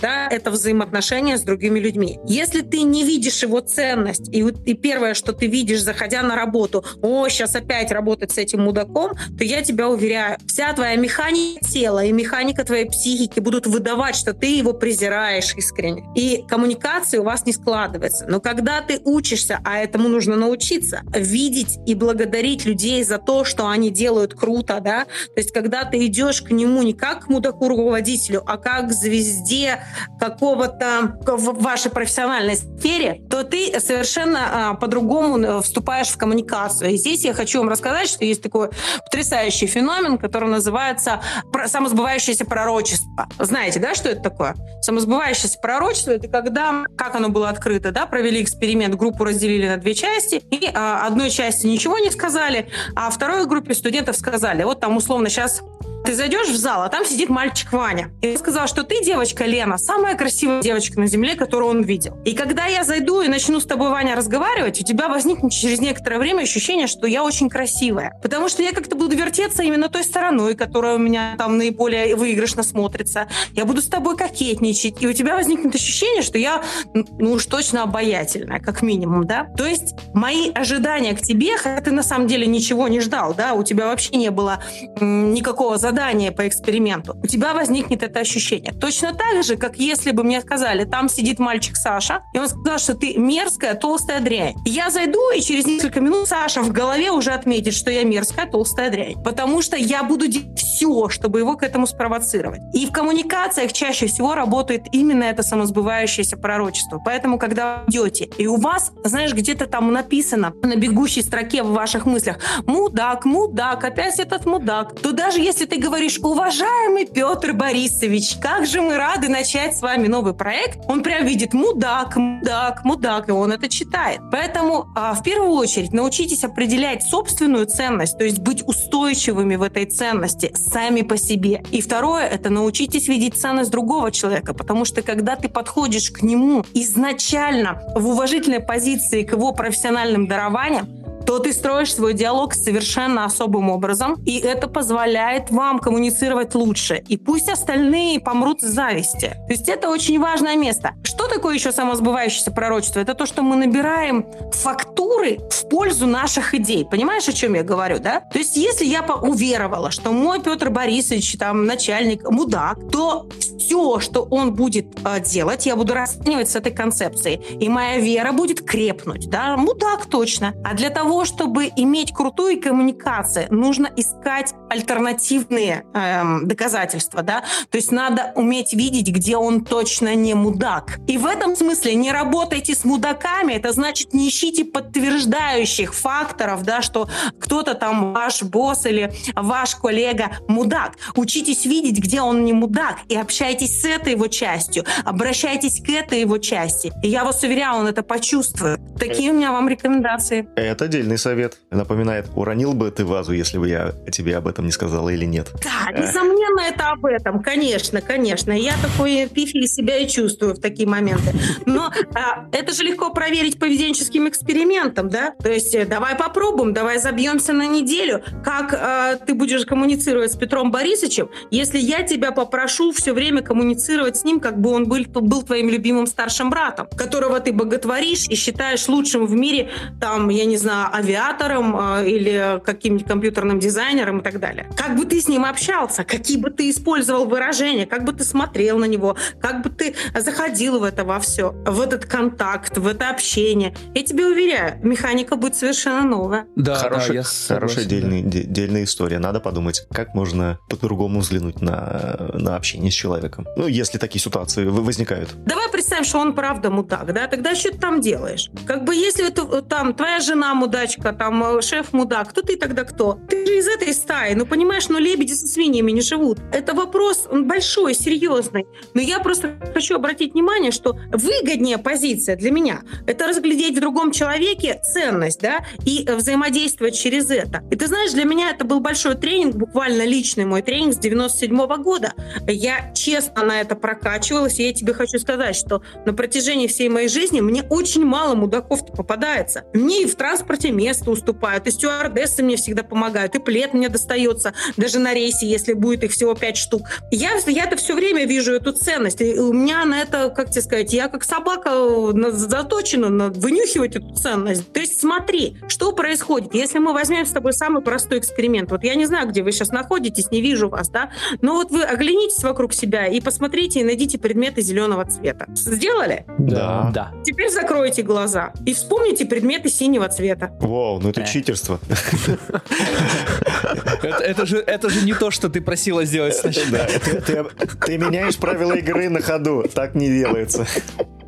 да, это взаимоотношения с другими людьми. Если ты не видишь его ценность, и, и первое, что ты видишь, заходя на работу, о, сейчас опять работать с этим мудаком, то я тебя уверяю, вся твоя механика тела и механика твоей психики будут выдавать, что ты его презираешь искренне. И коммуникация у вас не складывается. Но когда ты учишься, а этому нужно научиться, видеть и благодарить людей за то, что они делают круто, да, то есть когда ты идешь к нему не как к мудаку руководителю, а как к звезде какого-то в вашей профессиональной сфере, то ты совершенно а, по-другому э, вступаешь в коммуникацию. И здесь я хочу вам рассказать, что есть такой потрясающий феномен, который называется самосбывающееся пророчество. Знаете, да, что это такое? Самосбывающееся пророчество — это когда, как оно было открыто, да, провели эксперимент, группу разделили на две части, и а, одной части ничего не сказали, а второй группе студентов сказали, вот там условно сейчас ты зайдешь в зал, а там сидит мальчик Ваня. И он сказал, что ты, девочка Лена, самая красивая девочка на земле, которую он видел. И когда я зайду и начну с тобой, Ваня, разговаривать, у тебя возникнет через некоторое время ощущение, что я очень красивая. Потому что я как-то буду вертеться именно той стороной, которая у меня там наиболее выигрышно смотрится. Я буду с тобой кокетничать. И у тебя возникнет ощущение, что я, ну уж точно обаятельная, как минимум, да? То есть мои ожидания к тебе, хотя ты на самом деле ничего не ждал, да, у тебя вообще не было никакого задание по эксперименту, у тебя возникнет это ощущение. Точно так же, как если бы мне сказали, там сидит мальчик Саша, и он сказал, что ты мерзкая, толстая дрянь. Я зайду, и через несколько минут Саша в голове уже отметит, что я мерзкая, толстая дрянь. Потому что я буду делать все, чтобы его к этому спровоцировать. И в коммуникациях чаще всего работает именно это самосбывающееся пророчество. Поэтому, когда вы идете, и у вас, знаешь, где-то там написано на бегущей строке в ваших мыслях «мудак, мудак, опять этот мудак», то даже если ты говоришь, уважаемый Петр Борисович, как же мы рады начать с вами новый проект, он прям видит мудак, мудак, мудак, и он это читает. Поэтому а, в первую очередь научитесь определять собственную ценность, то есть быть устойчивыми в этой ценности сами по себе. И второе, это научитесь видеть ценность другого человека, потому что когда ты подходишь к нему изначально в уважительной позиции к его профессиональным дарованиям, то ты строишь свой диалог совершенно особым образом, и это позволяет вам коммуницировать лучше. И пусть остальные помрут с зависти. То есть это очень важное место. Что такое еще самосбывающееся пророчество? Это то, что мы набираем фактуры в пользу наших идей. Понимаешь, о чем я говорю, да? То есть если я уверовала, что мой Петр Борисович, там, начальник, мудак, то все, что он будет э, делать, я буду расценивать с этой концепцией. И моя вера будет крепнуть, да? Мудак точно. А для того, чтобы иметь крутую коммуникацию, нужно искать альтернативные эм, доказательства, да, то есть надо уметь видеть, где он точно не мудак. И в этом смысле не работайте с мудаками, это значит не ищите подтверждающих факторов, да, что кто-то там ваш босс или ваш коллега мудак. Учитесь видеть, где он не мудак, и общайтесь с этой его частью, обращайтесь к этой его части. И я вас уверяю, он это почувствует. Такие у меня вам рекомендации. Это отдельный совет. Напоминает, уронил бы ты вазу, если бы я тебе об этом не сказала или нет. Да, несомненно, это об этом, конечно, конечно. Я такой пифи из себя и чувствую в такие моменты. Но а, это же легко проверить поведенческим экспериментом, да? То есть э, давай попробуем, давай забьемся на неделю. Как а, ты будешь коммуницировать с Петром Борисовичем, если я тебя попрошу все время коммуницировать с ним, как бы он был, был твоим любимым старшим братом, которого ты боготворишь и считаешь лучшим в мире, там, я не знаю, авиатором э, или каким-нибудь компьютерным дизайнером и так далее. Как бы ты с ним общался, какие бы ты использовал выражения, как бы ты смотрел на него, как бы ты заходил в это во все, в этот контакт, в это общение. Я тебе уверяю, механика будет совершенно новая. Да, хорошая, да, я хорошая дельная, дельная история. Надо подумать, как можно по-другому взглянуть на, на общение с человеком. Ну, если такие ситуации возникают. Давай представим, что он правда мудак, да? Тогда что ты там делаешь? Как бы если это, там твоя жена мудачка, там э, шеф мудак, кто ты тогда кто? Ты же из этой стаи, ну понимаешь, ну лебеди со свиньями не живут. Это вопрос большой, серьезный. Но я просто хочу обратить внимание, что выгоднее позиция для меня – это разглядеть в другом человеке ценность, да, и взаимодействовать через это. И ты знаешь, для меня это был большой тренинг, буквально личный мой тренинг с 97 -го года. Я честно на это прокачивалась, и я тебе хочу сказать, что на протяжении всей моей жизни мне очень мало мудаков попадается. Мне и в транспорте место уступают, и стюардессы мне всегда помогают, и плед мне достается, даже на рейсе, если будет их всего пять штук. Я, я-то все время вижу эту ценность, и у меня на это, как тебе сказать, я как собака э, заточена на вынюхивать эту ценность. То есть смотри, что происходит, если мы возьмем с тобой самый простой эксперимент. Вот я не знаю, где вы сейчас находитесь, не вижу вас, да, но вот вы оглянитесь вокруг себя и посмотрите и найдите предметы зеленого цвета. Сделали? Да. Да. Теперь закройте глаза и вспомните предметы синего цвета. Вау, ну это э. читерство. Это же это же не то, что ты просила сделать сначала. Ты меняешь правила игры на ходу. Так не делается.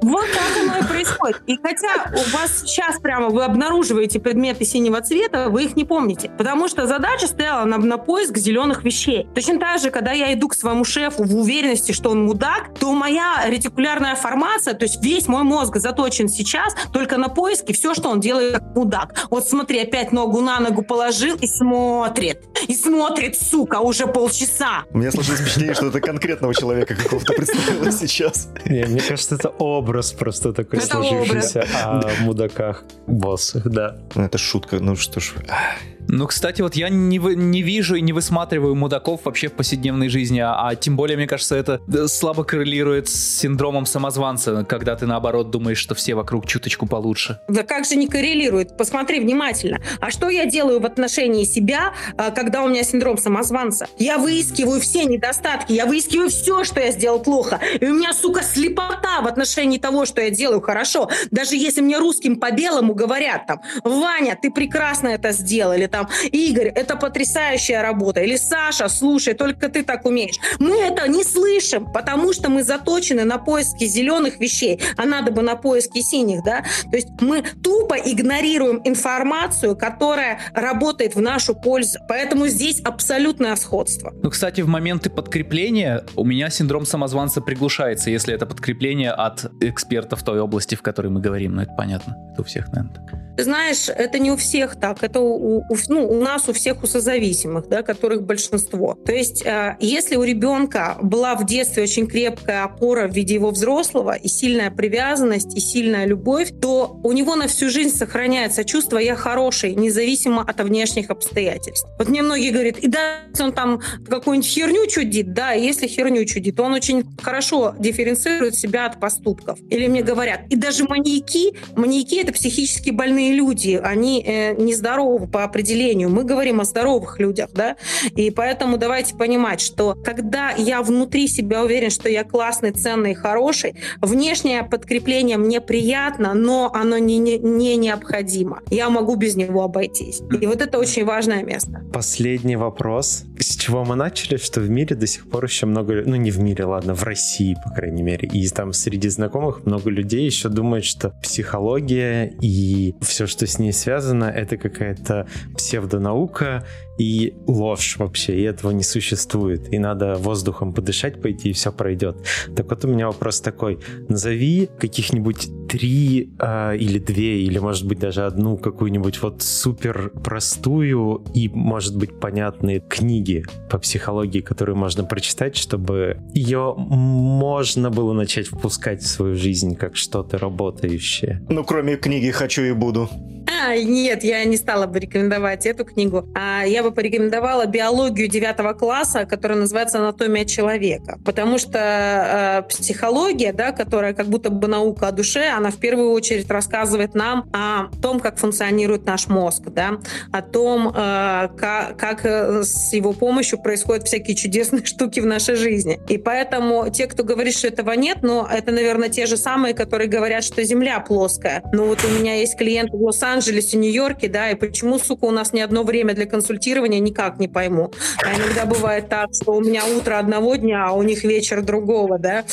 Вот так оно и происходит. И хотя у вас сейчас прямо вы обнаруживаете предметы синего цвета, вы их не помните. Потому что задача стояла на, на поиск зеленых вещей. Точно так же, когда я иду к своему шефу в уверенности, что он мудак, то моя ретикулярная формация, то есть весь мой мозг заточен сейчас только на поиске все, что он делает как мудак. Вот смотри, опять ногу на ногу положил и смотрит. И смотрит, сука, уже полчаса. У меня сложилось впечатление, что это конкретного человека какого-то представилось сейчас. Не, мне кажется, это образ просто такой сложившийся образ. о мудаках боссах, да. Ну, это шутка, ну что ж. Ну, кстати, вот я не, не вижу и не высматриваю мудаков вообще в повседневной жизни, а, а тем более, мне кажется, это слабо коррелирует с синдромом самозванца, когда ты, наоборот, думаешь, что все вокруг чуточку получше. Да как же не коррелирует? Посмотри внимательно. А что я делаю в отношении себя, а, когда у меня синдром самозванца? Я выискиваю все недостатки, я выискиваю все, что я сделал плохо. И у меня, сука, слепота в отношении того, что я делаю хорошо. Даже если мне русским по белому говорят там, Ваня, ты прекрасно это сделал, или там там, Игорь, это потрясающая работа, или Саша, слушай, только ты так умеешь. Мы это не слышим, потому что мы заточены на поиски зеленых вещей, а надо бы на поиски синих, да? То есть мы тупо игнорируем информацию, которая работает в нашу пользу. Поэтому здесь абсолютное сходство. Ну, кстати, в моменты подкрепления у меня синдром самозванца приглушается, если это подкрепление от экспертов той области, в которой мы говорим. Ну, это понятно. Это у всех, наверное, так. Ты знаешь, это не у всех так. Это у, у, ну, у нас, у всех у созависимых, да, которых большинство. То есть, э, если у ребенка была в детстве очень крепкая опора в виде его взрослого, и сильная привязанность, и сильная любовь, то у него на всю жизнь сохраняется чувство «я хороший», независимо от внешних обстоятельств. Вот мне многие говорят, и да, он там какую-нибудь херню чудит, да, если херню чудит, то он очень хорошо дифференцирует себя от поступков. Или мне говорят, и даже маньяки, маньяки — это психически больные люди, они э, нездоровы по определению. Мы говорим о здоровых людях, да, и поэтому давайте понимать, что когда я внутри себя уверен, что я классный, ценный, хороший, внешнее подкрепление мне приятно, но оно не, не, не необходимо. Я могу без него обойтись. И вот это очень важное место. Последний вопрос. С чего мы начали, что в мире до сих пор еще много, ну не в мире, ладно, в России, по крайней мере, и там среди знакомых много людей еще думают, что психология и все, что с ней связано, это какая-то псевдонаука и ложь вообще, и этого не существует. И надо воздухом подышать, пойти, и все пройдет. Так вот у меня вопрос такой. Назови каких-нибудь три э, или две, или может быть даже одну какую-нибудь вот супер простую и может быть понятные книги по психологии, которые можно прочитать, чтобы ее можно было начать впускать в свою жизнь как что-то работающее. Ну, кроме книги «Хочу и буду». Нет, я не стала бы рекомендовать эту книгу. А я бы порекомендовала биологию девятого класса, которая называется «Анатомия человека». Потому что э, психология, да, которая как будто бы наука о душе, она в первую очередь рассказывает нам о том, как функционирует наш мозг, да, о том, э, как, как э, с его помощью происходят всякие чудесные штуки в нашей жизни. И поэтому те, кто говорит, что этого нет, но это, наверное, те же самые, которые говорят, что Земля плоская. Но вот у меня есть клиенты в Лос-Анджелесе, Нью-Йорке, да, и почему, сука, у нас ни одно время для консультирования, никак не пойму. А иногда бывает так, что у меня утро одного дня, а у них вечер другого, да.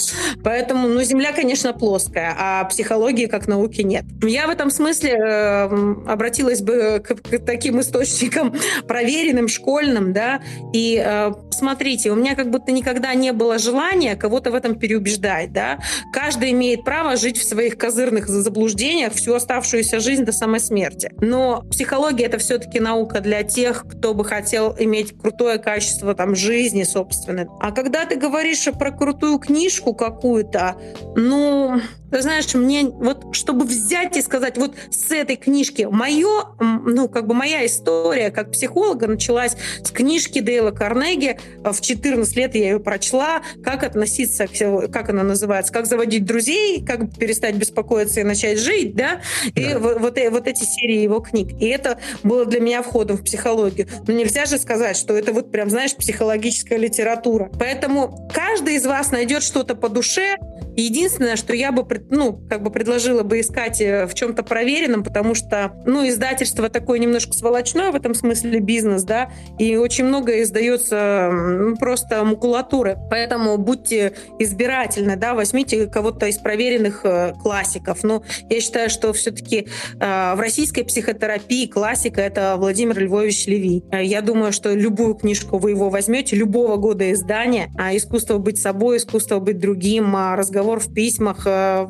Поэтому, ну, Земля, конечно, плоская, а психологии как науки нет. Я в этом смысле э, обратилась бы к, к таким источникам проверенным, школьным, да, и э, смотрите, у меня как будто никогда не было желания кого-то в этом переубеждать, да. Каждый имеет право жить в своих козырных заблуждениях всю оставшуюся жизнь до самой смерти. Но психология — это все-таки наука для тех, кто бы хотел иметь крутое качество там жизни собственной. А когда ты говоришь про крутую книжку какую-то, ну, ты знаешь, мне вот чтобы взять и сказать, вот с этой книжки, мое, ну, как бы моя история как психолога началась с книжки Дейла Карнеги. В 14 лет я ее прочла. Как относиться, как она называется, как заводить друзей, как перестать беспокоиться и начать жить, да? И да. Вот, вот, вот эти серии его книг. И это было для меня входом в психологию. Но нельзя же сказать, что это вот прям, знаешь, психологическая литература. Поэтому каждый из вас найдет что-то по душе. Единственное, что я бы ну, как бы предложила бы искать э, в чем-то проверенном, потому что, ну, издательство такое немножко сволочное в этом смысле бизнес, да, и очень много издается ну, просто макулатуры. Поэтому будьте избирательны, да, возьмите кого-то из проверенных э, классиков. Но я считаю, что все-таки э, в российской психотерапии классика — это Владимир Львович Леви. Я думаю, что любую книжку вы его возьмете, любого года издания, а «Искусство быть собой», «Искусство быть другим», а «Разговор в письмах»,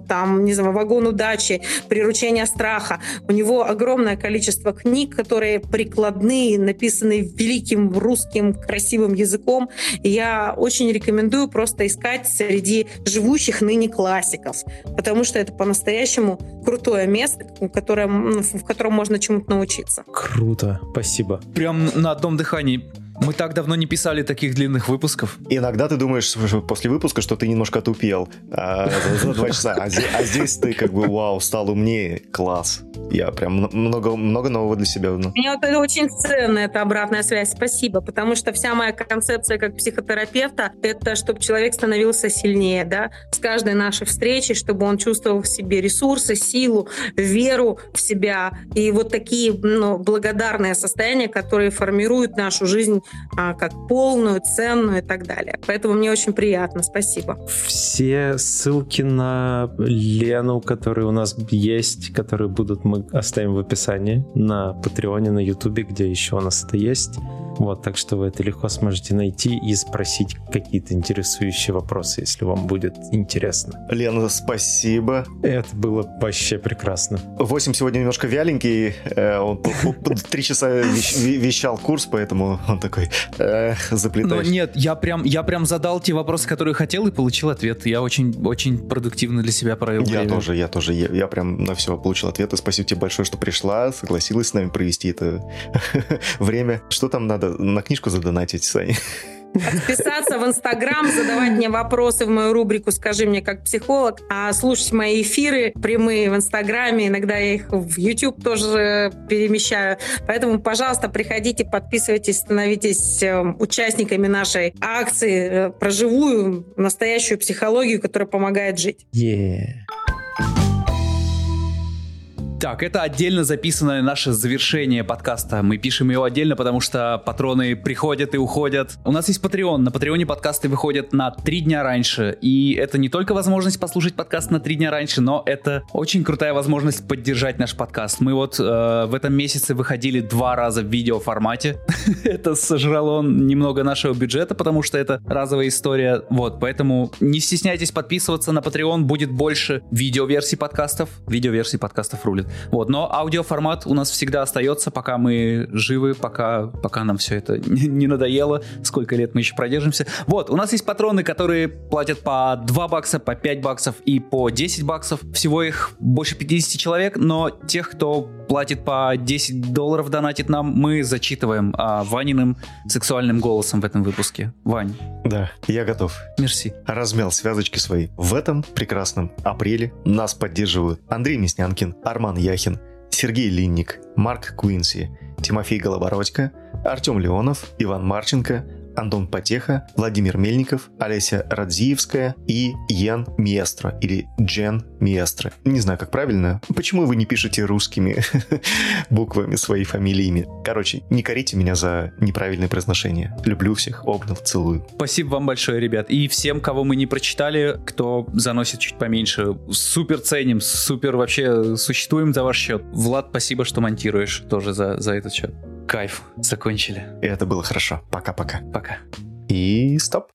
там, не знаю, «Вагон удачи», «Приручение страха». У него огромное количество книг, которые прикладные, написаны великим русским красивым языком. Я очень рекомендую просто искать среди живущих ныне классиков, потому что это по-настоящему крутое место, которое, в котором можно чему-то научиться. Круто, спасибо. Прям на одном дыхании мы так давно не писали таких длинных выпусков. Иногда ты думаешь после выпуска, что ты немножко тупел а, за, за два часа, а здесь, а здесь ты как бы, вау, стал умнее, класс. Я прям много, много нового для себя. Мне вот это очень ценно, эта обратная связь, спасибо, потому что вся моя концепция как психотерапевта — это чтобы человек становился сильнее, да, с каждой нашей встречи, чтобы он чувствовал в себе ресурсы, силу, веру в себя и вот такие ну, благодарные состояния, которые формируют нашу жизнь а, как полную, ценную и так далее. Поэтому мне очень приятно. Спасибо. Все ссылки на Лену, которые у нас есть, которые будут, мы оставим в описании на Патреоне, на Ютубе, где еще у нас это есть. Вот, так что вы это легко сможете найти и спросить какие-то интересующие вопросы, если вам будет интересно. Лена, спасибо. Это было вообще прекрасно. Восемь сегодня немножко вяленький. Э, он три часа вещал курс, поэтому он такой заплетаешь. Ну нет, я прям, я прям задал те вопросы, которые хотел, и получил ответ. Я очень, очень продуктивно для себя провел Я тоже, я тоже. Я, я прям на все получил ответы. Спасибо тебе большое, что пришла, согласилась с нами провести это время. Что там надо? На книжку задонатить, Саня? Подписаться в Инстаграм, задавать мне вопросы в мою рубрику «Скажи мне как психолог», а слушать мои эфиры прямые в Инстаграме, иногда я их в YouTube тоже перемещаю. Поэтому, пожалуйста, приходите, подписывайтесь, становитесь эм, участниками нашей акции э, про живую, настоящую психологию, которая помогает жить. Yeah. Так, это отдельно записанное наше завершение подкаста. Мы пишем его отдельно, потому что патроны приходят и уходят. У нас есть Patreon. На Патреоне подкасты выходят на три дня раньше. И это не только возможность послушать подкаст на три дня раньше, но это очень крутая возможность поддержать наш подкаст. Мы вот э, в этом месяце выходили два раза в видеоформате. это сожрало немного нашего бюджета, потому что это разовая история. Вот, поэтому не стесняйтесь подписываться на Patreon. Будет больше видеоверсий подкастов. Видеоверсий подкастов рулит. Вот, но аудиоформат у нас всегда остается, пока мы живы, пока, пока нам все это не надоело, сколько лет мы еще продержимся. Вот, у нас есть патроны, которые платят по 2 бакса, по 5 баксов и по 10 баксов. Всего их больше 50 человек, но тех, кто платит по 10 долларов, донатит нам, мы зачитываем а, Ваниным сексуальным голосом в этом выпуске. Вань. Да, я готов. Мерси. Размял связочки свои. В этом прекрасном апреле нас поддерживают Андрей Мяснянкин, Арман Яхин, Сергей Линник, Марк Куинси, Тимофей Голобородько, Артем Леонов, Иван Марченко, Антон Потеха, Владимир Мельников, Олеся Радзиевская и Ян Миестро или Джен Миестро. Не знаю, как правильно. Почему вы не пишете русскими буквами свои фамилиями? Короче, не корите меня за неправильное произношение. Люблю всех, обнял, целую. Спасибо вам большое, ребят. И всем, кого мы не прочитали, кто заносит чуть поменьше, супер ценим, супер вообще существуем за ваш счет. Влад, спасибо, что монтируешь тоже за, за этот счет. Кайф, закончили. И это было хорошо. Пока-пока. Пока. И стоп.